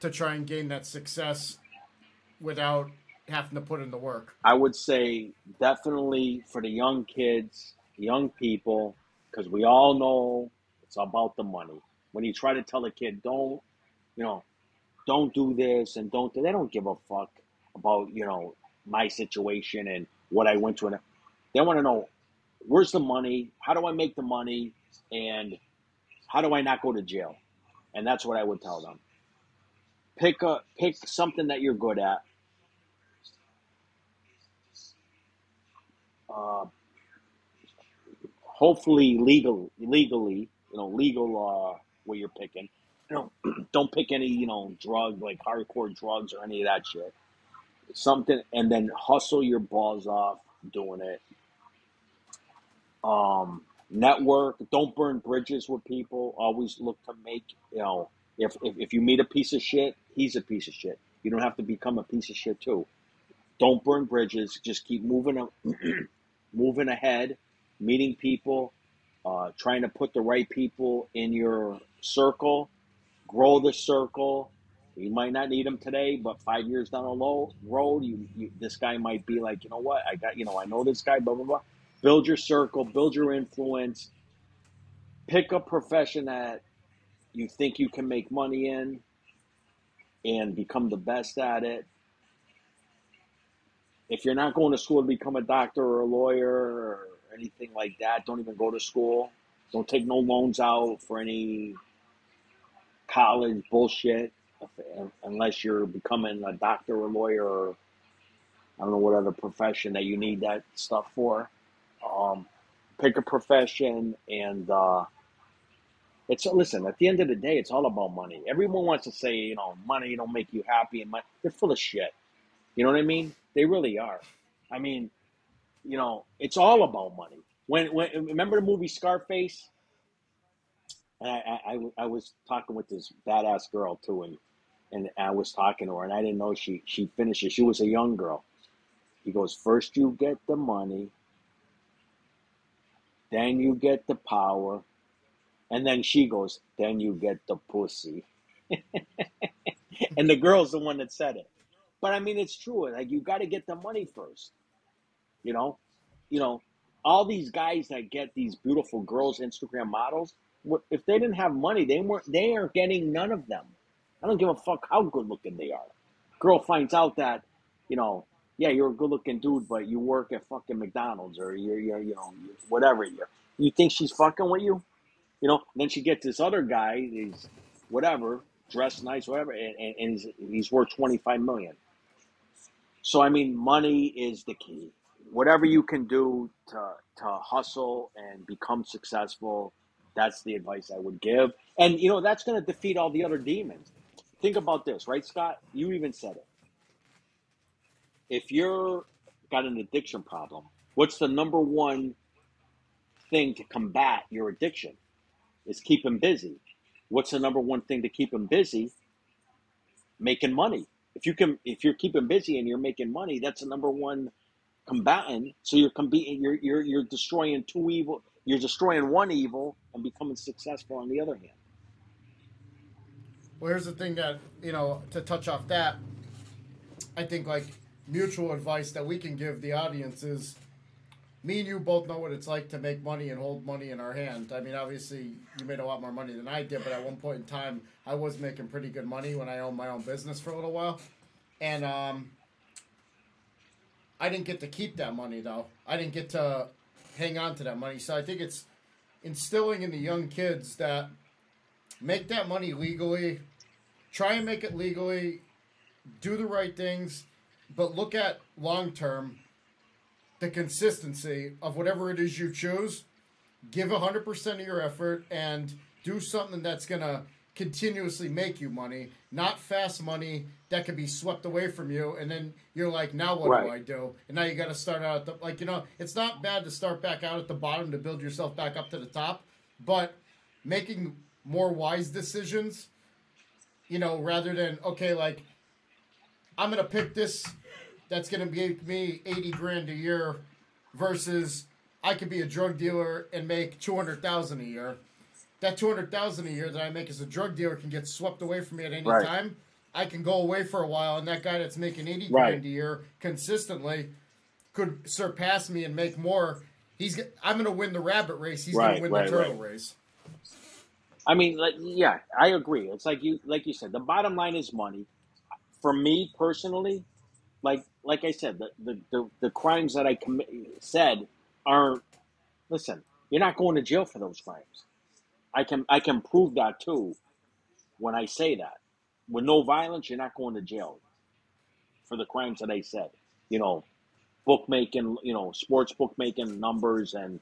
to try and gain that success without having to put in the work? I would say definitely for the young kids, young people, because we all know it's about the money. When you try to tell a kid, don't, you know, don't do this and don't, they don't give a fuck about, you know, my situation and what I went through. They want to know where's the money, how do I make the money, and how do I not go to jail? And that's what I would tell them. Pick a pick something that you're good at. Uh, hopefully legal legally, you know, legal uh what you're picking. You know, [CLEARS THROAT] don't pick any, you know, drug like hardcore drugs or any of that shit. Something and then hustle your balls off doing it. Um network, don't burn bridges with people. Always look to make, you know, if, if if you meet a piece of shit, he's a piece of shit. You don't have to become a piece of shit too. Don't burn bridges. Just keep moving, [CLEARS THROAT] moving ahead, meeting people, uh, trying to put the right people in your circle, grow the circle. You might not need them today, but five years down the road, you, you this guy might be like, you know what, I got, you know, I know this guy, blah blah blah. Build your circle, build your influence. Pick a profession that you think you can make money in, and become the best at it. If you're not going to school to become a doctor or a lawyer or anything like that, don't even go to school. Don't take no loans out for any college bullshit unless you're becoming a doctor or lawyer or I don't know what other profession that you need that stuff for. Um, pick a profession and uh, it's listen. At the end of the day, it's all about money. Everyone wants to say, you know, money don't make you happy, and money, they're full of shit. You know what I mean? They really are. I mean, you know, it's all about money. When when remember the movie Scarface? And I, I, I, was talking with this badass girl too, and and I was talking to her, and I didn't know she she finished it. She was a young girl. He goes, first you get the money, then you get the power, And then she goes, then you get the pussy. [LAUGHS] and the girl's the one that said it. But I mean, it's true. Like you got to get the money first. You know, you know, all these guys that get these beautiful girls, Instagram models. If they didn't have money, they weren't. They aren't getting none of them. I don't give a fuck how good looking they are. Girl finds out that, you know, yeah, you're a good looking dude, but you work at fucking McDonald's or you're, you're you know, whatever. You you think she's fucking with you? You know, then she gets this other guy, he's whatever, dressed nice, whatever, and, and, and he's, he's worth 25 million. So, I mean, money is the key. Whatever you can do to, to hustle and become successful, that's the advice I would give. And, you know, that's going to defeat all the other demons. Think about this, right, Scott? You even said it. If you're got an addiction problem, what's the number one thing to combat your addiction? Is keep him busy. What's the number one thing to keep him busy? Making money. If you can, if you're keeping busy and you're making money, that's the number one combatant. So you're combating, you're you're you're destroying two evil. You're destroying one evil and becoming successful on the other hand. Well, here's the thing that you know to touch off that. I think like mutual advice that we can give the audience is me and you both know what it's like to make money and hold money in our hand. I mean, obviously, you made a lot more money than I did, but at one point in time, I was making pretty good money when I owned my own business for a little while. And um, I didn't get to keep that money, though. I didn't get to hang on to that money. So I think it's instilling in the young kids that make that money legally, try and make it legally, do the right things, but look at long term the consistency of whatever it is you choose. Give 100% of your effort and do something that's going to continuously make you money, not fast money that could be swept away from you. And then you're like, now what right. do I do? And now you got to start out, at the, like, you know, it's not bad to start back out at the bottom to build yourself back up to the top, but making more wise decisions, you know, rather than, okay, like, I'm going to pick this that's going to give me 80 grand a year versus I could be a drug dealer and make 200,000 a year. That 200,000 a year that I make as a drug dealer can get swept away from me at any right. time. I can go away for a while and that guy that's making 80 right. grand a year consistently could surpass me and make more. He's I'm going to win the rabbit race. He's right, going to win the turtle race. I mean, like, yeah, I agree. It's like you, like you said, the bottom line is money. For me personally, like like I said, the the, the, the crimes that I commit said aren't. Listen, you're not going to jail for those crimes. I can I can prove that too. When I say that, with no violence, you're not going to jail for the crimes that I said. You know, bookmaking, you know, sports bookmaking numbers and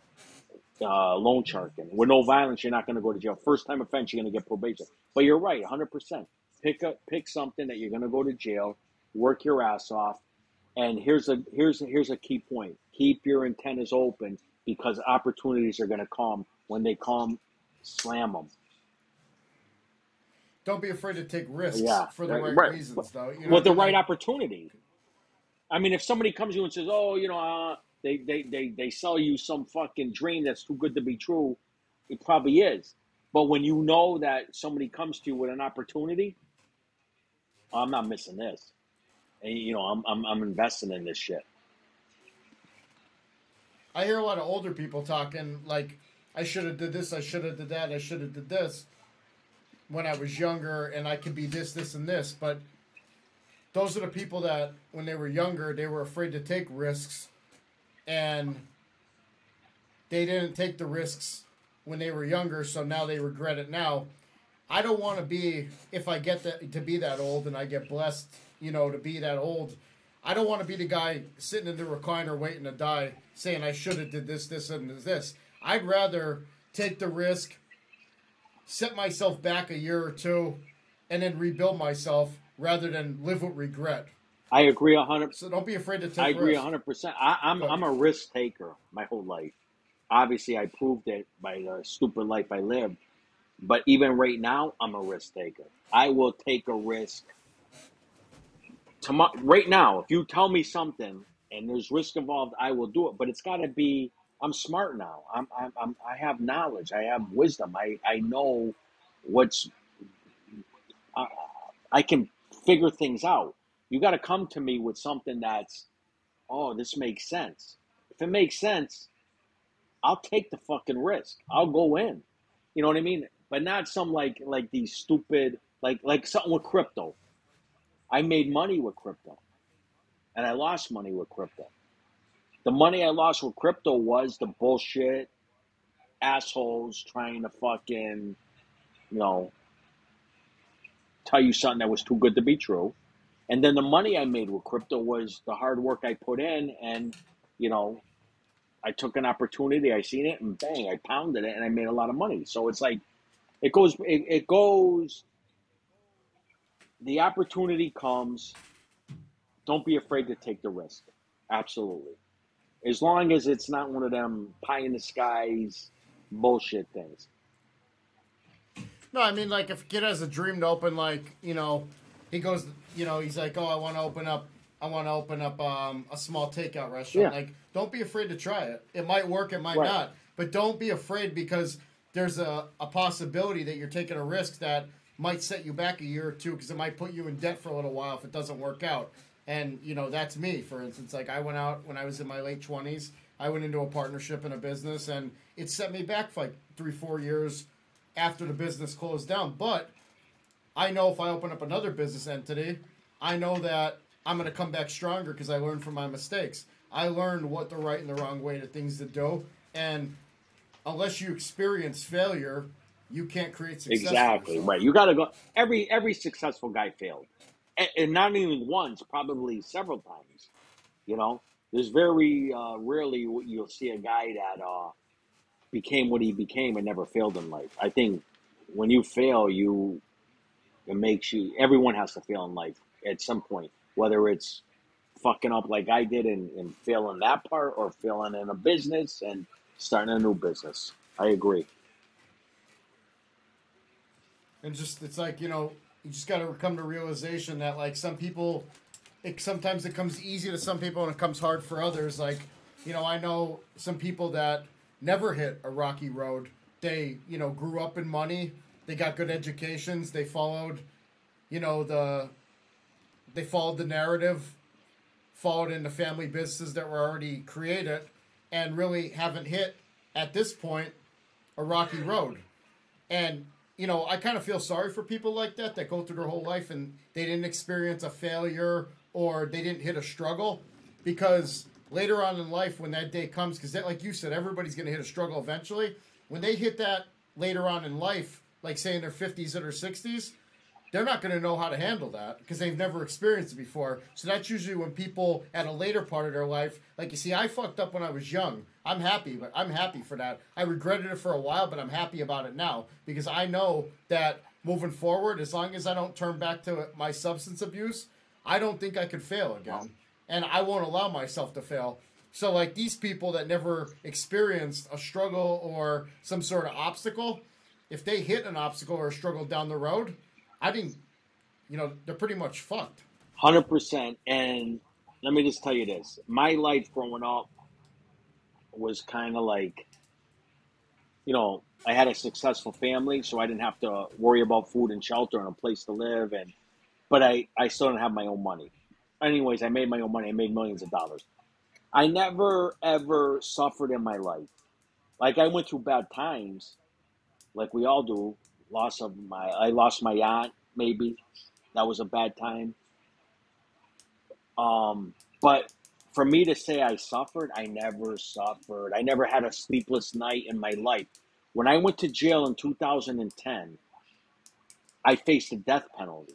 uh, loan sharking. With no violence, you're not going to go to jail. First time offense, you're going to get probation. But you're right, 100%. Pick up, pick something that you're going to go to jail work your ass off. And here's a here's here's a key point: keep your antennas open because opportunities are going to come. When they come, slam them. Don't be afraid to take risks yeah, for the right, right. reasons, though. You know, With the right like, opportunity. I mean, if somebody comes to you and says, "Oh, you know, uh, they, they they they sell you some fucking dream that's too good to be true," it probably is. But when you know that somebody comes to you with an opportunity, I'm not missing this and you know I'm I'm I'm investing in this shit. I hear a lot of older people talking like I should have did this, I should have did that, I should have did this when I was younger and I could be this, this and this, but those are the people that when they were younger they were afraid to take risks and they didn't take the risks when they were younger, so now they regret it now. I don't want to be if I get that to be that old and I get blessed you know, to be that old. I don't want to be the guy sitting in the recliner waiting to die, saying I should have did this, this, and this. I'd rather take the risk, set myself back a year or two, and then rebuild myself rather than live with regret. I agree a hundred. So don't be afraid to take. I agree a hundred percent. I'm I'm a risk taker my whole life. Obviously, I proved it by the stupid life I lived. But even right now, I'm a risk taker. I will take a risk tomorrow, right now, if you tell me something and there's risk involved, I will do it. But it's got to be I'm smart now. I'm, I'm, I'm I have knowledge. I have wisdom. I, I know what's. I, I can figure things out. You got to come to me with something that's, oh, this makes sense. If it makes sense, I'll take the fucking risk. I'll go in. You know what I mean? But not some like like these stupid like like something with crypto. I made money with crypto, and I lost money with crypto. The money I lost with crypto was the bullshit assholes trying to fucking, you know, tell you something that was too good to be true. And then the money I made with crypto was the hard work I put in and, you know, I took an opportunity, I seen it and bang, I pounded it and I made a lot of money. So it's like it goes it, it goes the opportunity comes. Don't be afraid to take the risk. Absolutely as long as it's not one of them pie in the skies bullshit things. No, I mean like if a kid has a dream to open like you know, he goes you know he's like oh I want to open up I want to open up um, a small takeout restaurant. Yeah. Like don't be afraid to try it. It might work, it might right. not, but don't be afraid because there's a, a possibility that you're taking a risk that might set you back a year or two because it might put you in debt for a little while if it doesn't work out. And you know, that's me, for instance. Like I went out when I was in my late twenties. I went into a partnership in a business, and it set me back like three, four years after the business closed down. But I know if I open up another business entity, I know that I'm going to come back stronger because I learned from my mistakes. I learned what the right and the wrong way to things to do, and unless you experience failure, you can't create success. Exactly right. You got to go. Every every successful guy failed and not even once, probably several times. You know, there's very uh, rarely you'll see a guy that uh, became what he became and never failed in life. I think when you fail, you it makes you. Everyone has to fail in life at some point, whether it's fucking up like I did and, and failing that part, or failing in a business and starting a new business. I agree. And just it's like you know you just got to come to realization that like some people it sometimes it comes easy to some people and it comes hard for others. Like you know i know some people that never hit a rocky road. They you know grew up in money. They got good educations. They followed you know the they followed the narrative followed into family businesses that were already created and really haven't hit at this point a rocky road. And you know, I kind of feel sorry for people like that that go through their whole life and they didn't experience a failure or they didn't hit a struggle. Because later on in life when that day comes because like you said everybody's going to hit a struggle eventually. When they hit that later on in life like say in their 50s or 60s they're not going to know how to handle that because they've never experienced it before. So that's usually when people at a later part of their life, like you see, I fucked up when I was young. I'm happy, but I'm happy for that. I regretted it for a while, but I'm happy about it now because I know that moving forward, as long as I don't turn back to my substance abuse, I don't think I could fail again. And I won't allow myself to fail. So, like these people that never experienced a struggle or some sort of obstacle, if they hit an obstacle or a struggle down the road, I think, you know, they're pretty much fucked. Hundred percent. And let me just tell you this: my life growing up was kind of like, you know, I had a successful family, so I didn't have to worry about food and shelter and a place to live, and but I I still didn't have my own money. Anyways, I made my own money. I made millions of dollars. I never ever suffered in my life. Like I went through bad times, like we all do, loss of my I lost my aunt maybe. That was a bad time. Um but for me to say I suffered I never suffered. I never had a sleepless night in my life. When I went to jail in 2010 I faced a death penalty.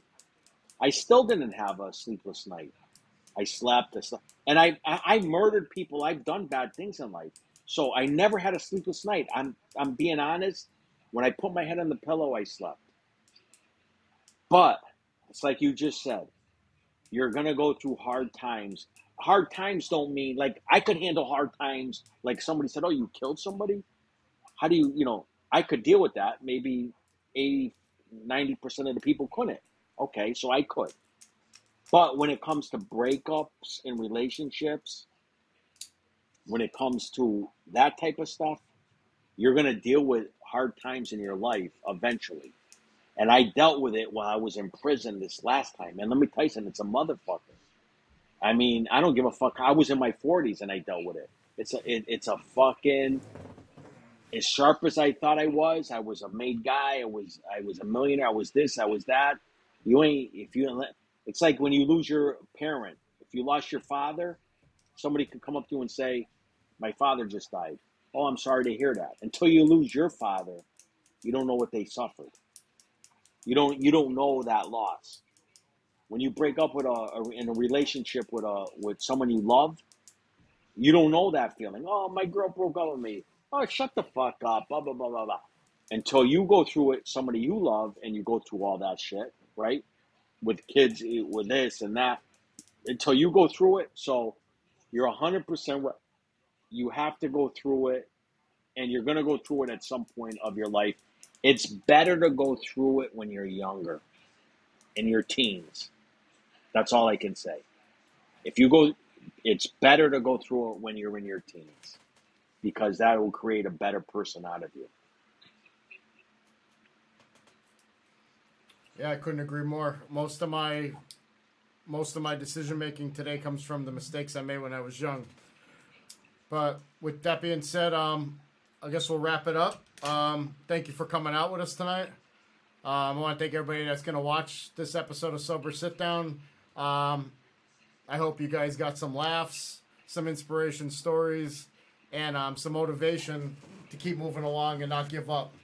I still didn't have a sleepless night. I slept, I slept and I, I I murdered people. I've done bad things in life. So I never had a sleepless night. I'm I'm being honest when I put my head on the pillow, I slept. But it's like you just said, you're going to go through hard times. Hard times don't mean like I could handle hard times. Like somebody said, Oh, you killed somebody? How do you, you know, I could deal with that. Maybe 80, 90% of the people couldn't. Okay, so I could. But when it comes to breakups in relationships, when it comes to that type of stuff, you're going to deal with hard times in your life eventually. And I dealt with it while I was in prison this last time. And let me tell you something, it's a motherfucker. I mean, I don't give a fuck. I was in my 40s and I dealt with it. It's a, it, it's a fucking as sharp as I thought I was. I was a made guy. I was I was a millionaire. I was this. I was that. You ain't if you. It's like when you lose your parent. If you lost your father, somebody could come up to you and say, "My father just died." Oh, I'm sorry to hear that. Until you lose your father, you don't know what they suffered. You don't you don't know that loss. When you break up with a, a in a relationship with a with someone you love, you don't know that feeling. Oh, my girl broke up with me. Oh, shut the fuck up. Blah blah blah blah blah. Until you go through it, somebody you love, and you go through all that shit, right? With kids, with this and that. Until you go through it, so you're hundred percent right. You have to go through it, and you're gonna go through it at some point of your life. It's better to go through it when you're younger, in your teens. That's all I can say. If you go, it's better to go through it when you're in your teens because that will create a better person out of you. Yeah, I couldn't agree more. Most of my most of my decision making today comes from the mistakes I made when I was young. But with that being said, um, I guess we'll wrap it up. Um, thank you for coming out with us tonight. Um, I want to thank everybody that's going to watch this episode of Sober Sit Down. Um, I hope you guys got some laughs, some inspiration stories, and um, some motivation to keep moving along and not give up.